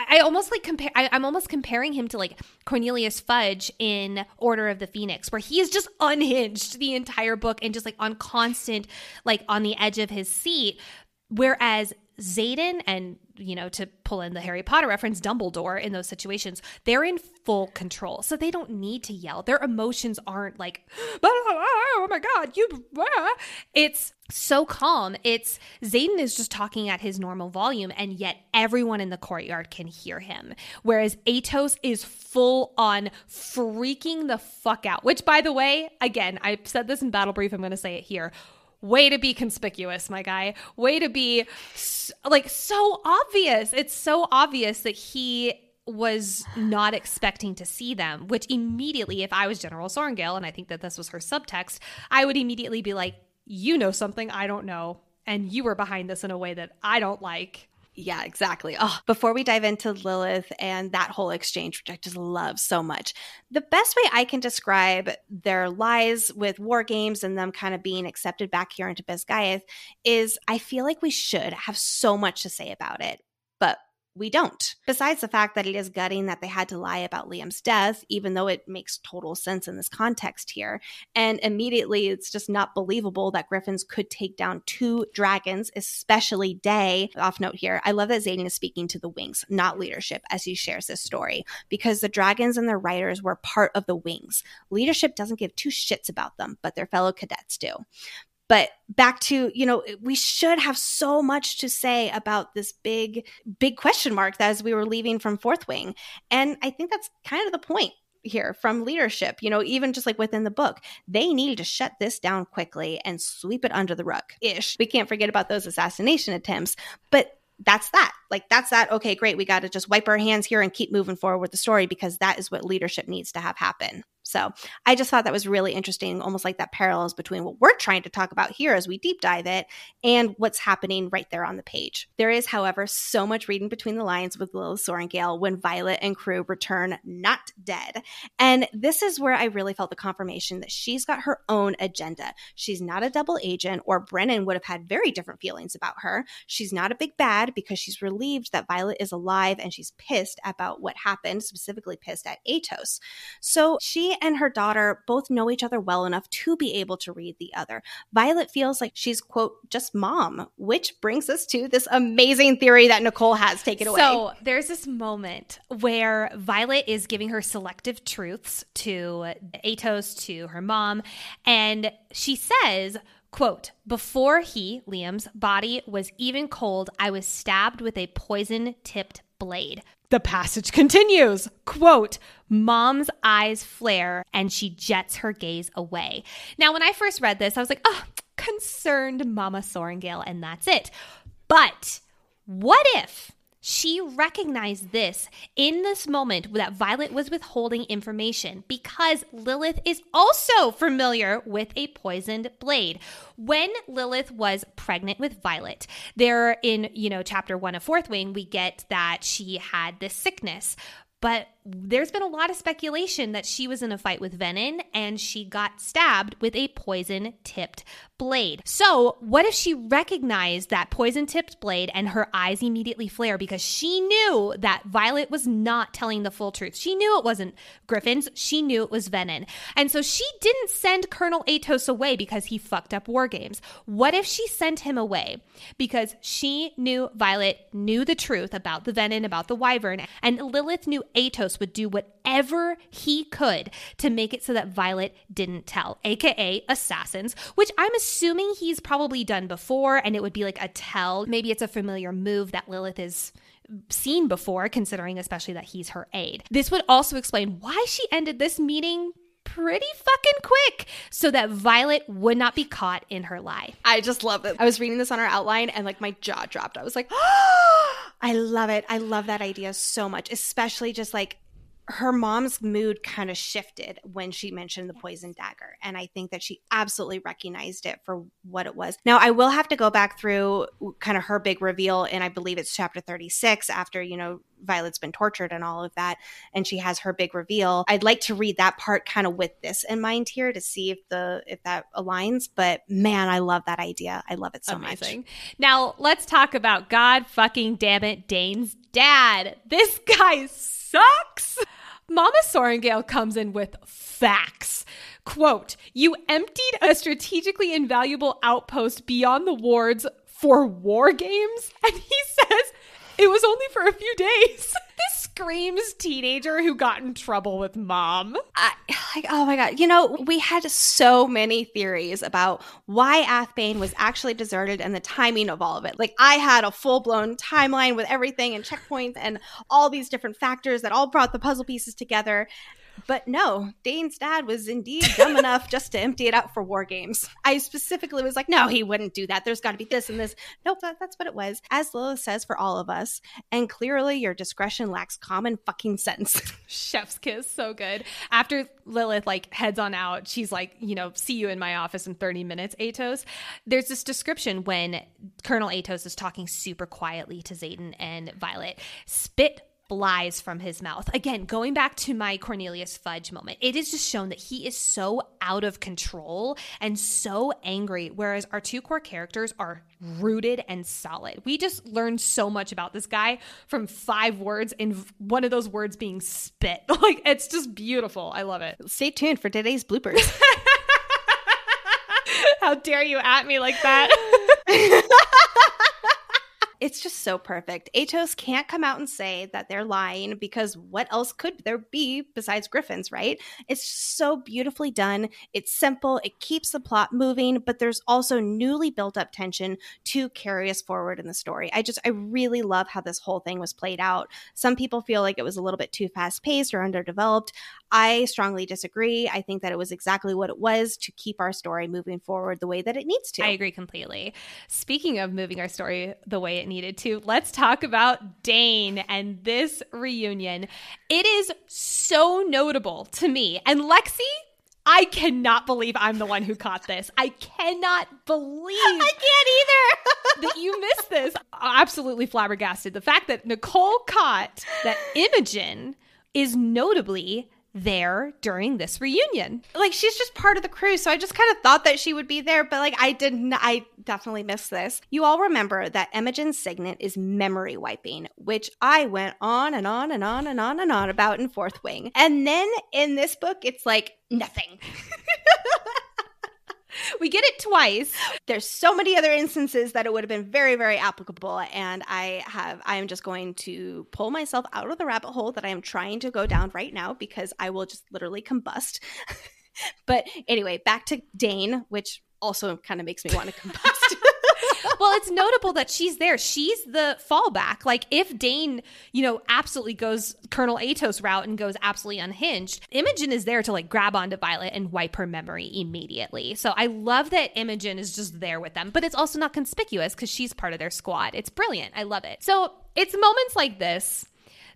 Speaker 1: I almost like compare. I, am almost comparing him to like Cornelius Fudge in Order of the Phoenix, where he is just unhinged the entire book and just like on constant, like on the edge of his seat. Whereas Xaden and you know to pull in the Harry Potter reference, Dumbledore in those situations, they're in full control, so they don't need to yell. Their emotions aren't like, oh, oh, oh my god, you. It's so calm. It's Xaden is just talking at his normal volume, and yet everyone in the courtyard can hear him. Whereas Aetos is full on freaking the fuck out. Which, by the way, again, I said this in Battle Brief. I'm going to say it here way to be conspicuous, my guy. Way to be like so obvious. It's so obvious that he was not expecting to see them, which immediately, if I was General Sorrengail, and I think that this was her subtext, I would immediately be like, you know something I don't know, and you were behind this in a way that I don't like.
Speaker 2: Yeah, exactly. Oh, before we dive into Lilith and that whole exchange, which I just love so much, the best way I can describe their lies with war games and them kind of being accepted back here into Basgiath is I feel like we should have so much to say about it. We don't. Besides the fact that it is gutting that they had to lie about Liam's death, even though it makes total sense in this context here. And immediately, it's just not believable that Griffins could take down two dragons, especially Deigh. Off note here, I love that Xaden is speaking to the wings, not leadership, as he shares this story, because the dragons and their riders were part of the wings. Leadership doesn't give two shits about them, but their fellow cadets do. But back to, you know, we should have so much to say about this big, big question mark that as we were leaving from Fourth Wing. And I think that's kind of the point here from leadership, you know, even just like within the book, they needed to shut this down quickly and sweep it under the rug ish. We can't forget about those assassination attempts, but that's that. Like, that's that. Okay, great. We got to just wipe our hands here and keep moving forward with the story because that is what leadership needs to have happen. So I just thought that was really interesting, almost like that parallels between what we're trying to talk about here as we deep dive it and what's happening right there on the page. There is, however, so much reading between the lines with Lilith Sorrengail when Violet and crew return not dead. And this is where I really felt the confirmation that she's got her own agenda. She's not a double agent, or Brennan would have had very different feelings about her. She's not a big bad because she's relieved that Violet is alive and she's pissed about what happened, specifically pissed at Aetos. So she and her daughter both know each other well enough to be able to read the other. Violet feels like she's, quote, just mom, which brings us to this amazing theory that Nicole has. taken away.
Speaker 1: So there's this moment where Violet is giving her selective truths to Aetos, to her mom, and she says, Quote, before he, Liam's, body was even cold, I was stabbed with a poison tipped blade. The passage continues. Quote, Mom's eyes flare and she jets her gaze away. Now, when I first read this, I was like, oh, concerned Mama Sorrengail, and that's it. But what if she recognized this in this moment that Violet was withholding information because Lilith is also familiar with a poisoned blade. When Lilith was pregnant with Violet, there in, you know, chapter one of Fourth Wing, we get that she had this sickness. But there's been a lot of speculation that she was in a fight with Venin and she got stabbed with a poison tipped blade. So, what if she recognized that poison tipped blade and her eyes immediately flare because she knew that Violet was not telling the full truth? She knew it wasn't Griffins, she knew it was Venin. And so she didn't send Colonel Aetos away because he fucked up war games. What if she sent him away because she knew Violet knew the truth about the Venin, about the Wyvern, and Lilith knew Aetos would do whatever he could to make it so that Violet didn't tell, aka assassins, which I'm assuming he's probably done before and it would be like a tell. Maybe it's a familiar move that Lilith is seen before, considering especially that he's her aide. This would also explain why she ended this meeting pretty fucking quick so that Violet would not be caught in her lie.
Speaker 2: I just love it. I was reading this on our outline and like my jaw dropped. I was like, oh, I love it. I love that idea so much, especially just like her mom's mood kind of shifted when she mentioned the poison dagger. And I think that she absolutely recognized it for what it was. Now, I will have to go back through kind of her big reveal, and I believe it's chapter 36 after, you know, Violet's been tortured and all of that, and she has her big reveal. I'd like to read that part kind of with this in mind here to see if the if that aligns. But man, I love that idea. I love it so Amazing.
Speaker 1: much. Now let's talk about God fucking damn it, Dain's dad. This guy sucks. Mama Sorrengail comes in with facts. Quote, you emptied a strategically invaluable outpost beyond the wards for war games? And he says it was only for a few days. this screams teenager who got in trouble with mom.
Speaker 2: I, like, oh my god! You know, we had so many theories about why Athebyne was actually deserted and the timing of all of it. Like, I had a full blown timeline with everything and checkpoints and all these different factors that all brought the puzzle pieces together. But no, Dain's dad was indeed dumb enough just to empty it out for war games. I specifically was like, no, he wouldn't do that. There's got to be this and this. Nope, that, that's what it was. As Lilith says for all of us. And clearly, your discretion lacks common fucking sense.
Speaker 1: Chef's kiss, so good. After Lilith like heads on out, she's like, you know, see you in my office in 30 minutes, Aetos. There's this description when Colonel Aetos is talking super quietly to Xaden and Violet. Spit flies from his mouth. Again, going back to my Cornelius Fudge moment, it is just shown that he is so out of control and so angry, whereas our two core characters are rooted and solid. We just learned so much about this guy from five words and one of those words being spit. Like, it's just beautiful. I love it.
Speaker 2: Stay tuned for today's bloopers.
Speaker 1: How dare you at me like that?
Speaker 2: It's just so perfect. Aetos can't come out and say that they're lying because what else could there be besides Griffins, right? It's so beautifully done. It's simple. It keeps the plot moving, but there's also newly built up tension to carry us forward in the story. I just, I really love how this whole thing was played out. Some people feel like it was a little bit too fast paced or underdeveloped. I strongly disagree. I think that it was exactly what it was to keep our story moving forward the way that it needs to.
Speaker 1: I agree completely. Speaking of moving our story the way it needed to, let's talk about Dain and this reunion. It is so notable to me. And Lexi, I cannot believe I'm the one who caught this. I cannot believe I
Speaker 2: can't
Speaker 1: either that you missed this. Absolutely flabbergasted. The fact that Nicole caught that Imogen is notably there during this reunion.
Speaker 2: Like she's just part of the crew, so I just kind of thought that she would be there, but like I didn't I definitely missed this. You all remember that Imogen's signet is memory wiping, which I went on and on and on and on and on about in Fourth Wing. And then in this book it's like nothing.
Speaker 1: we get it twice.
Speaker 2: There's so many other instances that it would have been very, very applicable. And I have, I am just going to pull myself out of the rabbit hole that I am trying to go down right now because I will just literally combust. but anyway, back to Dain, which also kind of makes me want to combust
Speaker 1: well, it's notable that she's there. She's the fallback. Like if Dain, you know, absolutely goes Colonel Aetos route and goes absolutely unhinged, Imogen is there to like grab onto Violet and wipe her memory immediately. So I love that Imogen is just there with them, but it's also not conspicuous because she's part of their squad. It's brilliant. I love it. So it's moments like this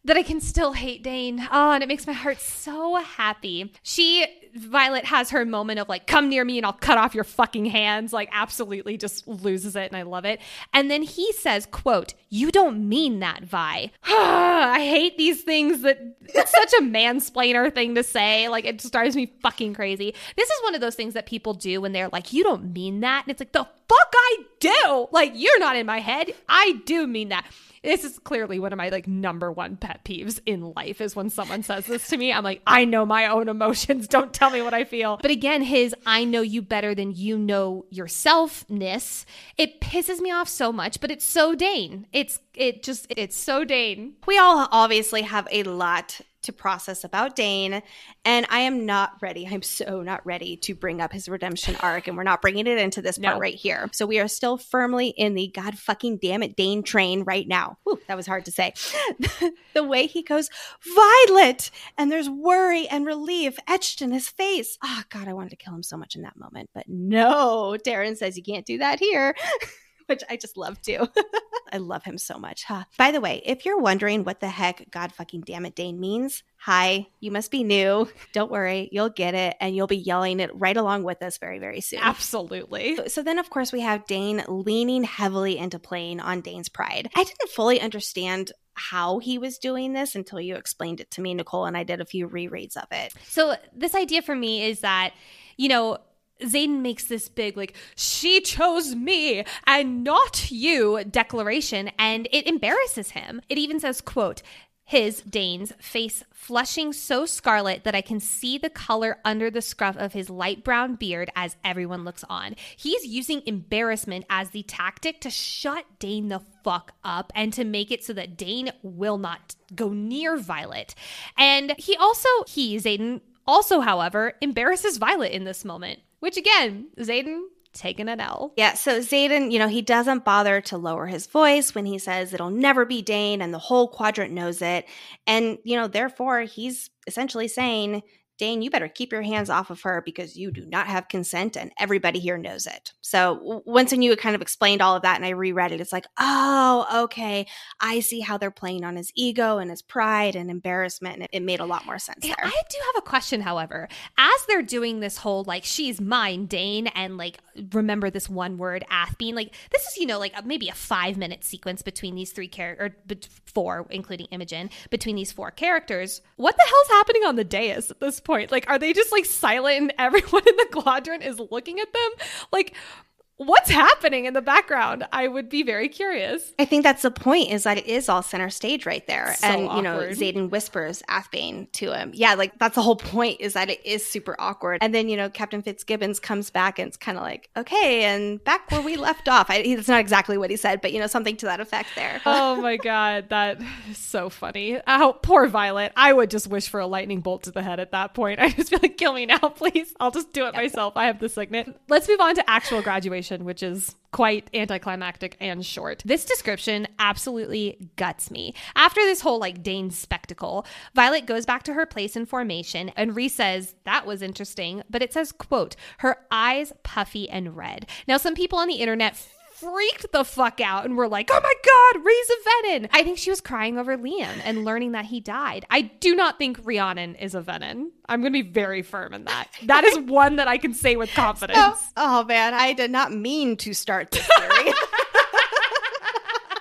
Speaker 1: that I can still hate Dain. Oh, and it makes my heart so happy. She Violet has her moment of like, come near me and I'll cut off your fucking hands. Like, absolutely just loses it. And I love it. And then he says, quote, you don't mean that, Vi. I hate these things that it's such a mansplainer thing to say. Like, it just drives me fucking crazy. This is one of those things that people do when they're like, you don't mean that. And it's like, the fuck I do. Like, you're not in my head. I do mean that this is clearly one of my like number one pet peeves in life is when someone says this to me i'm like i know my own emotions don't tell me what i feel. But again his i know you better than you know yourselfness it pisses me off so much but it's so dain. It's it just it's so dain.
Speaker 2: We all obviously have a lot to process about Dain. And I am not ready. I'm so not ready to bring up his redemption arc. And we're not bringing it into this part no. right here. So we are still firmly in the God fucking damn it Dain train right now. Whew, that was hard to say. the way he goes, Violet! And there's worry and relief etched in his face. Oh, God, I wanted to kill him so much in that moment. But no, Tairn says you can't do that here. which I just love too. I love him so much. Huh? By the way, if you're wondering what the heck God fucking damn it Dain means, hi, you must be new. Don't worry, you'll get it and you'll be yelling it right along with us very, very soon.
Speaker 1: Absolutely.
Speaker 2: So, so then, of course, we have Dain leaning heavily into playing on Dain's pride. I didn't fully understand how he was doing this until you explained it to me, Nicole, and I did a few rereads of it.
Speaker 1: So, this idea for me is that, you know, Xaden makes this big, like, she chose me and not you declaration, and it embarrasses him. It even says, quote, his, Dain's, face flushing so scarlet that I can see the color under the scruff of his light brown beard as everyone looks on. He's using embarrassment as the tactic to shut Dain the fuck up and to make it so that Dain will not go near Violet. And he also, he, Xaden, also, however, embarrasses Violet in this moment. Which again, Xaden taking an L.
Speaker 2: Yeah, so Xaden, you know, he doesn't bother to lower his voice when he says it'll never be Dain and the whole quadrant knows it. And, you know, therefore he's essentially saying Dain, you better keep your hands off of her because you do not have consent and everybody here knows it. So once when you kind of explained all of that and I reread it, it's like, oh, okay. I see how they're playing on his ego and his pride and embarrassment. And it made a lot more sense there. I
Speaker 1: do have a question, however. As they're doing this whole like, she's mine, Dain, and like, remember this one word, Athebyne, like, this is, you know, like maybe a five minute sequence between these three characters, or four, including Imogen, between these four characters. What the hell's happening on the dais at this point? Point? Like, are they just like silent and everyone in the quadrant is looking at them? Like, what's happening in the background? I would be very curious.
Speaker 2: I think that's the point is that it is all center stage right there. So and awkward. you know xaden whispers Athebyne to him. Yeah like that's the whole point is that it is super awkward. And then you know captain fitzgibbons comes back and it's kind of like okay and back where we left off. I, it's not exactly what he said but you know something to that effect there.
Speaker 1: Oh my god that is so funny. Oh poor violet. I would just wish for a lightning bolt to the head at that point. I just feel like kill me now please. I'll just do it myself. I have the signet. Let's move on to actual graduation which is quite anticlimactic and short. This description absolutely guts me. After this whole like Dain spectacle, Violet goes back to her place in formation and Rhi says, that was interesting, but it says, quote, her eyes puffy and red. Now, some people on the internet freaked the fuck out and were like, oh my God, Rhi's a Venin. I think she was crying over Liam and learning that he died. I do not think Rhiannon is a Venin. I'm going to be very firm in that. That is one that I can say with confidence.
Speaker 2: Oh, oh man, I did not mean to start this theory.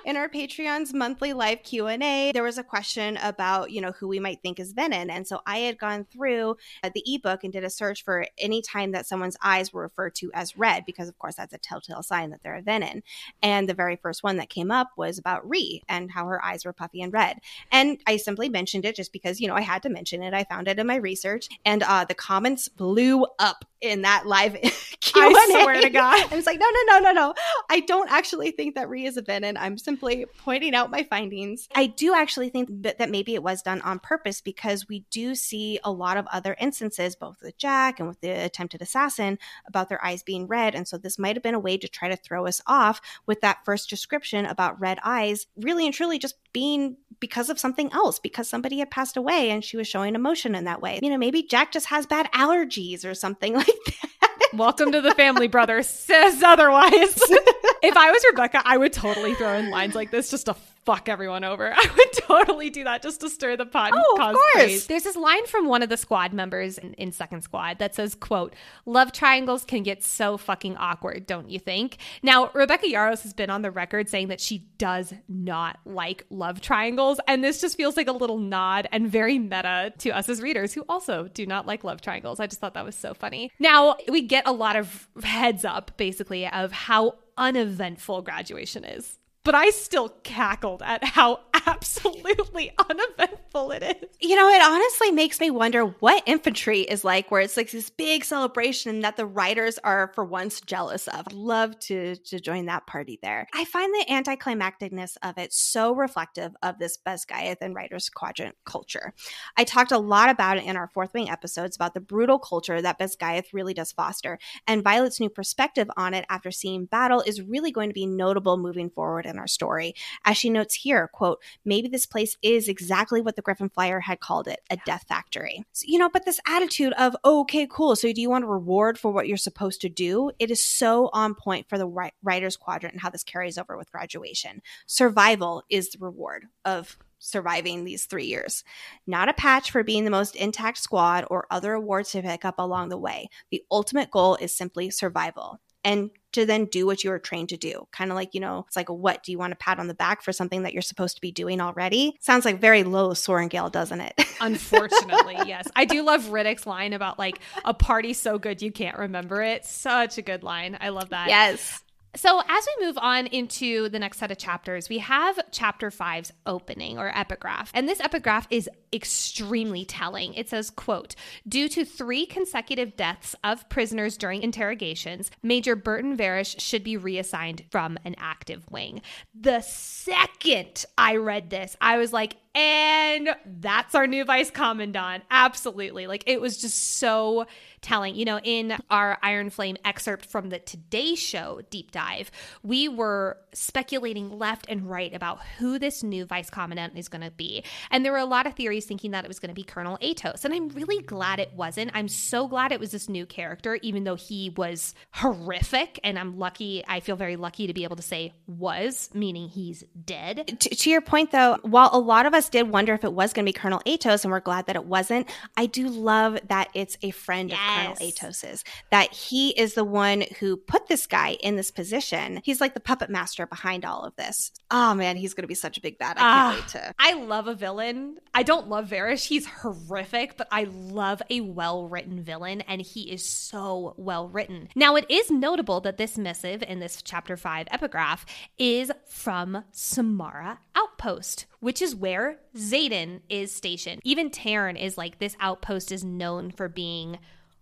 Speaker 2: In our Patreon's monthly live Q&A, there was a question about, you know, who we might think is Venin. And so I had gone through uh, the ebook and did a search for any time that someone's eyes were referred to as red, because of course that's a telltale sign that they're a Venin. And the very first one that came up was about Rhi and how her eyes were puffy and red. And I simply mentioned it just because, you know, I had to mention it. I found it in my research and uh, the comments blew up in that live Q&A.
Speaker 1: I swear to God.
Speaker 2: I was like, no, no, no, no, no. I don't actually think that Rhi is a Venin. I'm simply pointing out my findings. I do actually think that, that maybe it was done on purpose because we do see a lot of other instances, both with Jack and with the attempted assassin, about their eyes being red. And so this might have been a way to try to throw us off with that first description about red eyes, really and truly just being because of something else, because somebody had passed away and she was showing emotion in that way. You know, maybe Jack just has bad allergies or something like that.
Speaker 1: Welcome to the family, brother. Says otherwise. if I was Rebecca, I would totally throw in lines like this just to fuck everyone over. I would totally do that just to stir the pot.
Speaker 2: Oh, of course. Praise.
Speaker 1: There's this line from one of the squad members in, in Second Squad that says, "quote Love triangles can get so fucking awkward, don't you think?" Now, Rebecca Yarros has been on the record saying that she does not like love triangles, and this just feels like a little nod and very meta to us as readers who also do not like love triangles. I just thought that was so funny. Now we get a lot of heads up, basically, of how uneventful graduation is but I still cackled at how absolutely uneventful it is.
Speaker 2: You know, it honestly makes me wonder what infantry is like, where it's like this big celebration that the riders are for once jealous of. I'd love to to join that party there. I find the anticlimacticness of it so reflective of this Basgiath and Riders Quadrant culture. I talked a lot about it in our fourth wing episodes about the brutal culture that Basgiath really does foster, and Violet's new perspective on it after seeing battle is really going to be notable moving forward in our story. As she notes here, quote, maybe this place is exactly what the Griffin Flyer had called it, a death factory. So, you know, but this attitude of, oh, okay, cool. So do you want a reward for what you're supposed to do? It is so on point for the rider's quadrant and how this carries over with graduation. Survival is the reward of surviving these three years. Not a patch for being the most intact squad or other awards to pick up along the way. The ultimate goal is simply survival and to then do what you were trained to do. Kind of like, you know, it's like, what do you want to pat on the back for something that you're supposed to be doing already? Sounds like very low Sorrengail, doesn't it?
Speaker 1: Unfortunately, yes. I do love Ridoc's line about like a party so good you can't remember it. Such a good line. I love that.
Speaker 2: Yes.
Speaker 1: So, as we move on into the next set of chapters, we have chapter five's opening or epigraph. And this epigraph is extremely telling. It says, quote, due to three consecutive deaths of prisoners during interrogations, Major Burton Varrish should be reassigned from an active wing. The second I read this, I was like, and that's our new vice commandant. Absolutely. Like it was just so telling. You know, in our Iron Flame excerpt from the Today Show deep dive, we were speculating left and right about who this new vice commandant is going to be. And there were a lot of theories thinking that it was going to be Colonel Atos. And I'm really glad it wasn't. I'm so glad it was this new character, even though he was horrific. And I'm lucky, I feel very lucky to be able to say was, meaning he's dead.
Speaker 2: To, to your point, though, while a lot of us did wonder if it was going to be Colonel Aetos, and we're glad that it wasn't, I do love that it's a friend yes. of Colonel Aetos's, that he is the one who put this guy in this position. He's like the puppet master behind all of this. Oh man, he's going to be such a big bad. I can't uh, wait to.
Speaker 1: I love a villain. I don't love Varrish. He's horrific, but I love a well written villain, and he is so well written. Now, it is notable that this missive in this chapter five epigraph is from Samara Outpost, which is where Xaden is stationed. Even Tairn is like, this outpost is known for being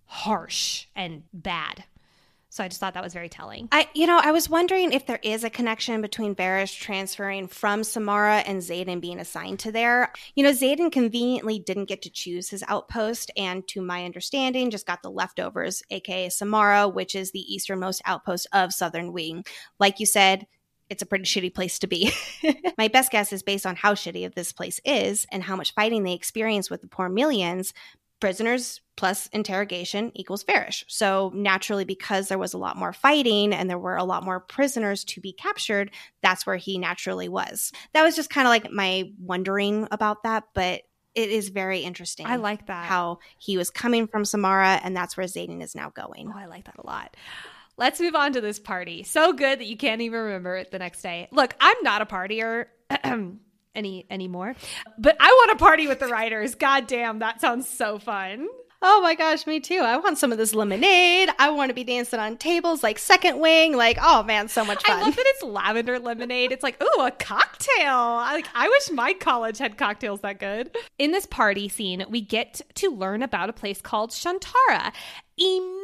Speaker 1: harsh and bad. So I just thought that was very telling.
Speaker 2: I, you know, I was wondering if there is a connection between Varrish transferring from Samara and Xaden being assigned to there. You know, Xaden conveniently didn't get to choose his outpost, and to my understanding, just got the leftovers, aka Samara, which is the easternmost outpost of Southern Wing. Like you said, it's a pretty shitty place to be. My best guess is based on how shitty of this place is and how much fighting they experience with the poor millions prisoners plus interrogation equals Varrish. So naturally, because there was a lot more fighting and there were a lot more prisoners to be captured, that's where he naturally was. That was just kind of like my wondering about that, but it is very interesting.
Speaker 1: I like that.
Speaker 2: How he was coming from Samara and that's where Xaden is now going.
Speaker 1: Oh, I like that a lot. Let's move on to this party. So good that you can't even remember it the next day. Look, I'm not a partier. any anymore. But I want to party with the riders. God damn, that sounds so fun.
Speaker 2: Oh my gosh, me too. I want some of this lemonade. I want to be dancing on tables like second wing. Like, oh man, so much fun.
Speaker 1: I love that it's lavender lemonade. It's like, ooh, a cocktail. Like, I wish my college had cocktails that good. In this party scene, we get to learn about a place called Chantara. Immediately,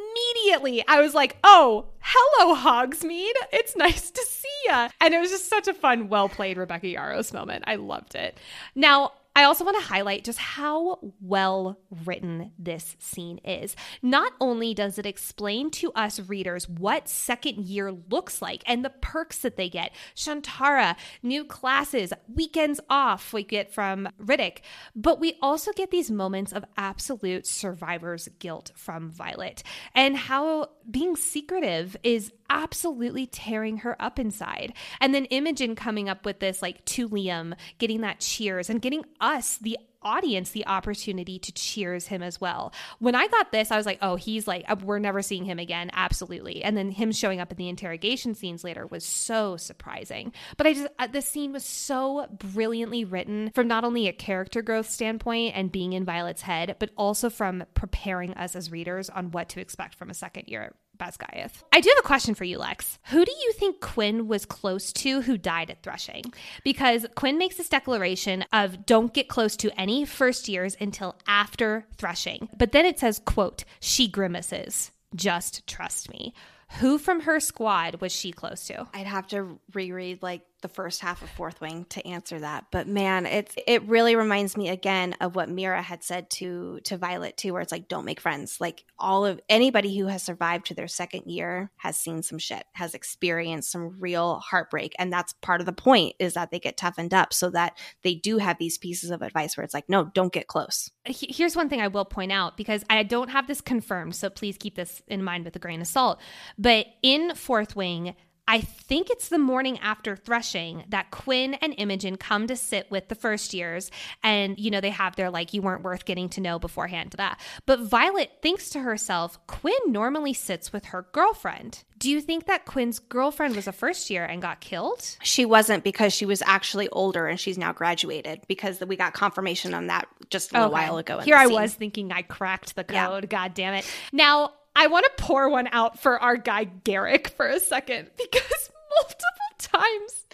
Speaker 1: I was like, oh, hello, Hogsmeade. It's nice to see ya. And it was just such a fun, well played Rebecca Yarros moment. I loved it. Now, I also want to highlight just how well written this scene is. Not only does it explain to us readers what second year looks like and the perks that they get Chantara, new classes, weekends off we get from Ridoc, but we also get these moments of absolute survivor's guilt from Violet and how being secretive is absolutely tearing her up inside. And then Imogen coming up with this, like, to Liam, getting that cheers and getting us, the audience the opportunity to cheers him as well. When I got this, I was like, oh, he's like, uh, we're never seeing him again. Absolutely. And then him showing up in the interrogation scenes later was so surprising. But I just, uh, the scene was so brilliantly written from not only a character growth standpoint and being in Violet's head, but also from preparing us as readers on what to expect from a second year Basgiath. I do have a question for you, Lex. Who do you think Quinn was close to who died at Threshing? Because Quinn makes this declaration of don't get close to any first years until after Threshing. But then it says, quote, she grimaces. Just trust me. Who from her squad was she close to?
Speaker 2: I'd have to reread like the first half of Fourth Wing to answer that. But man, it's it really reminds me again of what Mira had said to to Violet too, where it's like, don't make friends. Like all of anybody who has survived to their second year has seen some shit, has experienced some real heartbreak. And that's part of the point is that they get toughened up so that they do have these pieces of advice where it's like, no, don't get close.
Speaker 1: Uh, here's one thing I will point out because I don't have this confirmed, so please keep this in mind with a grain of salt. But in Fourth Wing, I think it's the morning after threshing that Quinn and Imogen come to sit with the first years and you know they have their like you weren't worth getting to know beforehand to that. But Violet thinks to herself, Quinn normally sits with her girlfriend. Do you think that Quinn's girlfriend was a first year and got killed?
Speaker 2: She wasn't because she was actually older and she's now graduated because we got confirmation on that just a little okay. while ago.
Speaker 1: Here I was thinking I cracked the code. Yeah. God damn it. Now I want to pour one out for our guy Garrick for a second because multiple times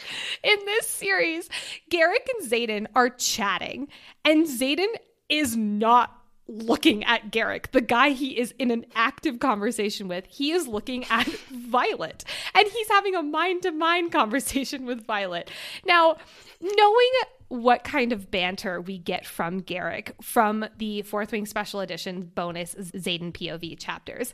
Speaker 1: in this series, Garrick and Xaden are chatting, and Xaden is not looking at Garrick, the guy he is in an active conversation with. He is looking at Violet, and he's having a mind to mind conversation with Violet. Now, knowing what kind of banter we get from Garrick from the Fourth Wing Special Edition bonus Xaden POV chapters.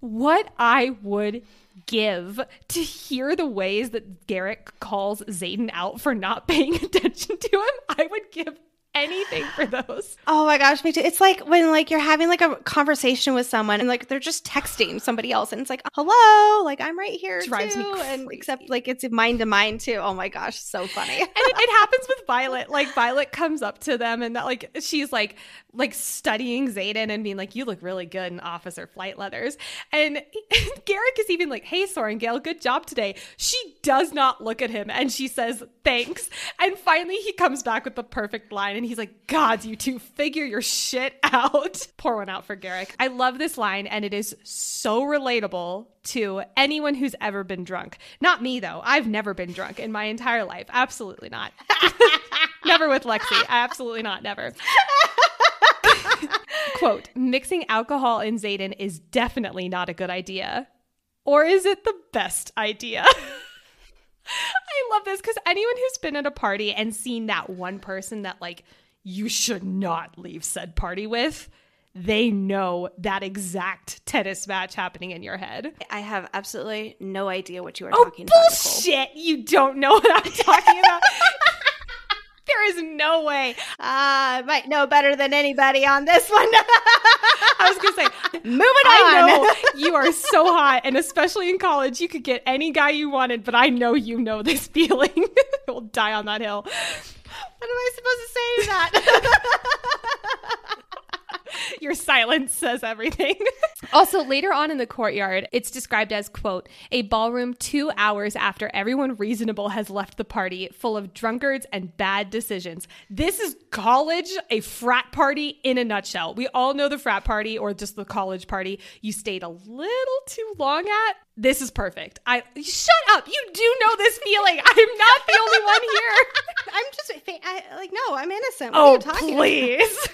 Speaker 1: What I would give to hear the ways that Garrick calls Xaden out for not paying attention to him, I would give anything for those.
Speaker 2: Oh my gosh, me too. It's like when like you're having like a conversation with someone and like they're just texting somebody else and it's like, hello, like I'm right here. Drives too. me crazy. And except like it's mind to mind too. Oh my gosh, so funny. and
Speaker 1: it, it happens with Violet. Like Violet comes up to them and that like she's like like studying Xaden and being like, you look really good in officer flight leathers. And Garrick is even like, hey, Sorrengail, good job today. She does not look at him and she says, thanks. And finally he comes back with the perfect line and he's like, God, you two figure your shit out. Pour one out for Garrick. I love this line, and it is so relatable to anyone who's ever been drunk. Not me, though. I've never been drunk in my entire life. Absolutely not. never with Lexi. Absolutely not. Never. Quote Mixing alcohol in Xaden is definitely not a good idea. Or is it the best idea? I love this because anyone who's been at a party and seen that one person that, like, you should not leave said party with, they know that exact tennis match happening in your head.
Speaker 2: I have absolutely no idea what you are
Speaker 1: oh,
Speaker 2: talking
Speaker 1: bullshit. about. Bullshit! You don't know what I'm talking about. there is no way.
Speaker 2: Uh, I might know better than anybody on this one.
Speaker 1: I was gonna say, moving on. I know you are so hot, and especially in college, you could get any guy you wanted. But I know you know this feeling. we'll die on that hill.
Speaker 2: What am I supposed to say to that?
Speaker 1: Your silence says everything. also, later on in the courtyard, it's described as, quote, a ballroom two hours after everyone reasonable has left the party, full of drunkards and bad decisions. This is college, a frat party in a nutshell. We all know the frat party or just the college party you stayed a little too long at. This is perfect. I shut up. You do know this feeling. I'm not the only one here.
Speaker 2: I'm just I, like no, I'm innocent. What
Speaker 1: oh, please.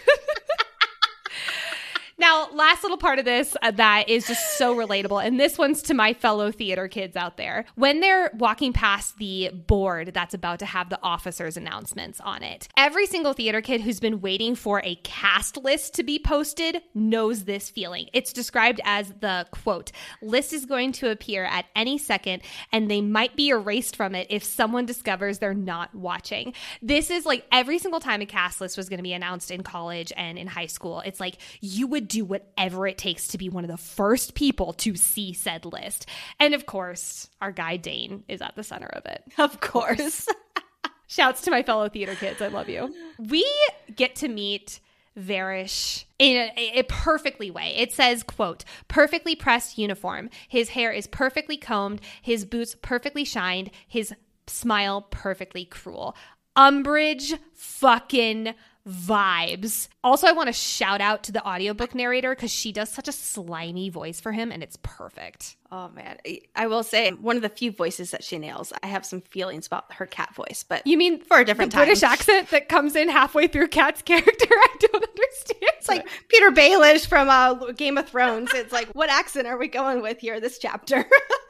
Speaker 1: Now, last little part of this uh, that is just so relatable, and this one's to my fellow theater kids out there. When they're walking past the board that's about to have the officers' announcements on it, every single theater kid who's been waiting for a cast list to be posted knows this feeling. It's described as the quote, list is going to appear at any second, and they might be erased from it if someone discovers they're not watching. This is like every single time a cast list was going to be announced in college and in high school, it's like you would do whatever it takes to be one of the first people to see said list. And of course, our guy Dain is at the center of it.
Speaker 2: Of course.
Speaker 1: Shouts to my fellow theater kids. I love you. We get to meet Varrish in a, a, perfectly way. It says, quote, perfectly pressed uniform. His hair is perfectly combed, his boots perfectly shined, his smile perfectly cruel. Umbridge fucking vibes. Also, I want to shout out to the audiobook narrator because she does such a slimy voice for him and it's perfect.
Speaker 2: Oh man, I will say one of the few voices that she nails. I have some feelings about her cat voice, but
Speaker 1: you mean
Speaker 2: for a different.
Speaker 1: British accent that comes in halfway through Cat's character? I don't understand.
Speaker 2: It's like Petyr Baelish from uh, Game of Thrones. It's like, what accent are we going with here? This chapter.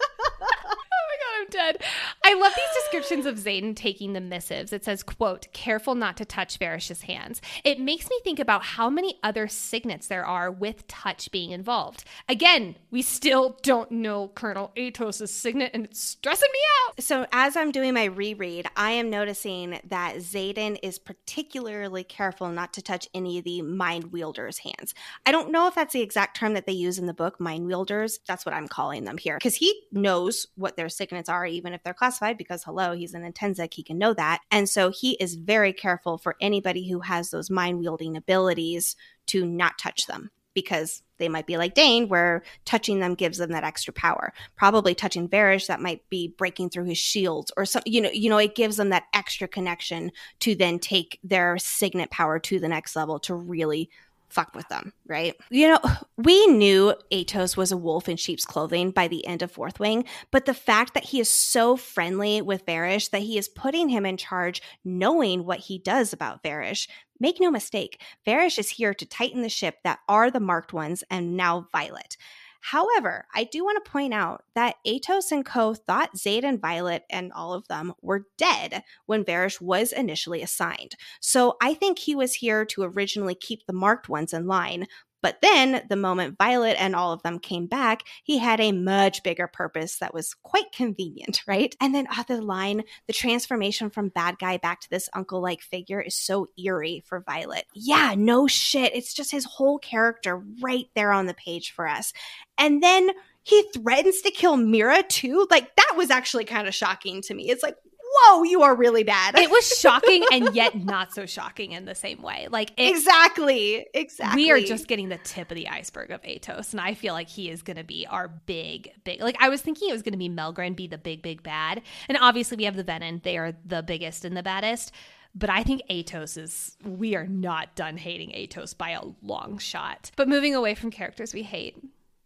Speaker 1: I'm dead. I love these descriptions of Xaden taking the missives. It says, quote, careful not to touch Varrish's hands. It makes me think about how many other signets there are with touch being involved. Again, we still don't know Colonel Aetos' signet and it's stressing me out.
Speaker 2: So as I'm doing my reread, I am noticing that Xaden is particularly careful not to touch any of the mind wielders' hands. I don't know if that's the exact term that they use in the book, mind wielders. That's what I'm calling them here. Because he knows what their signets are, even if they're classified, because hello, he's an inntinnsic, he can know that. And so he is very careful for anybody who has those mind wielding abilities to not touch them because they might be like Dain, where touching them gives them that extra power. Probably touching Varrish, that might be breaking through his shields or some, you know, you know, it gives them that extra connection to then take their signet power to the next level to really fuck with them, right? You know, we knew Aetos was a wolf in sheep's clothing by the end of Fourth Wing, but the fact that he is so friendly with Varrish that he is putting him in charge, knowing what he does about Varrish. Make no mistake, Varrish is here to tighten the ship that are the marked ones and now Violet. However, I do want to point out that Aetos and co thought Zaid and Violet and all of them were dead when Varrish was initially assigned. So I think he was here to originally keep the marked ones in line, but then, the moment Violet and all of them came back, he had a much bigger purpose that was quite convenient, right? And then, ah, other line, the transformation from bad guy back to this uncle like figure is so eerie for Violet. Yeah, no shit. It's just his whole character right there on the page for us. And then he threatens to kill Mira too. Like, that was actually kind of shocking to me. It's like, whoa, you are really bad.
Speaker 1: it was shocking and yet not so shocking in the same way. Like
Speaker 2: it, exactly, exactly.
Speaker 1: We are just getting the tip of the iceberg of Aetos, and I feel like he is going to be our big, big. Like I was thinking it was going to be Melgren be the big, big bad, and obviously we have the Venin. They are the biggest and the baddest. But I think Aetos is, we are not done hating Aetos by a long shot. But moving away from characters we hate,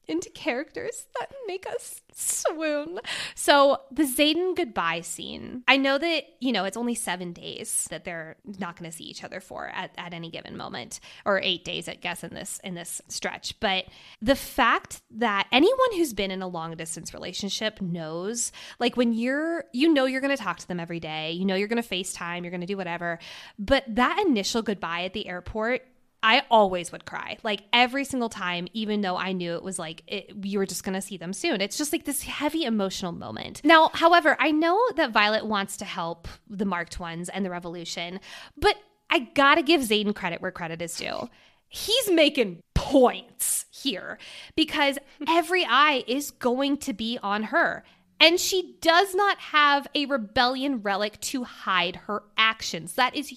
Speaker 1: into characters that make us swoon. So the Xaden goodbye scene. I know that, you know, it's only seven days that they're not going to see each other for at, at any given moment. Or eight days, I guess, in this in this stretch. But the fact that anyone who's been in a long distance relationship knows, like when you're you know you're gonna talk to them every day, you know you're gonna FaceTime, you're gonna do whatever. But that initial goodbye at the airport I always would cry, like every single time, even though I knew it was like it, you were just going to see them soon. It's just like this heavy emotional moment. Now, however, I know that Violet wants to help the marked ones and the revolution, but I gotta give Xaden credit where credit is due. He's making points here because every eye is going to be on her. And she does not have a rebellion relic to hide her actions. That is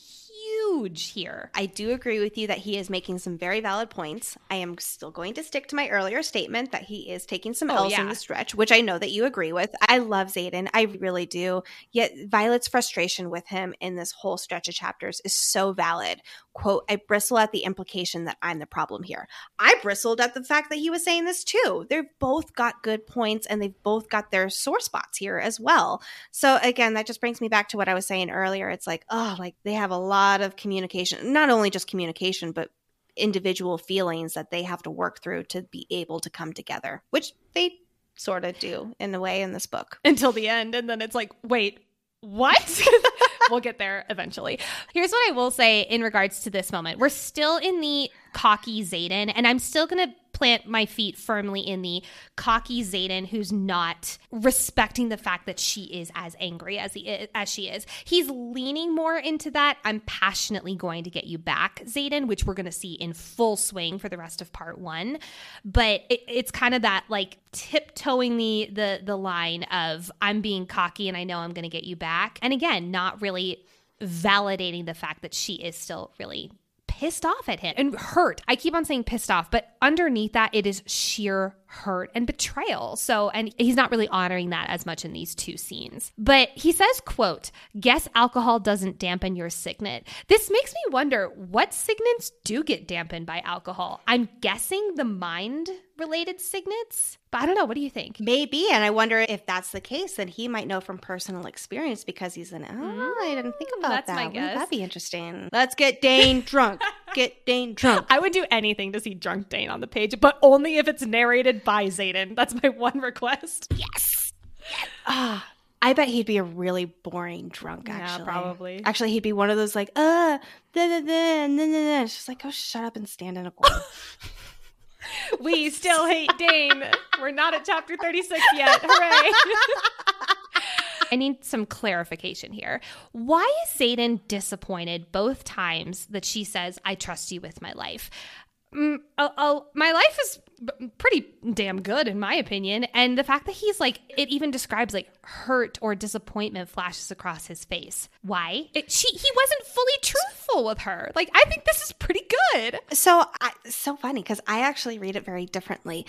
Speaker 1: huge here.
Speaker 2: I do agree with you that he is making some very valid points. I am still going to stick to my earlier statement that he is taking some oh, L's yeah. in the stretch, which I know that you agree with. I love Xaden. I really do. Yet Violet's frustration with him in this whole stretch of chapters is so valid. Quote, I bristle at the implication that I'm the problem here. I bristled at the fact that he was saying this too. They've both got good points and they've both got their sore spots here as well. So again, that just brings me back to what I was saying earlier. It's like, oh, like they have a lot of communication, not only just communication, but individual feelings that they have to work through to be able to come together, which they sort of do in a way in this book
Speaker 1: until the end. And then it's like, wait, what? we'll get there eventually. Here's what I will say in regards to this moment. We're still in the cocky Xaden, and I'm still going to plant my feet firmly in the cocky Xaden who's not respecting the fact that she is as angry as he is, as she is. He's leaning more into that. I'm passionately going to get you back, Xaden, which we're going to see in full swing for the rest of part one. But it, it's kind of that like tiptoeing the the the line of I'm being cocky and I know I'm going to get you back. And again, not really validating the fact that she is still really pissed off at him and hurt. I keep on saying pissed off, but underneath that, it is sheer hurt and betrayal. So, and he's not really honoring that as much in these two scenes. But he says, quote, guess alcohol doesn't dampen your signet. This makes me wonder what signets do get dampened by alcohol. I'm guessing the mind related signets, but I don't know. What do you think?
Speaker 2: Maybe. And I wonder if that's the case, then he might know from personal experience because he's an, oh, I didn't mm, think about
Speaker 1: That's
Speaker 2: that.
Speaker 1: my
Speaker 2: Wouldn't
Speaker 1: guess.
Speaker 2: That'd be interesting. Let's get Dain drunk. Get Dain drunk.
Speaker 1: I would do anything to see Drunk Dain on the page, but only if it's narrated by Xaden. That's my one request.
Speaker 2: Yes. Ah, I bet he'd be a really boring drunk,
Speaker 1: Yeah,
Speaker 2: actually.
Speaker 1: probably.
Speaker 2: Actually, he'd be one of those like, uh, da da da, da da da. It's just like, oh, shut up and stand in a corner.
Speaker 1: We still hate Dain. We're not at chapter 36 yet. Hooray. I need some clarification here. Why is Xaden disappointed both times that she says, I trust you with my life? Mm, uh, uh, my life is pretty damn good, in my opinion. And the fact that he's like, it even describes like hurt or disappointment flashes across his face. Why? It, she, he wasn't fully truthful with her. Like, I think this is pretty good.
Speaker 2: So, I, so funny because I actually read it very differently.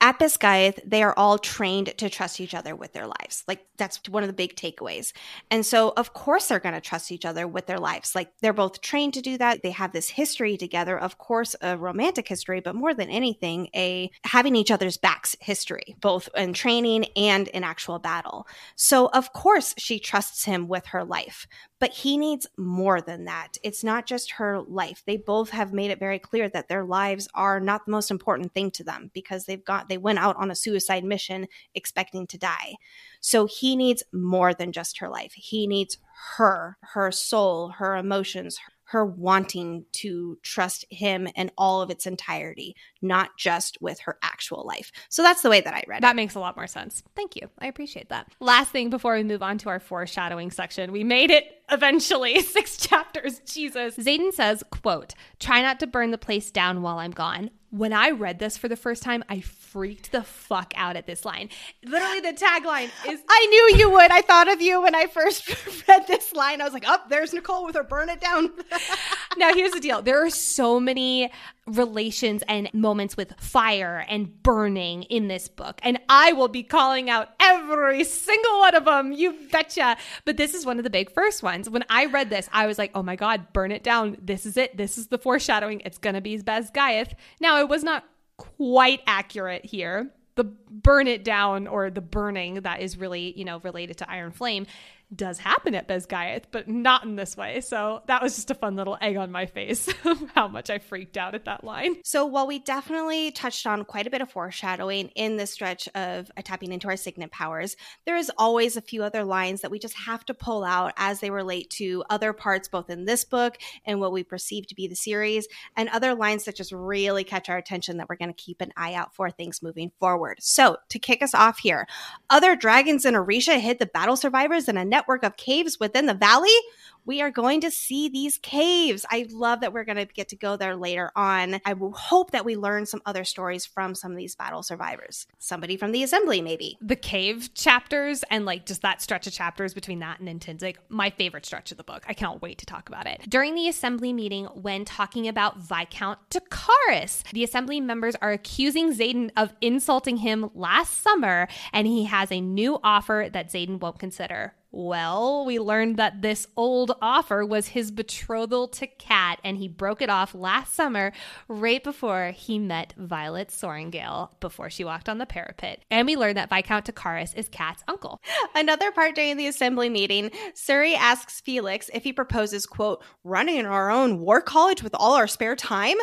Speaker 2: At Basgiath, they are all trained to trust each other with their lives. Like, that's one of the big takeaways. And so, of course, they're going to trust each other with their lives. Like, they're both trained to do that. They have this history together, of course, a romantic history, but more than anything, a having each other's backs history, both in training and in actual battle. So, of course, she trusts him with her life but he needs more than that. It's not just her life. They both have made it very clear that their lives are not the most important thing to them because they've got they went out on a suicide mission expecting to die. So he needs more than just her life. He needs her, her soul, her emotions, her wanting to trust him in all of its entirety, not just with her actual life. So that's the way that I read
Speaker 1: That
Speaker 2: it.
Speaker 1: makes a lot more sense. Thank you. I appreciate that. Last thing before we move on to our foreshadowing section, we made it eventually. Six chapters. Jesus. Xaden says, quote, try not to burn the place down while I'm gone. When I read this for the first time, I freaked the fuck out at this line. Literally, the tagline is
Speaker 2: I knew you would. I thought of you when I first read this line. I was like, oh, there's Nicole with her burn it down.
Speaker 1: now here's the deal there are so many relations and moments with fire and burning in this book. And i will be calling out every single one of them you betcha. But this is one of the big first ones. When i read this i was like oh my god burn it down. This is it. This is the foreshadowing. It's gonna be Basgiath. now it was not quite accurate here. The burn it down or the burning that is really you know related to iron flame does happen at Basgiath, but not in this way. So that was just a fun little egg on my face how much I freaked out at that line.
Speaker 2: So, while we definitely touched on quite a bit of foreshadowing in this stretch of uh, tapping into our signet powers, there is always a few other lines that we just have to pull out as they relate to other parts, both in this book and what we perceive to be the series, and other lines that just really catch our attention that we're going to keep an eye out for things moving forward. So, to kick us off here, other dragons in Aretia hid the battle survivors in a network of caves within the valley. We are going to see these caves. I love that we're going to get to go there later on. I hope that we learn some other stories from some of these battle survivors. Somebody from the assembly, maybe.
Speaker 1: The cave chapters and like just that stretch of chapters between that and Inntinnsic, my favorite stretch of the book. I cannot wait to talk about it. During the assembly meeting, when talking about Viscount Tecarus, the assembly members are accusing Xaden of insulting him last summer, and he has a new offer that Xaden won't consider. Well, we learned that this old offer was his betrothal to Cat, and he broke it off last summer, right before he met Violet Sorrengail, before she walked on the parapet. And we learned that Viscount Tecarus is Cat's uncle.
Speaker 2: Another part during the assembly meeting, Surrey asks Felix if he proposes, quote, running our own war college with all our spare time.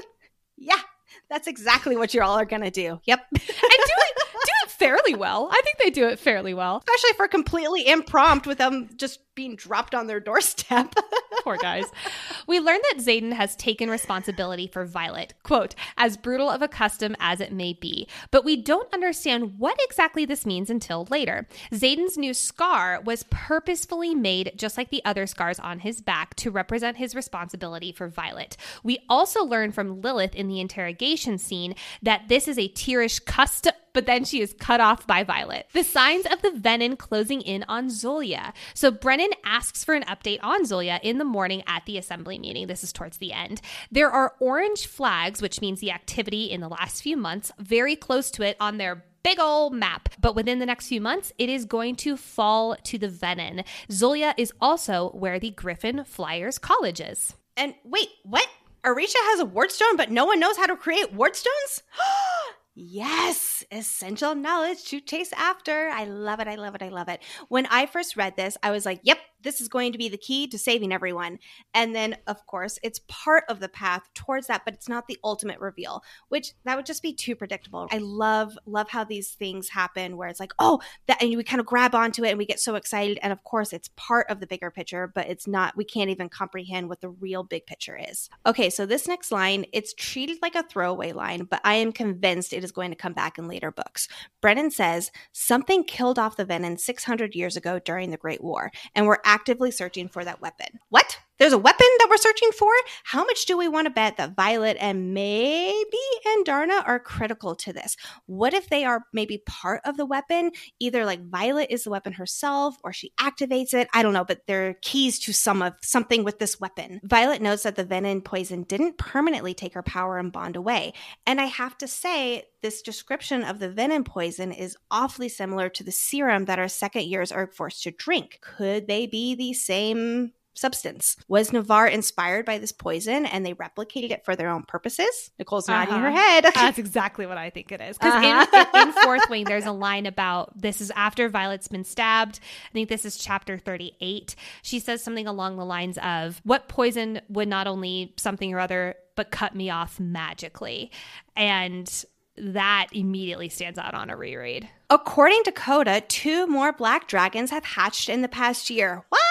Speaker 2: Yeah, that's exactly what you all are going to do. Yep.
Speaker 1: And do it, do it fairly well. I think they do it fairly well.
Speaker 2: Especially for completely impromptu with them just being dropped on their doorstep.
Speaker 1: Poor guys. We learn that Xaden has taken responsibility for Violet, quote, as brutal of a custom as it may be. But we don't understand what exactly this means until later. Xaden's new scar was purposefully made, just like the other scars on his back, to represent his responsibility for Violet. We also learn from Lilith in the interrogation scene that this is a Tyrrish custom but then she is cut off by Violet. The signs of the venin closing in on Zolya. So Brennan asks for an update on Zolya in the morning at the assembly meeting. This is towards the end. There are orange flags, which means the activity in the last few months, very close to it on their big old map. But within the next few months, it is going to fall to the Venin. Zolya is also where the Griffin Flyers College is.
Speaker 2: And wait, what? Aretia has a wardstone, but no one knows how to create wardstones? Yes, essential knowledge to chase after. I love it. I love it. I love it. When I first read this, I was like, yep, this is going to be the key to saving everyone. And then, of course, it's part of the path towards that, but it's not the ultimate reveal, which that would just be too predictable. I love, love how these things happen where it's like, oh, that, and we kind of grab onto it and we get so excited. And of course, it's part of the bigger picture, but it's not, we can't even comprehend what the real big picture is. Okay, so this next line, it's treated like a throwaway line, but I am convinced it is going to come back in later books. Brennan says, something killed off the venin 600 years ago during the Great War, and we're actively searching for that weapon. What? There's a weapon that we're searching for? How much do we want to bet that Violet and maybe Andarna are critical to this? What if they are maybe part of the weapon? Either like Violet is the weapon herself or she activates it. I don't know, but they're keys to some of something with this weapon. Violet knows that the venin poison didn't permanently take her power and bond away. And I have to say, this description of the venin poison is awfully similar to the serum that our second years are forced to drink. Could they be the same substance. Was Navarre inspired by this poison and they replicated it for their own purposes? Nicole's nodding
Speaker 1: Uh-huh.
Speaker 2: her head.
Speaker 1: That's exactly what I think it is. Because
Speaker 2: Uh-huh.
Speaker 1: in, in Fourth Wing, there's a line about this is after Violet's been stabbed. I think this is chapter 38. She says something along the lines of, What poison would not only something or other, but cut me off magically? And that immediately stands out on a reread.
Speaker 2: According to Codagh, two more black dragons have hatched in the past year. What?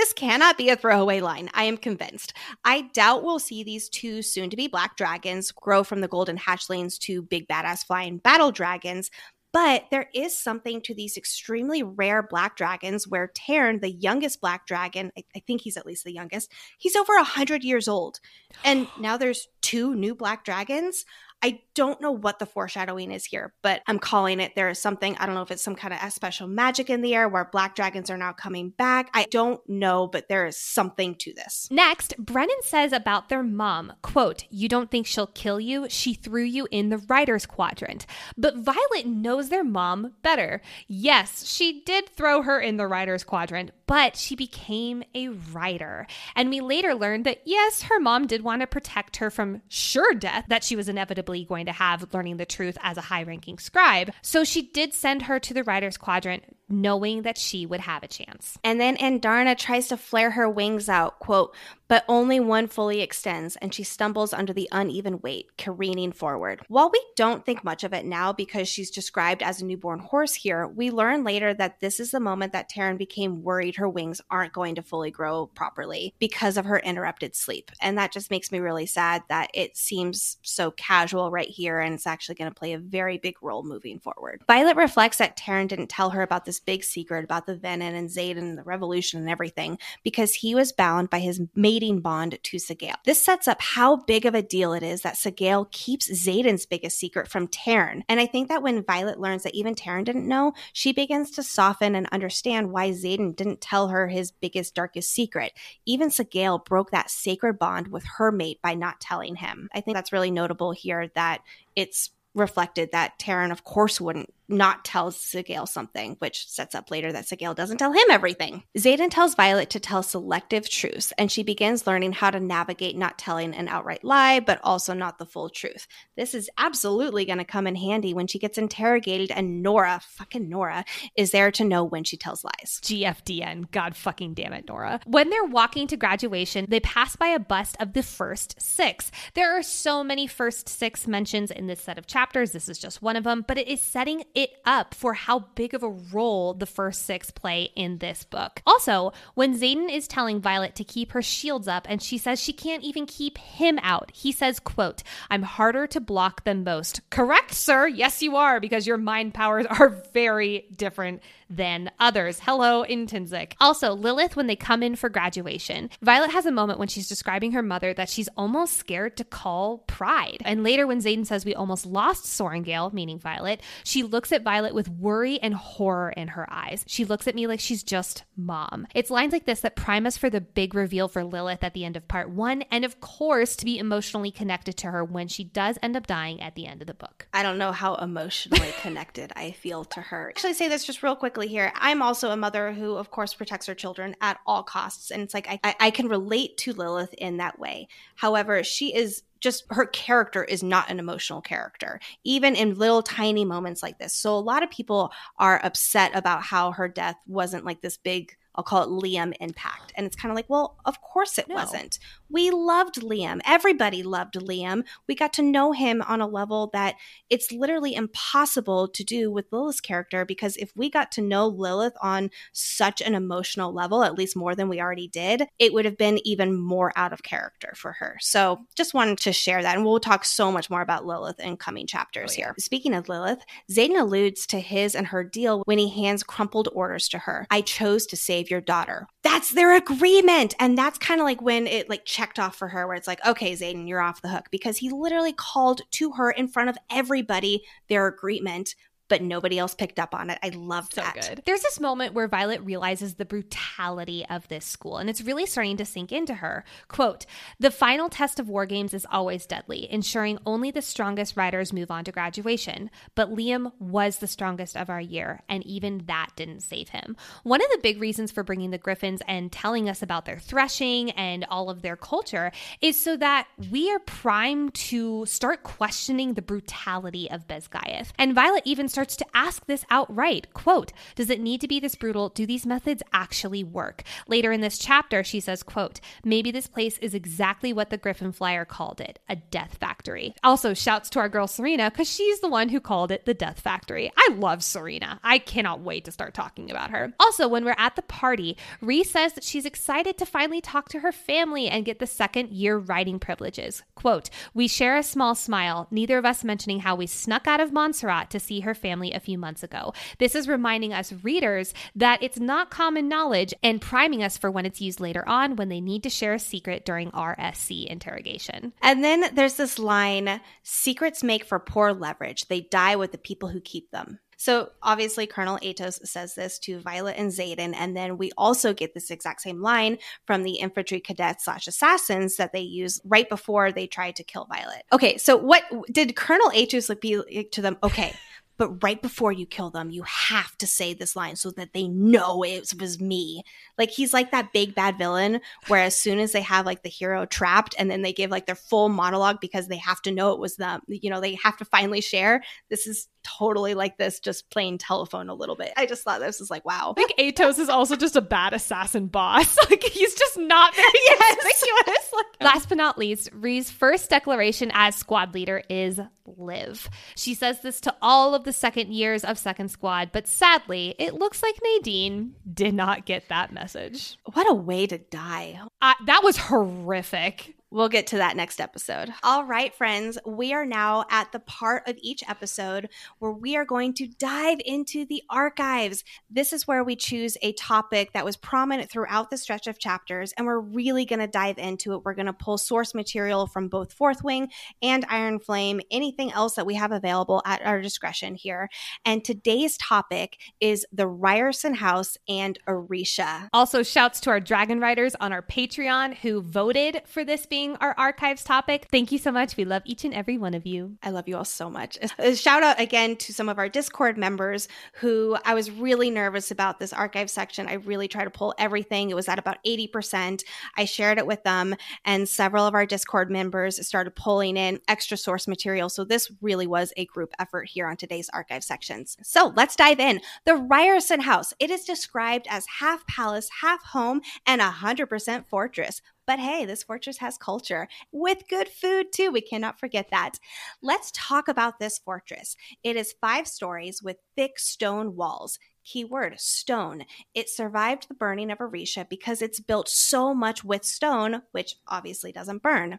Speaker 2: This cannot be a throwaway line. I am convinced. I doubt we'll see these two soon to be black dragons grow from the golden hatchlings to big badass flying battle dragons. But there is something to these extremely rare black dragons where Tairn, the youngest black dragon, I, I think he's at least the youngest, he's over 100 years old. And now there's two new black dragons. I don't know what the foreshadowing is here, but I'm calling it there is something. I don't know if it's some kind of special magic in the air where black dragons are now coming back. I don't know, but there is something to this.
Speaker 1: Next, Brennan says about their mom, quote, "You don't think she'll kill you? She threw you in the rider's quadrant." But Violet knows their mom better. Yes, she did throw her in the rider's quadrant, but she became a rider. And we later learned that yes, her mom did want to protect her from sure death that she was inevitably going to have learning the truth as a high-ranking scribe. So she did send her to the rider's quadrant knowing that she would have a chance.
Speaker 2: And then Andarna tries to flare her wings out, quote, but only one fully extends, and she stumbles under the uneven weight, careening forward. While we don't think much of it now because she's described as a newborn horse here, we learn later that this is the moment that Tairn became worried her wings aren't going to fully grow properly because of her interrupted sleep. And that just makes me really sad that it seems so casual right here, and it's actually going to play a very big role moving forward. Violet reflects that Tairn didn't tell her about this big secret about the Venin and Xaden and the revolution and everything because he was bound by his mating bond to Sgaeyl. This sets up how big of a deal it is that Sgaeyl keeps Xaden's biggest secret from Tairn. And I think that when Violet learns that even Tairn didn't know, she begins to soften and understand why Xaden didn't tell her his biggest, darkest secret. Even Sgaeyl broke that sacred bond with her mate by not telling him. I think that's really notable here that it's reflected that Tairn, of course, wouldn't not tell Sgaeyl something, which sets up later that Sgaeyl doesn't tell him everything. Xaden tells Violet to tell selective truths, and she begins learning how to navigate not telling an outright lie, but also not the full truth. This is absolutely going to come in handy when she gets interrogated, and Nora, fucking Nora, is there to know when she tells lies.
Speaker 1: GFDN. God fucking damn it, Nora. When they're walking to graduation, they pass by a bust of the first six. There are so many first six mentions in this set of chapters. This is just one of them, but it is setting up for how big of a role the first six play in this book. Also, when Xaden is telling Violet to keep her shields up and she says she can't even keep him out, he says, quote, I'm harder to block than most. Correct, sir. Yes, you are, because your mind powers are very different than others. Hello, Inntinnsic. Also, Lilith, when they come in for graduation, Violet has a moment when she's describing her mother that she's almost scared to call pride. And later, when Xaden says we almost lost Sorrengail, meaning Violet, she looks at Violet with worry and horror in her eyes. She looks at me like she's just mom. It's lines like this that prime us for the big reveal for Lilith at the end of part one, and of course, to be emotionally connected to her when she does end up dying at the end of the book.
Speaker 2: I don't know how emotionally connected I feel to her. Actually, say this just real quickly here. I'm also a mother who, of course, protects her children at all costs. And it's like I, I can relate to Lilith in that way. However, she is just her character is not an emotional character, even in little tiny moments like this. So a lot of people are upset about how her death wasn't like this big I'll call it Liam impact. And it's kind of like, well, of course it no. wasn't. We loved Liam. Everybody loved Liam. We got to know him on a level that it's literally impossible to do with Lilith's character because if we got to know Lilith on such an emotional level, at least more than we already did, it would have been even more out of character for her. So just wanted to share that. And we'll talk so much more about Lilith in coming chapters oh, yeah. here. Speaking of Lilith, Xaden alludes to his and her deal when he hands crumpled orders to her. I chose to save your daughter. That's their agreement. And that's kind of like when it like checked off for her, where it's like, okay, Xaden, you're off the hook because he literally called to her in front of everybody their agreement but nobody else picked up on it. I love so that.
Speaker 1: Good. There's this moment where Violet realizes the brutality of this school, and it's really starting to sink into her. Quote, the final test of war games is always deadly, ensuring only the strongest riders move on to graduation. But Liam was the strongest of our year, and even that didn't save him. One of the big reasons for bringing the Griffins and telling us about their threshing and all of their culture is so that we are primed to start questioning the brutality of Basgiath. And Violet even starts starts to ask this outright. Quote, does it need to be this brutal? Do these methods actually work? Later in this chapter, she says, quote, maybe this place is exactly what the Griffin Flyer called it, a death factory. Also, shouts to our girl Syrena, because she's the one who called it the death factory. I love Syrena. I cannot wait to start talking about her. Also, when we're at the party, reese says that she's excited to finally talk to her family and get the second year riding privileges. Quote, we share a small smile, neither of us mentioning how we snuck out of Montserrat to see her family family a few months ago. This is reminding us readers that it's not common knowledge and priming us for when it's used later on when they need to share a secret during RSC interrogation.
Speaker 2: And then there's this line secrets make for poor leverage, they die with the people who keep them. So obviously, Colonel Aetos says this to Violet and Xaden, and then we also get this exact same line from the infantry cadets slash assassins that they use right before they try to kill Violet. Okay, so what did Colonel Aetos be to them? Okay. But right before you kill them, you have to say this line so that they know it was me. Like he's like that big bad villain where as soon as they have like the hero trapped and then they give like their full monologue because they have to know it was them, you know, they have to finally share. This is totally like this, just plain telephone a little bit. I just thought this was like, wow.
Speaker 1: I think Aetos is also just a bad assassin boss. Like he's just not very yes. conspicuous. Like, last but not least, Rhi's first declaration as squad leader is live. She says this to all of the second years of Second Squad, but sadly, it looks like Nadine did not get that message.
Speaker 2: What a way to die.
Speaker 1: Uh, that was horrific.
Speaker 2: We'll get to that next episode. All right, friends, we are now at the part of each episode where we are going to dive into the archives. This is where we choose a topic that was prominent throughout the stretch of chapters, and we're really going to dive into it. We're going to pull source material from both Fourth Wing and Iron Flame, anything else that we have available at our discretion here. And today's topic is the Riorson House and Aretia.
Speaker 1: Also, shouts to our Dragon Riders on our Patreon who voted for this being being our archives topic. Thank you so much. We love each and every one of you.
Speaker 2: I love you all so much. A shout out again to some of our Discord members who I was really nervous about this archive section. I really tried to pull everything. It was at about 80%. I shared it with them, and several of our Discord members started pulling in extra source material. So this really was a group effort here on today's archive sections. So let's dive in. The Riorson House. It is described as half palace, half home, and 100% fortress But hey, this fortress has culture with good food too. We cannot forget that. Let's talk about this fortress. It is five stories with thick stone walls. Keyword stone. It survived the burning of Aretia because it's built so much with stone, which obviously doesn't burn.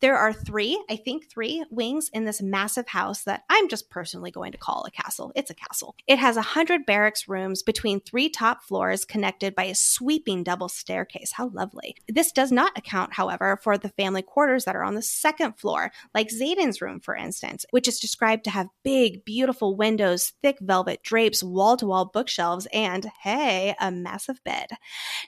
Speaker 2: There are three, I think three wings in this massive house that I'm just personally going to call a castle. It's a castle. It has a hundred barracks rooms between three top floors connected by a sweeping double staircase. How lovely. This does not account, however, for the family quarters that are on the second floor, like Xaden's room, for instance, which is described to have big, beautiful windows, thick velvet drapes, wall to wall bookshelves, and hey, a massive bed.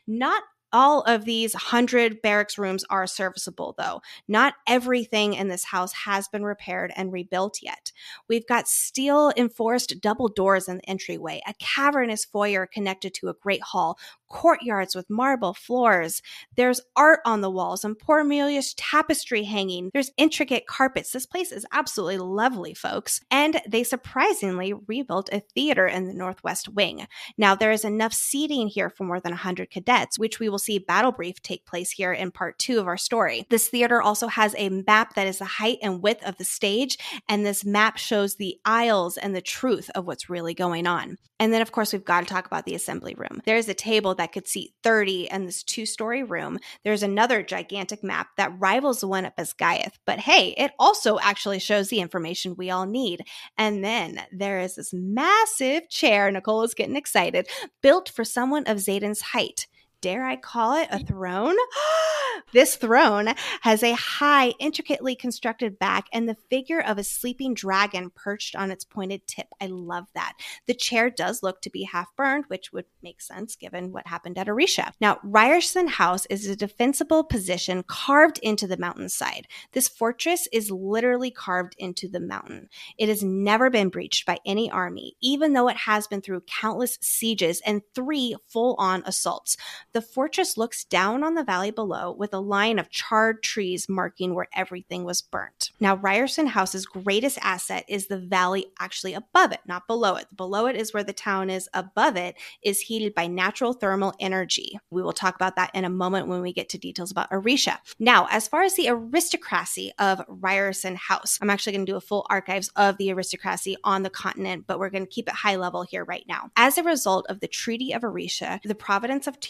Speaker 2: Not all of these 100 barracks rooms are serviceable, though. Not everything in this house has been repaired and rebuilt yet. We've got steel enforced double doors in the entryway, a cavernous foyer connected to a great hall, courtyards with marble floors. There's art on the walls and poor Amelia's tapestry hanging. There's intricate carpets. This place is absolutely lovely, folks. And they surprisingly rebuilt a theater in the northwest wing. Now, there is enough seating here for more than 100 cadets, which we will see battle brief take place here in part two of our story. This theater also has a map that is the height and width of the stage, and this map shows the aisles and the truth of what's really going on. And then, of course, we've got to talk about the assembly room. There's a table that could seat 30 in this two story room. There's another gigantic map that rivals the one at Basgiath. But hey, it also actually shows the information we all need. And then there is this massive chair, Nicole is getting excited, built for someone of Xaden's height dare I call it a throne? this throne has a high, intricately constructed back and the figure of a sleeping dragon perched on its pointed tip. I love that. The chair does look to be half burned, which would make sense given what happened at Aretia. Now, Riorson House is a defensible position carved into the mountainside. This fortress is literally carved into the mountain. It has never been breached by any army, even though it has been through countless sieges and three full on assaults. The fortress looks down on the valley below with a line of charred trees marking where everything was burnt. Now, Riorson House's greatest asset is the valley actually above it, not below it. Below it is where the town is, above it is heated by natural thermal energy. We will talk about that in a moment when we get to details about Aretia. Now, as far as the aristocracy of Riorson House, I'm actually going to do a full archives of the aristocracy on the continent, but we're going to keep it high level here right now. As a result of the Treaty of Aretia, the province of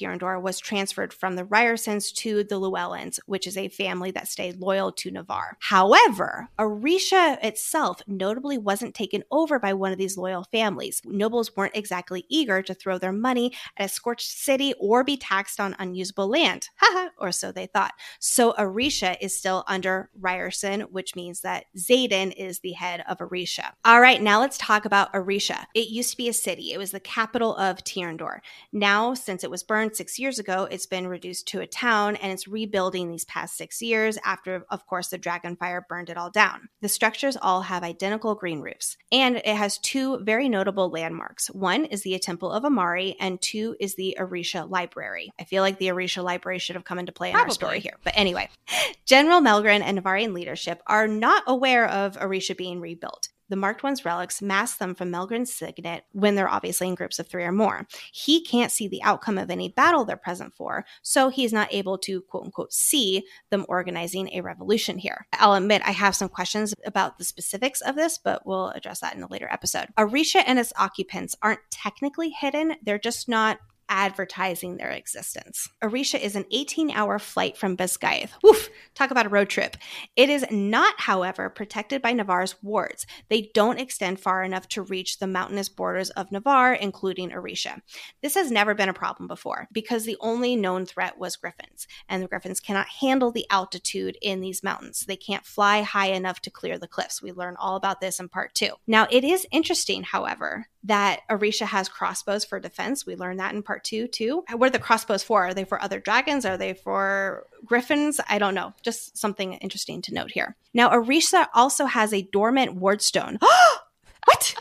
Speaker 2: Was transferred from the Riorsons to the Llewellyns, which is a family that stayed loyal to Navarre. However, Aretia itself notably wasn't taken over by one of these loyal families. Nobles weren't exactly eager to throw their money at a scorched city or be taxed on unusable land. Haha, or so they thought. So Aretia is still under Riorson, which means that Xaden is the head of Aretia. All right, now let's talk about Aretia. It used to be a city. It was the capital of Tyrrendor. Now, since it was burned six years ago, it's been reduced to a town and it's rebuilding these past six years after, of course, the dragon fire burned it all down. The structures all have identical green roofs, and it has two very notable landmarks. One is the Temple of Amari, and two is the Aretia Library. I feel like the Aretia Library should have come into play in
Speaker 1: Probably.
Speaker 2: our story here. But anyway, General Melgren and Navarrian leadership are not aware of Aretia being rebuilt the marked one's relics mask them from Melgren's signet when they're obviously in groups of three or more. He can't see the outcome of any battle they're present for, so he's not able to quote unquote see them organizing a revolution here. I'll admit I have some questions about the specifics of this, but we'll address that in a later episode. Aretia and its occupants aren't technically hidden, they're just not advertising their existence. Aretia is an 18 hour flight from Basgiath. Woof, talk about a road trip. It is not, however, protected by Navarre's wards. They don't extend far enough to reach the mountainous borders of Navarre, including Aretia. This has never been a problem before because the only known threat was griffins, and the griffins cannot handle the altitude in these mountains. They can't fly high enough to clear the cliffs. We learn all about this in part two. Now, it is interesting, however, that Aretia has crossbows for defense. We learned that in part two, too. What are the crossbows for? Are they for other dragons? Are they for griffins? I don't know. Just something interesting to note here. Now, Aretia also has a dormant wardstone. what?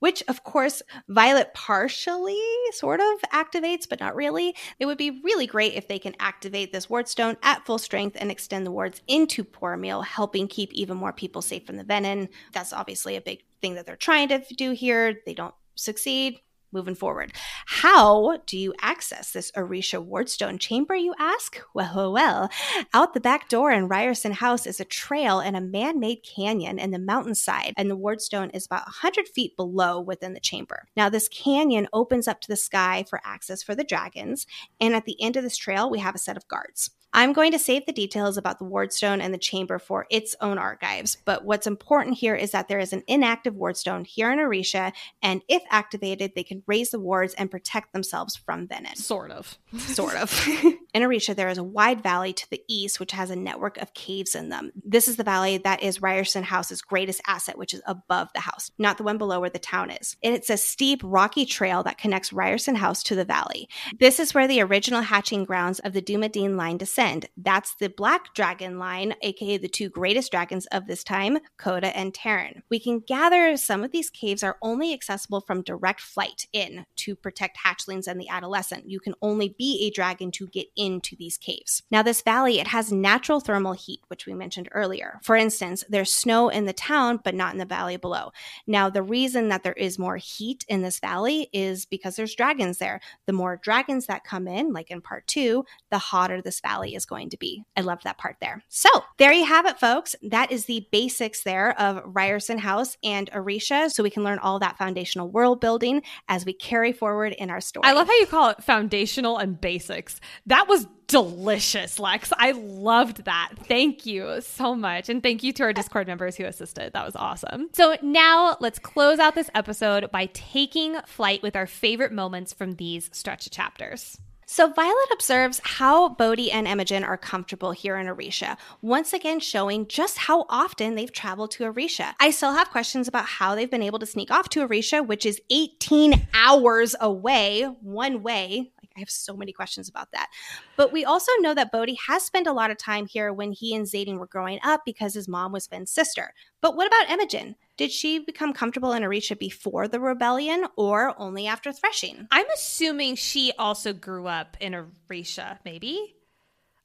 Speaker 2: Which, of course, Violet partially sort of activates, but not really. It would be really great if they can activate this wardstone at full strength and extend the wards into Poromiel, helping keep even more people safe from the venin. That's obviously a big thing that they're trying to do here. They don't succeed. Moving forward. How do you access this Aretia Wardstone chamber, you ask? Well, well, well. Out the back door in Riorson House is a trail and a man made canyon in the mountainside, and the Wardstone is about 100 feet below within the chamber. Now, this canyon opens up to the sky for access for the dragons, and at the end of this trail, we have a set of guards. I'm going to save the details about the Wardstone and the chamber for its own archives, but what's important here is that there is an inactive Wardstone here in Aretia, and if activated, they can raise the wards and protect themselves from venin.
Speaker 1: Sort of.
Speaker 2: Sort of. in Aretia, there is a wide valley to the east, which has a network of caves in them. This is the valley that is Riorson House's greatest asset, which is above the house, not the one below where the town is. It's a steep, rocky trail that connects Riorson House to the valley. This is where the original hatching grounds of the Dumadine line descend. That's the Black Dragon line, aka the two greatest dragons of this time, Codagh and Tairn. We can gather some of these caves are only accessible from direct flight in to protect hatchlings and the adolescent. You can only be a dragon to get into these caves. Now, this valley, it has natural thermal heat, which we mentioned earlier. For instance, there's snow in the town, but not in the valley below. Now, the reason that there is more heat in this valley is because there's dragons there. The more dragons that come in, like in part two, the hotter this valley is going to be. I love that part there. So there you have it, folks. That is the basics there of Riorson House and Aretia. So we can learn all that foundational world building as we carry forward in our story.
Speaker 1: I love how you call it foundational and basics. That was delicious, Lex. I loved that. Thank you so much. And thank you to our Discord members who assisted. That was awesome. So now let's close out this episode by taking flight with our favorite moments from these stretch chapters.
Speaker 2: So Violet observes how Bodhi and Imogen are comfortable here in Aretia, once again showing just how often they've traveled to Aretia. I still have questions about how they've been able to sneak off to Aretia, which is 18 hours away, one way. I have so many questions about that. But we also know that Bodhi has spent a lot of time here when he and Xaden were growing up because his mom was Fen's sister. But what about Imogen? Did she become comfortable in Aretia before the rebellion or only after threshing?
Speaker 1: I'm assuming she also grew up in Aretia, maybe?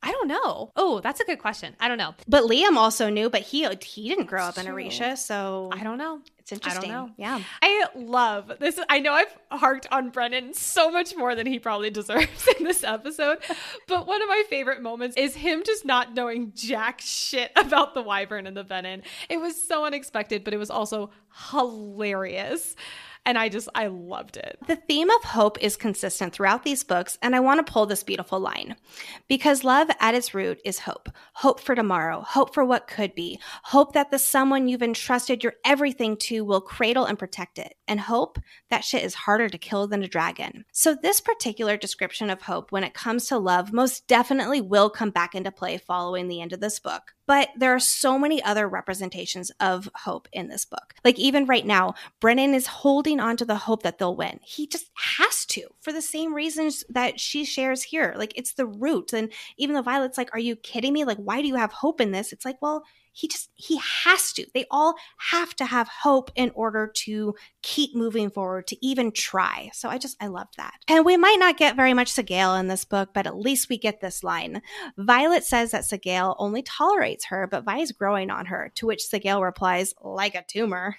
Speaker 1: I don't know. Oh, that's a good question. I don't know.
Speaker 2: But Liam also knew, but he he didn't grow up in. Aretia, so
Speaker 1: I don't know.
Speaker 2: it's interesting.
Speaker 1: know.
Speaker 2: Yeah.
Speaker 1: I love this. I know I've harked on Brennan so much more than he probably deserves in this episode, but one of my favorite moments is him just not knowing jack shit about the wyvern and the venin. It was so unexpected, but it was also hilarious. And I just, I loved it.
Speaker 2: The theme of hope is consistent throughout these books, and I want to pull this beautiful line. Because love at its root is hope. Hope for tomorrow, hope for what could be, hope that the someone you've entrusted your everything to will cradle and protect it, and hope that shit is harder to kill than a dragon. So, this particular description of hope when it comes to love most definitely will come back into play following the end of this book. But there are so many other representations of hope in this book. Like, even right now, Brennan is holding on to the hope that they'll win. He just has to for the same reasons that she shares here. Like, it's the root. And even though Violet's like, Are you kidding me? Like, why do you have hope in this? It's like, Well, he just, he has to. They all have to have hope in order to keep moving forward, to even try. So I just, I love that. And we might not get very much Sgaeyl in this book, but at least we get this line. Violet says that Sgaeyl only tolerates her, but vi is growing on her, to which Sgaeyl replies, like a tumor.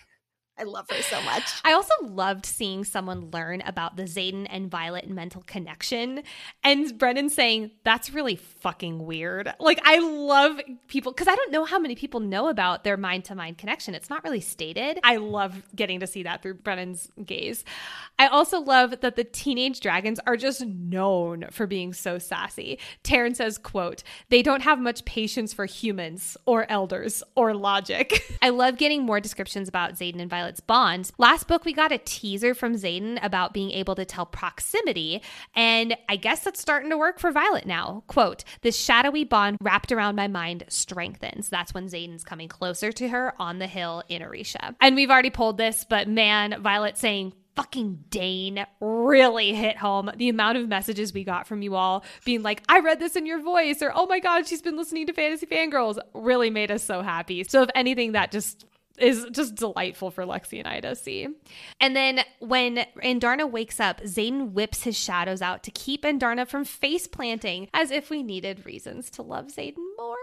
Speaker 2: I love her so much.
Speaker 1: I also loved seeing someone learn about the Xaden and Violet mental connection and Brennan saying, that's really fucking weird. Like, I love people because I don't know how many people know about their mind to mind connection. It's not really stated. I love getting to see that through Brennan's gaze. I also love that the teenage dragons are just known for being so sassy. Tairn says, quote, they don't have much patience for humans or elders or logic. I love getting more descriptions about Xaden and Violet's bonds. Last book, we got a teaser from Xaden about being able to tell proximity, and I guess that's starting to work for Violet now. Quote, this shadowy bond wrapped around my mind strengthens. That's when Xaden's coming closer to her on the hill in Aretia. And we've already pulled this, but man, Violet saying, fucking Dain really hit home. The amount of messages we got from you all being like, I read this in your voice, or oh my God, she's been listening to Fantasy Fangirls really made us so happy. So, if anything, that just is just delightful for Lexi and I to see. And then when Andarna wakes up, Xaden whips his shadows out to keep Andarna from face planting, as if we needed reasons to love Xaden more.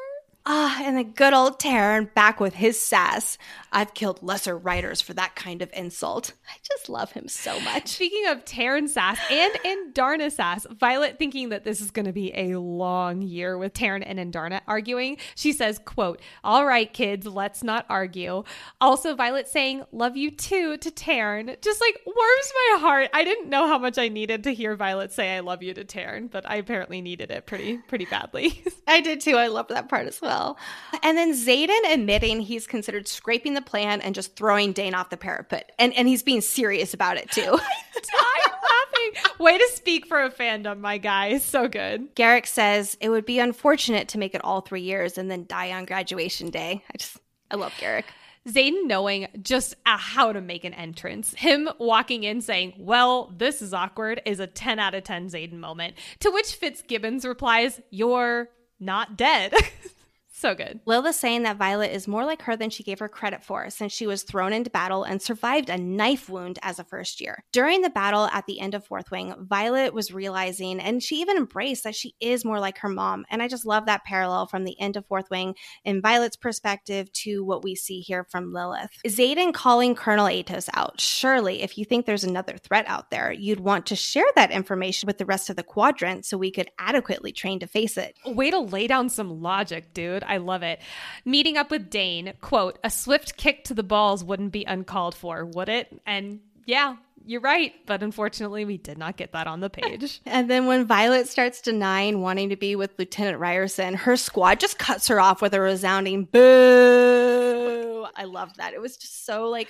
Speaker 2: Ah, and the good old Tairn back with his sass. I've killed lesser writers for that kind of insult. I just love him so much.
Speaker 1: Speaking of Tairn sass and Andarna sass, Violet thinking that this is going to be a long year with Tairn and Andarna arguing, she says, quote, all right, kids, let's not argue. Also, Violet saying, love you too to Tairn, just like warms my heart. I didn't know how much I needed to hear Violet say, I love you to Tairn, but I apparently needed it pretty, pretty badly.
Speaker 2: I did too. I love that part as well well. And then Xaden admitting he's considered scraping the plan and just throwing Dain off the parapet. And and he's being serious about it too.
Speaker 1: I'm laughing. Way to speak for a fandom, my guy. So good.
Speaker 2: Garrick says it would be unfortunate to make it all three years and then die on graduation day. I just I love Garrick.
Speaker 1: Xaden knowing just how to make an entrance. Him walking in saying, Well, this is awkward, is a 10 out of 10 Xaden moment. To which Fitzgibbons replies, You're not dead. So good.
Speaker 2: Lilith saying that Violet is more like her than she gave her credit for since she was thrown into battle and survived a knife wound as a first year. During the battle at the end of Fourth Wing, Violet was realizing and she even embraced that she is more like her mom. And I just love that parallel from the end of Fourth Wing in Violet's perspective to what we see here from Lilith. Xaden calling Colonel Aetos out. Surely, if you think there's another threat out there, you'd want to share that information with the rest of the quadrant so we could adequately train to face it.
Speaker 1: Way to lay down some logic, dude. I love it. Meeting up with Dain, quote, a swift kick to the balls wouldn't be uncalled for, would it? And yeah, you're right, but unfortunately, we did not get that on the page.
Speaker 2: and then when Violet starts denying wanting to be with Lieutenant Riorson, her squad just cuts her off with a resounding boo. I love that. It was just so like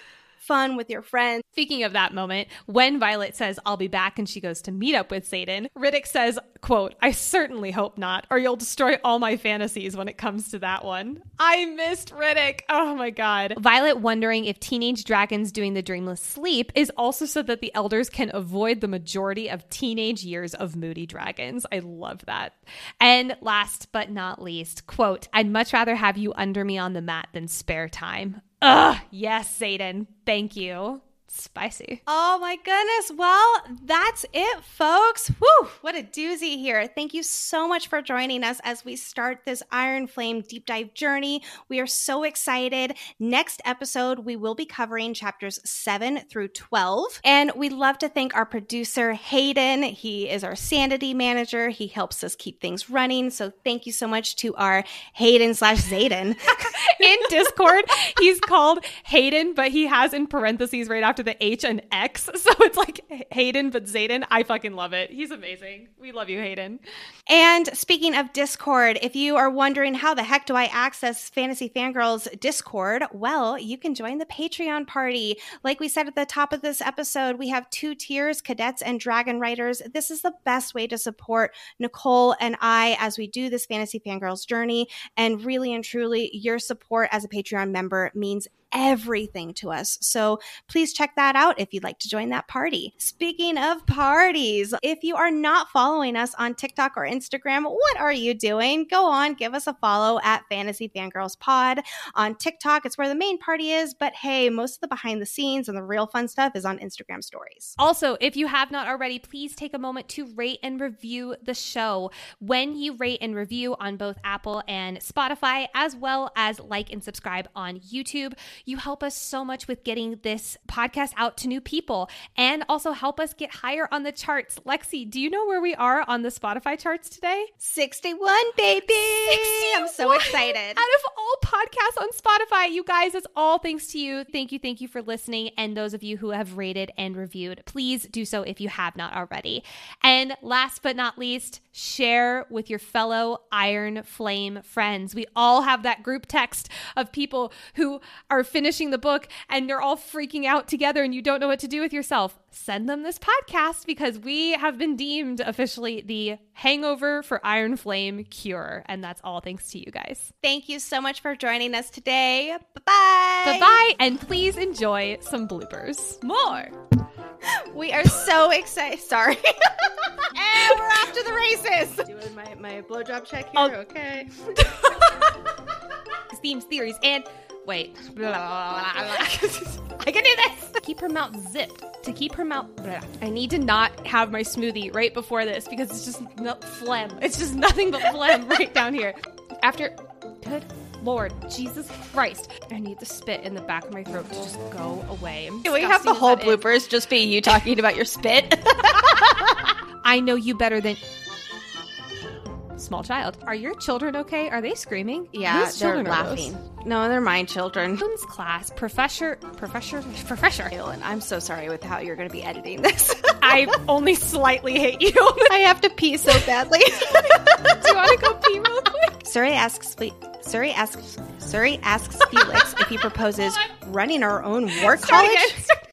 Speaker 2: fun with your friends.
Speaker 1: Speaking of that moment, when Violet says, I'll be back, and she goes to meet up with Xaden, Ridoc says, quote, I certainly hope not, or you'll destroy all my fantasies when it comes to that one. I missed Ridoc. Oh my God. Violet wondering if teenage dragons doing the dreamless sleep is also so that the elders can avoid the majority of teenage years of moody dragons. I love that. And last but not least, quote, I'd much rather have you under me on the mat than spare time. Ugh, yes, Xaden. Thank you. Spicy.
Speaker 2: Oh my goodness. Well, that's it, folks. Whew, what a doozy here. Thank you so much for joining us as we start this Iron Flame deep dive journey. We are so excited. Next episode, we will be covering chapters 7 through 12. And we'd love to thank our producer, Hayden. He is our sanity manager. He helps us keep things running. So thank you so much to our Hayden slash Xaden.
Speaker 1: in Discord, he's called Hayden, but he has in parentheses right after the H and X. So it's like Hayden, but Xaden. I fucking love it. He's amazing. We love you, Hayden.
Speaker 2: And speaking of Discord, if you are wondering how the heck do I access Fantasy Fangirls Discord, well, you can join the Patreon party. Like we said at the top of this episode, we have two tiers cadets and dragon riders. This is the best way to support Nicole and I as we do this Fantasy Fangirls journey. And really and truly, your support as a Patreon member means everything to us. So please check that out if you'd like to join that party. Speaking of parties, if you are not following us on TikTok or Instagram, what are you doing? Go on, give us a follow at Fantasy Fangirls Pod. On TikTok, it's where the main party is, but hey, most of the behind the scenes and the real fun stuff is on Instagram stories.
Speaker 1: Also, if you have not already, please take a moment to rate and review the show. When you rate and review on both Apple and Spotify, as well as like and subscribe on YouTube, you help us so much with getting this podcast out to new people and also help us get higher on the charts. Lexi, do you know where we are on the Spotify charts today?
Speaker 2: 61, baby. 61. I'm so excited.
Speaker 1: Out of all podcasts on Spotify, you guys, it's all thanks to you. Thank you, thank you for listening. And those of you who have rated and reviewed, please do so if you have not already. And last but not least, share with your fellow Iron Flame friends. We all have that group text of people who are finishing the book and they're all freaking out together and you don't know what to do with yourself. Send them this podcast because we have been deemed officially the hangover for Iron Flame cure. And that's all thanks to you guys.
Speaker 2: Thank you so much for joining us today. Bye bye.
Speaker 1: Bye bye. And please enjoy some bloopers. More.
Speaker 2: We are so excited. Sorry. and we're off to the races. Doing my, my blowjob check here. Oh. Okay.
Speaker 1: Themes, theories, and wait. I can do this. Keep her mouth zipped. To keep her mouth. I need to not have my smoothie right before this because it's just no, phlegm. It's just nothing but phlegm right down here. After Good Lord, Jesus Christ. I need the spit in the back of my throat to just go away.
Speaker 2: Can we have the whole
Speaker 1: that is.
Speaker 2: bloopers just be you talking about your spit?
Speaker 1: I know you better than. Small child. Are your children okay? Are they screaming?
Speaker 2: yeah,
Speaker 1: Whose
Speaker 2: they're
Speaker 1: children those?
Speaker 2: laughing. No, they're my children.
Speaker 1: Children's class, professor, professor, professor.
Speaker 2: Kaylin, I'm so sorry with how you're going to be editing this.
Speaker 1: I only slightly hate you.
Speaker 2: I have to pee so badly.
Speaker 1: Do you want to go pee real quick?
Speaker 2: Surrey asks Surrey asks Surrey asks Felix if he proposes running our own war college.